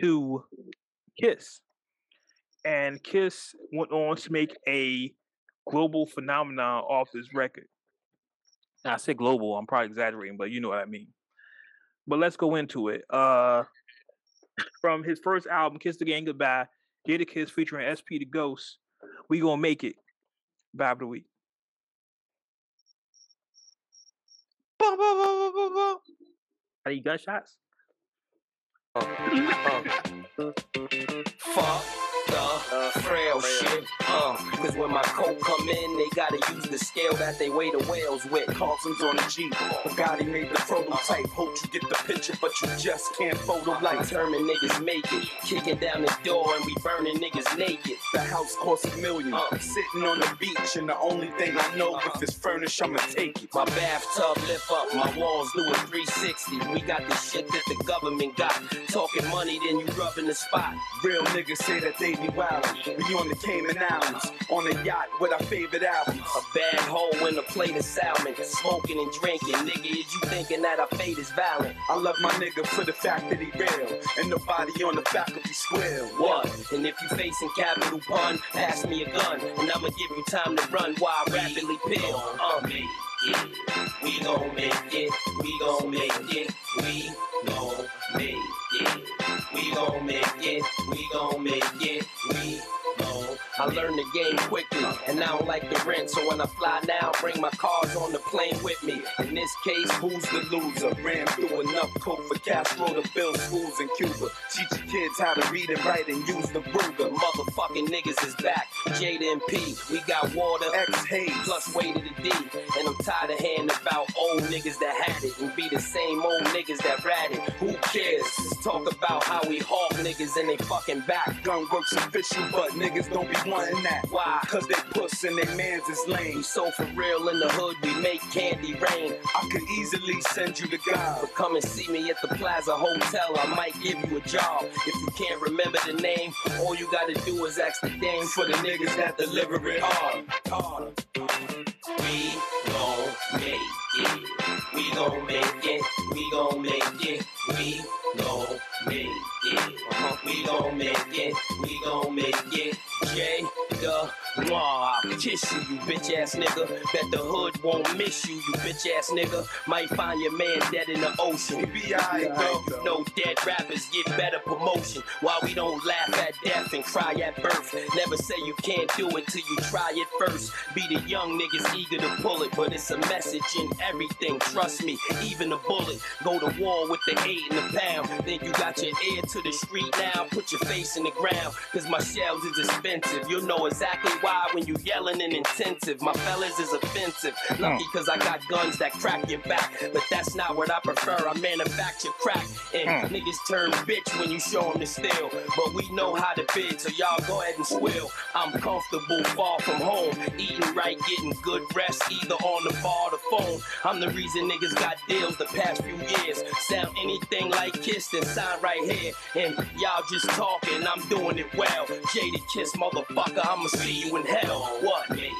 to Kiss, and Kiss went on to make a global phenomenon off this record. Now, I say global, I'm probably exaggerating, but you know what I mean. But let's go into it. Uh, from his first album, Kiss Tha Game Goodbye, Jadakiss featuring SP the Ghost, We Gonna Make It, of the Week. Bum, bum, bum. Are you gunshots? Fuck the <laughs> frail shit. Uh, cause when my coat come in, they gotta use the scale that they weigh the whales with. Carson's on the Jeep. Bugatti made the prototype. Hope you get the picture, but you just can't photo like Determined niggas make it. Kicking down the door and we burning niggas naked. The house costs a million. Uh. Sitting on the beach, and the only thing I know if it's furnished, I'ma take it. My bathtub lift up, my walls do a 360. We got the shit that the government got. Talking money, then you rubbing the spot. Real niggas say that they be wildin'. We on the Cayman Islands, on a yacht with our favorite albums. A bad hoe in a plate of salmon. Smoking and drinking. Nigga, is you thinking that our fate is violent? I love my nigga for the fact that he real, and nobody on the faculty square. What? And if you facing capital pun, pass me a gun, and I'ma give you time to run while I rapidly peel. Uh, we gon' make it, we gon' make it, we gon' make it, we gon' make it, we gon' make it, we I learned the game quickly, and I don't like the rent, so when I fly now, bring my cars on the plane with me. In this case, Who's the loser? Ran through enough coke for Castro to build schools in Cuba. Teach your kids how to read and write and use the Ruger. motherfucking niggas is back. Jada and P, we got water. X Hayes. plus way to the D. And I'm tired of hearing about old niggas that had it and be the same old niggas that ratted. Who cares? Let's talk about how we hawk niggas and they fucking back. Gunworks official, but niggas don't be wanting that. Why? Cause they puss and they mans is lame. so for real in the hood, we make candy rain. I could easily send you to God. But come and see me at the Plaza Hotel, I might give you a job. If you can't remember the name, all you gotta do is ask the dame For the niggas that deliver it hard. We gon' make it. We gon' make it. We gon' make it. We gon' make it. Uh-huh. We gon' make it. We gon' make it. J the Mwah, I'll kiss you, you bitch ass nigga. Bet the hood won't miss you, you bitch ass nigga. Might find your man dead in the ocean. Be alright though. No dead rappers get better promotion. Why we don't laugh at death and cry at birth. Never say you can't do it till you try it first. Be the young niggas eager to pull it, but it's a message in everything. Trust me, even a bullet. Go to war with the eight and the pound. Then you got your ear to the street now. Put your face in the ground, cause my shells is expensive. You'll know exactly why when you yelling and intensive. My fellas is offensive. Lucky hmm. cause I got guns that crack your back. But that's not what I prefer. I manufacture crack. And hmm. niggas turn bitch when you show them the steel. But we know how to bid, so y'all go ahead and swill. I'm comfortable, far from home. Eating right, getting good rest, either on the bar or the phone. I'm the reason niggas got deals the past few years. Sound anything like Kiss, then sign right here. And y'all just talking, I'm doing it well. Jaded Kiss, motherfucker, I'ma see you in hell. What? Make.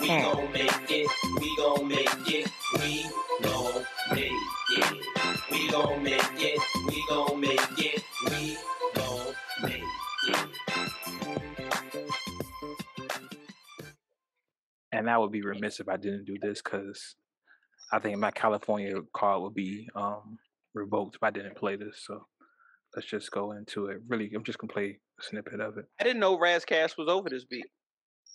We gon' make it. We gon' make it. We gon' make it. We gon' make it. We gon' make it. We gon' make it. and I would be remiss if I didn't do this because I think my California card would be um, revoked if I didn't play this. So let's just go into it. Really, I'm just gonna play a snippet of it. I didn't know Ras Kass was over this beat.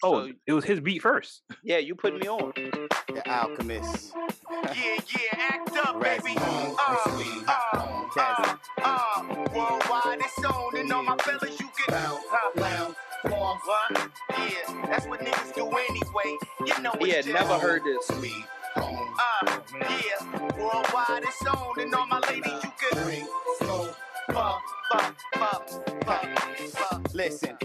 Oh, So- it was his beat first. Yeah, you put me on. The Alchemist. <laughs> Yeah, yeah, act up, Razzie. baby. Uh, uh, Jazzy. uh, worldwide, it's on, and all my fellas, you can. Uh, what? Yeah, that's what niggas do anyway. You know He it's had just- never heard this. Uh, yeah, worldwide, it's on, and all my ladies, you can. Listen,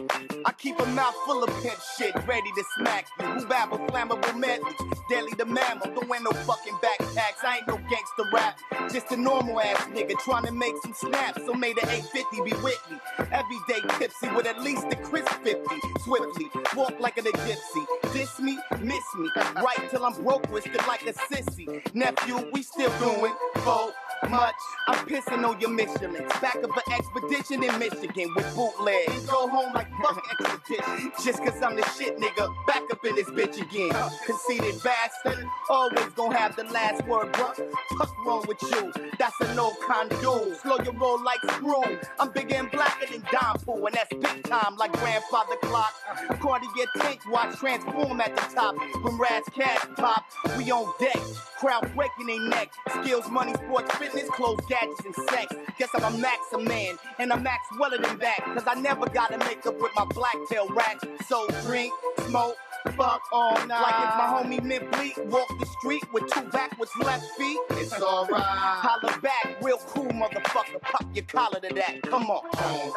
I keep a mouth full of pimp shit, ready to smack you. Who babble flammable medley? Deadly the mammal, don't wear no fucking backpacks. I ain't no gangster rap, just a normal ass nigga trying to make some snaps. So may the 850 be with me. Everyday tipsy with at least a crisp 50. Swiftly, walk like an gypsy. Diss me, miss me. Right till I'm broke, twisted like a sissy. Nephew, we still doing so much. I'm pissing on your Michelin. Back of an expedition in Michigan with bootlegs. Go home like fuck expedition. Just cause I'm the shit nigga. Back up in this bitch again. Conceited bastard. Always gonna have the last word, bruh. Fuck wrong with you? That's a no condone. Slow your roll like screw. I'm bigger and blacker than Don Pool, and that's big time like grandfather clock. Cartier tank watch transform at the top. When Ras Kass pop, we on deck. Crowd breaking their neck. Skills, money, sports, fitness, clothes, gadgets, and sex. Guess I'm a maxim man, and I'm max weller than that. Cause I never gotta make up with my black tail rack. So drink, smoke, fuck all night. Like if my homie Mint Bleak walked the street with two backwards left feet. It's alright. Holla back, real cool motherfucker. Pop your collar to that. Come on. Uh,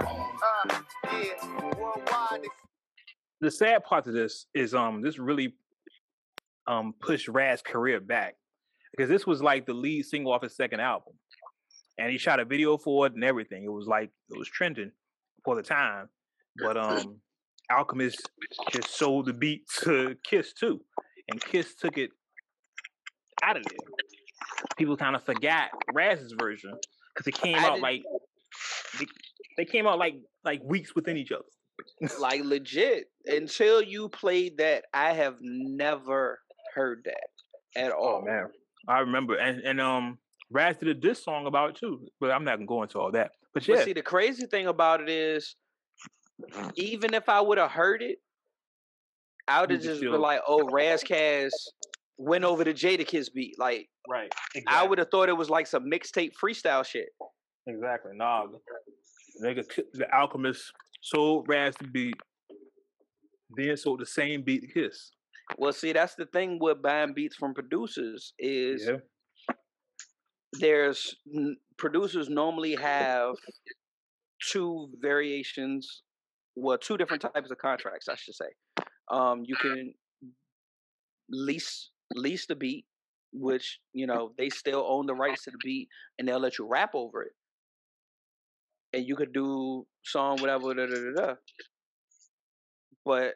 uh, uh, yeah, worldwide, The sad part of this is um this really um pushed Raz's career back because this was like the lead single off his second album, and he shot a video for it and everything. It was like it was trending for the time, but um Alchemist just sold the beat to Kiss too, and Kiss took it out of there. People kind of forgot Raz's version because it came I out like they, they came out like like weeks within each other. <laughs> like legit. Until you played that, I have never heard that at all. Oh man, I remember, and and um, Raz did a diss song about it too, but I'm not gonna go into all that. But yeah, But see, the crazy thing about it is, even if I would have heard it, I would have just been like, "Oh, Ras Kass went over to the Jadakiss beat." Like right. I would have thought it was like some mixtape freestyle shit. exactly. Nah, nigga, the Alchemist sold Raz the beat, then sold the same beat to Kiss. Well, see, that's the thing with buying beats from producers is Yeah, there's producers normally have two variations, well, two different types of contracts, I should say. Um, you can lease lease the beat, which you know they still own the rights to the beat, and they'll let you rap over it, and you could do song whatever. Da, da, da, da. But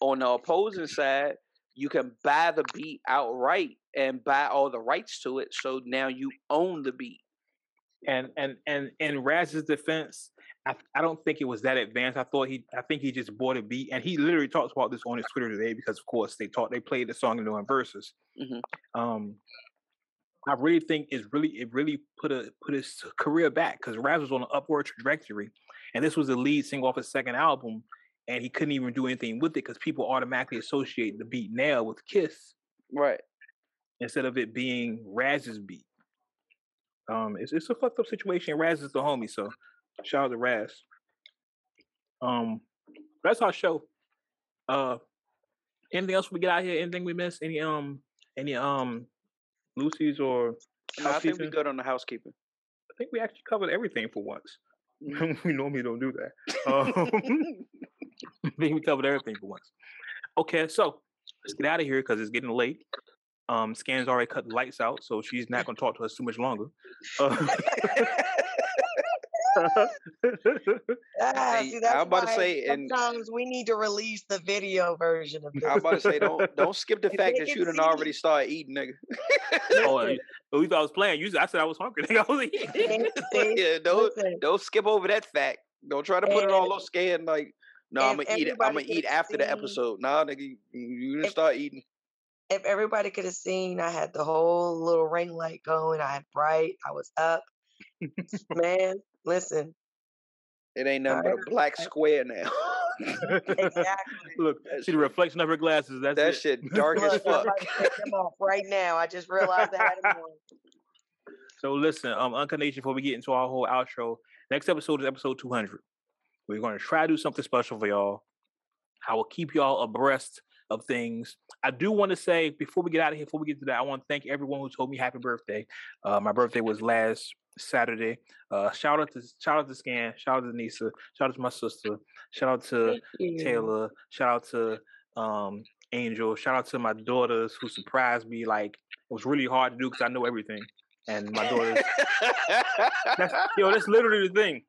on the opposing side, you can buy the beat outright and buy all the rights to it. So now you own the beat. and and and in Raz's defense, I I don't think it was that advanced. I thought he, I think he just bought a beat, and he literally talks about this on his Twitter today because, of course, they taught they played the song in doing verses. Mhm. Um, I really think it's really it really put a put his career back because Raz was on an upward trajectory, and this was the lead single off his second album, and he couldn't even do anything with it because people automatically associate the beat now with Kiss Right. instead of it being Raz's beat. Um, it's it's a fucked up situation. Raz is the homie, so shout out to Raz. Um, that's our show. Uh, anything else we get out here? Anything we miss? Any um any um Lucy's or No, I think we good on the housekeeping. I think we actually covered everything for once. <laughs> we normally don't do that. <laughs> Um, <laughs> I think we covered everything for once. Okay, so let's get out of here because it's getting late. Um, Scan's already cut the lights out, so she's not going to talk to us too much longer. Uh, <laughs> Ah, Hey, see, I'm that's about to why say, and- sometimes we need to release the video version of this. I'm about to say, don't don't skip the <laughs> fact that you done see already me- started eating, nigga. oh, you- oh, you thought I was playing? You, I said I was hungry. Nigga, I was eating. Yeah, don't listen, don't skip over that fact. Don't try to put it all And- on scan like. No, I'm gonna eat it. I'm gonna eat after the see- episode. Nah, nigga, you, didn't start eating. if everybody could have seen, I had the whole little ring light going. I had bright. I was up. <laughs> Man, listen. It ain't nothing but a black square now. Exactly. <laughs> Look, see the reflection of her glasses. That's that it. shit <laughs> dark as Look, fuck. take them off right now. I just realized I had them on. So listen, um, Uncut Nation, before we get into our whole outro, next episode is episode 200. We're going to try to do something special for y'all. I will keep y'all abreast of things. I do want to say before we get out of here, before we get to that, I want to thank everyone who told me happy birthday. Uh, my birthday was last Saturday. Uh, shout out to shout out to Scan, shout out to Nissa, shout out to my sister, shout out to Taylor, shout out to um Angel, shout out to my daughters who surprised me. Like it was really hard to do because I know everything. And my daughters <laughs> that's, yo, that's literally the thing.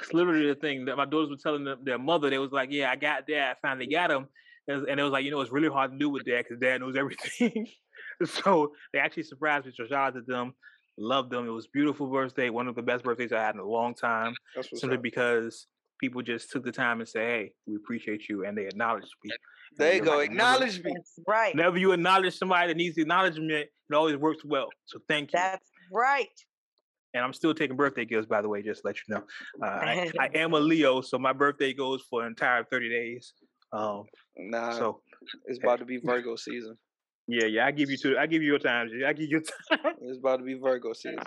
It's literally the thing that my daughters were telling them, their mother. They was like, "Yeah, I got dad. I finally got him." And and it was like, you know, it's really hard to do with dad because dad knows <laughs> everything. so they actually surprised me. So shout out to them. Loved them. It was a beautiful birthday. One of the best birthdays I had in a long time. Simply up. because people just took the time and say, "Hey, we appreciate you," and they acknowledged me. There you go. whenever- Acknowledge me. Right. Whenever you acknowledge somebody that needs acknowledgement, it always works well. So thank you. That's right. And I'm still taking birthday gifts, by the way, just to let you know. Uh, I, <laughs> I am a Leo, so my birthday goes for an entire 30 days. Um, Nah, so it's about to be Virgo season. yeah, yeah, I give you two. I give you your time. G. I give you time. It's about to be Virgo season.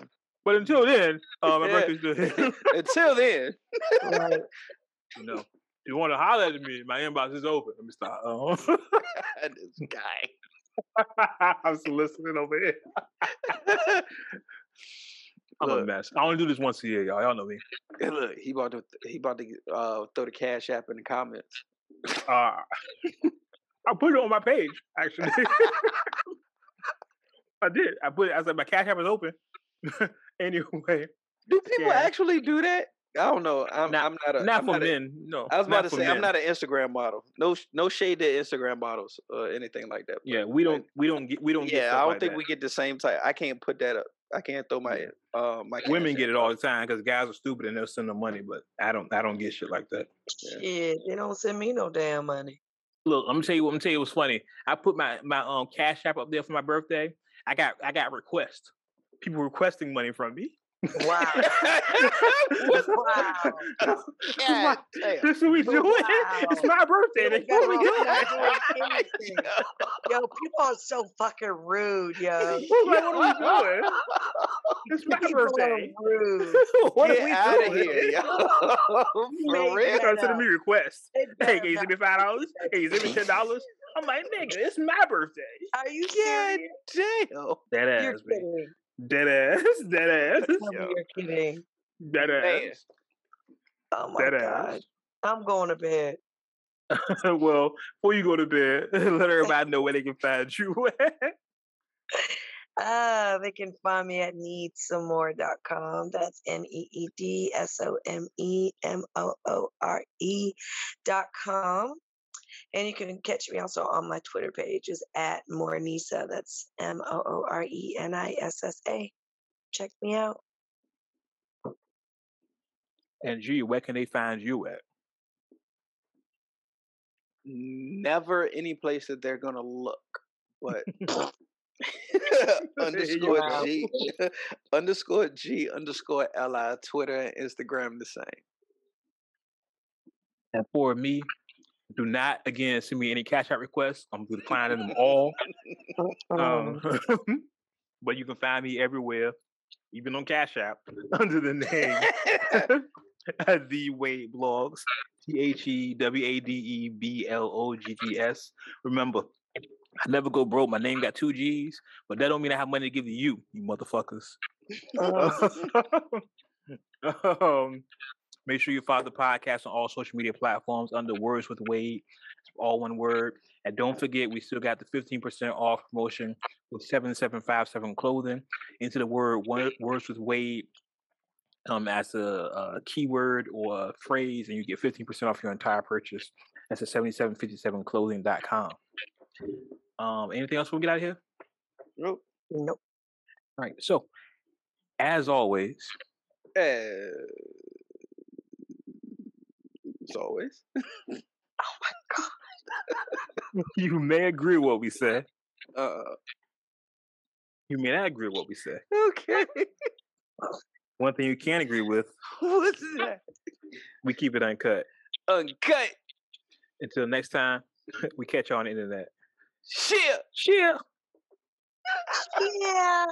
But until then, uh, my Yeah. birthday's <laughs> still <laughs> here. Until then, Right. you know, if you want to holler at me, my inbox is open. Let me stop. Um, this guy. I'm soliciting over here. I'm a Look. mess. I only do this once a year, y'all. Y'all know me. Look, he about to he about to uh, throw the cash app in the comments. Uh, I put it on my page, actually. <laughs> I did. I put it. I said my cash app is open. <laughs> anyway, Do people Yeah. actually do that? I don't know. I'm Not- I'm not a not I'm for a- men. No, I was about to say I'm not an Instagram model. No no shade to Instagram models or anything like that. Yeah, we don't. We don't get. We don't get. yeah, I don't like think that. we get the same type. I can't put that up. I can't throw my uh my Women get it all the time because guys are stupid and they'll send them money, but I don't. I don't get shit like that. Shit, they don't send me no damn money. Look, I'm gonna tell you. what I'm gonna tell you what's funny. I put my my um cash app up there for my birthday. I got I got requests. People requesting money from me. Wow. <laughs> What- wow. This is God my- damn. this is what we doing. <laughs> It's my birthday. They That's what we better doing. <laughs> doing. Yo, people are so fucking rude, yo. Like, what are we doing? It's my People are birthday. rude. what are Get we out of doing? here, yo. made For that real? Start sending me requests. Hey, better can you send me five dollars? do that Hey, you send me ten dollars? I'm like, nigga, it's my birthday. Are you kidding? serious? damn. Dead You're ass, man. kidding. Dead ass. <laughs> Dead ass. Tell me Yo. you're kidding. Dead Man. ass. Oh my Dead god. ass. I'm going to bed. <laughs> well, before you go to bed, <laughs> let everybody know where they can find you. Ah, they can find me at needsomemoore.com. That's N E E D S O M E M O O R E dot com. And you can catch me also on my Twitter page is at Moorenissa. That's M O O R E N I S S A. Check me out. and G, where can they find you at? Never any place that they're gonna look, but <laughs> <laughs> <laughs> underscore G underscore G underscore Li Twitter and Instagram the same. And for me, do not again send me any cash out requests. I'm declining them <laughs> all. Um, <laughs> but you can find me everywhere, even on Cash App, <laughs> under the name The Wade Bloggs. T H E W A D E B L O G G S. Remember, I never go broke. My name got two G's, but that don't mean I have money to give to you, you motherfuckers. um, make sure you follow the podcast on all social media platforms under Words with Wade. It's all one word. And don't forget, we still got the 15% off promotion with 7757 clothing. Into the word Words with Wade um, as a, a keyword or a phrase, and you get 15% off your entire purchase. That's at 7757clothing.com. Um, anything else before we get out of here? Nope. Nope. All right. So, as always, As always. <laughs> Oh my god. <laughs> you may agree with what we said. Uh, You mean I agree with what we say? okay. One thing you can't agree with, <laughs> What's that? we keep it uncut. Uncut. Until next time, we catch you on the internet. Shit. Shit. Yeah.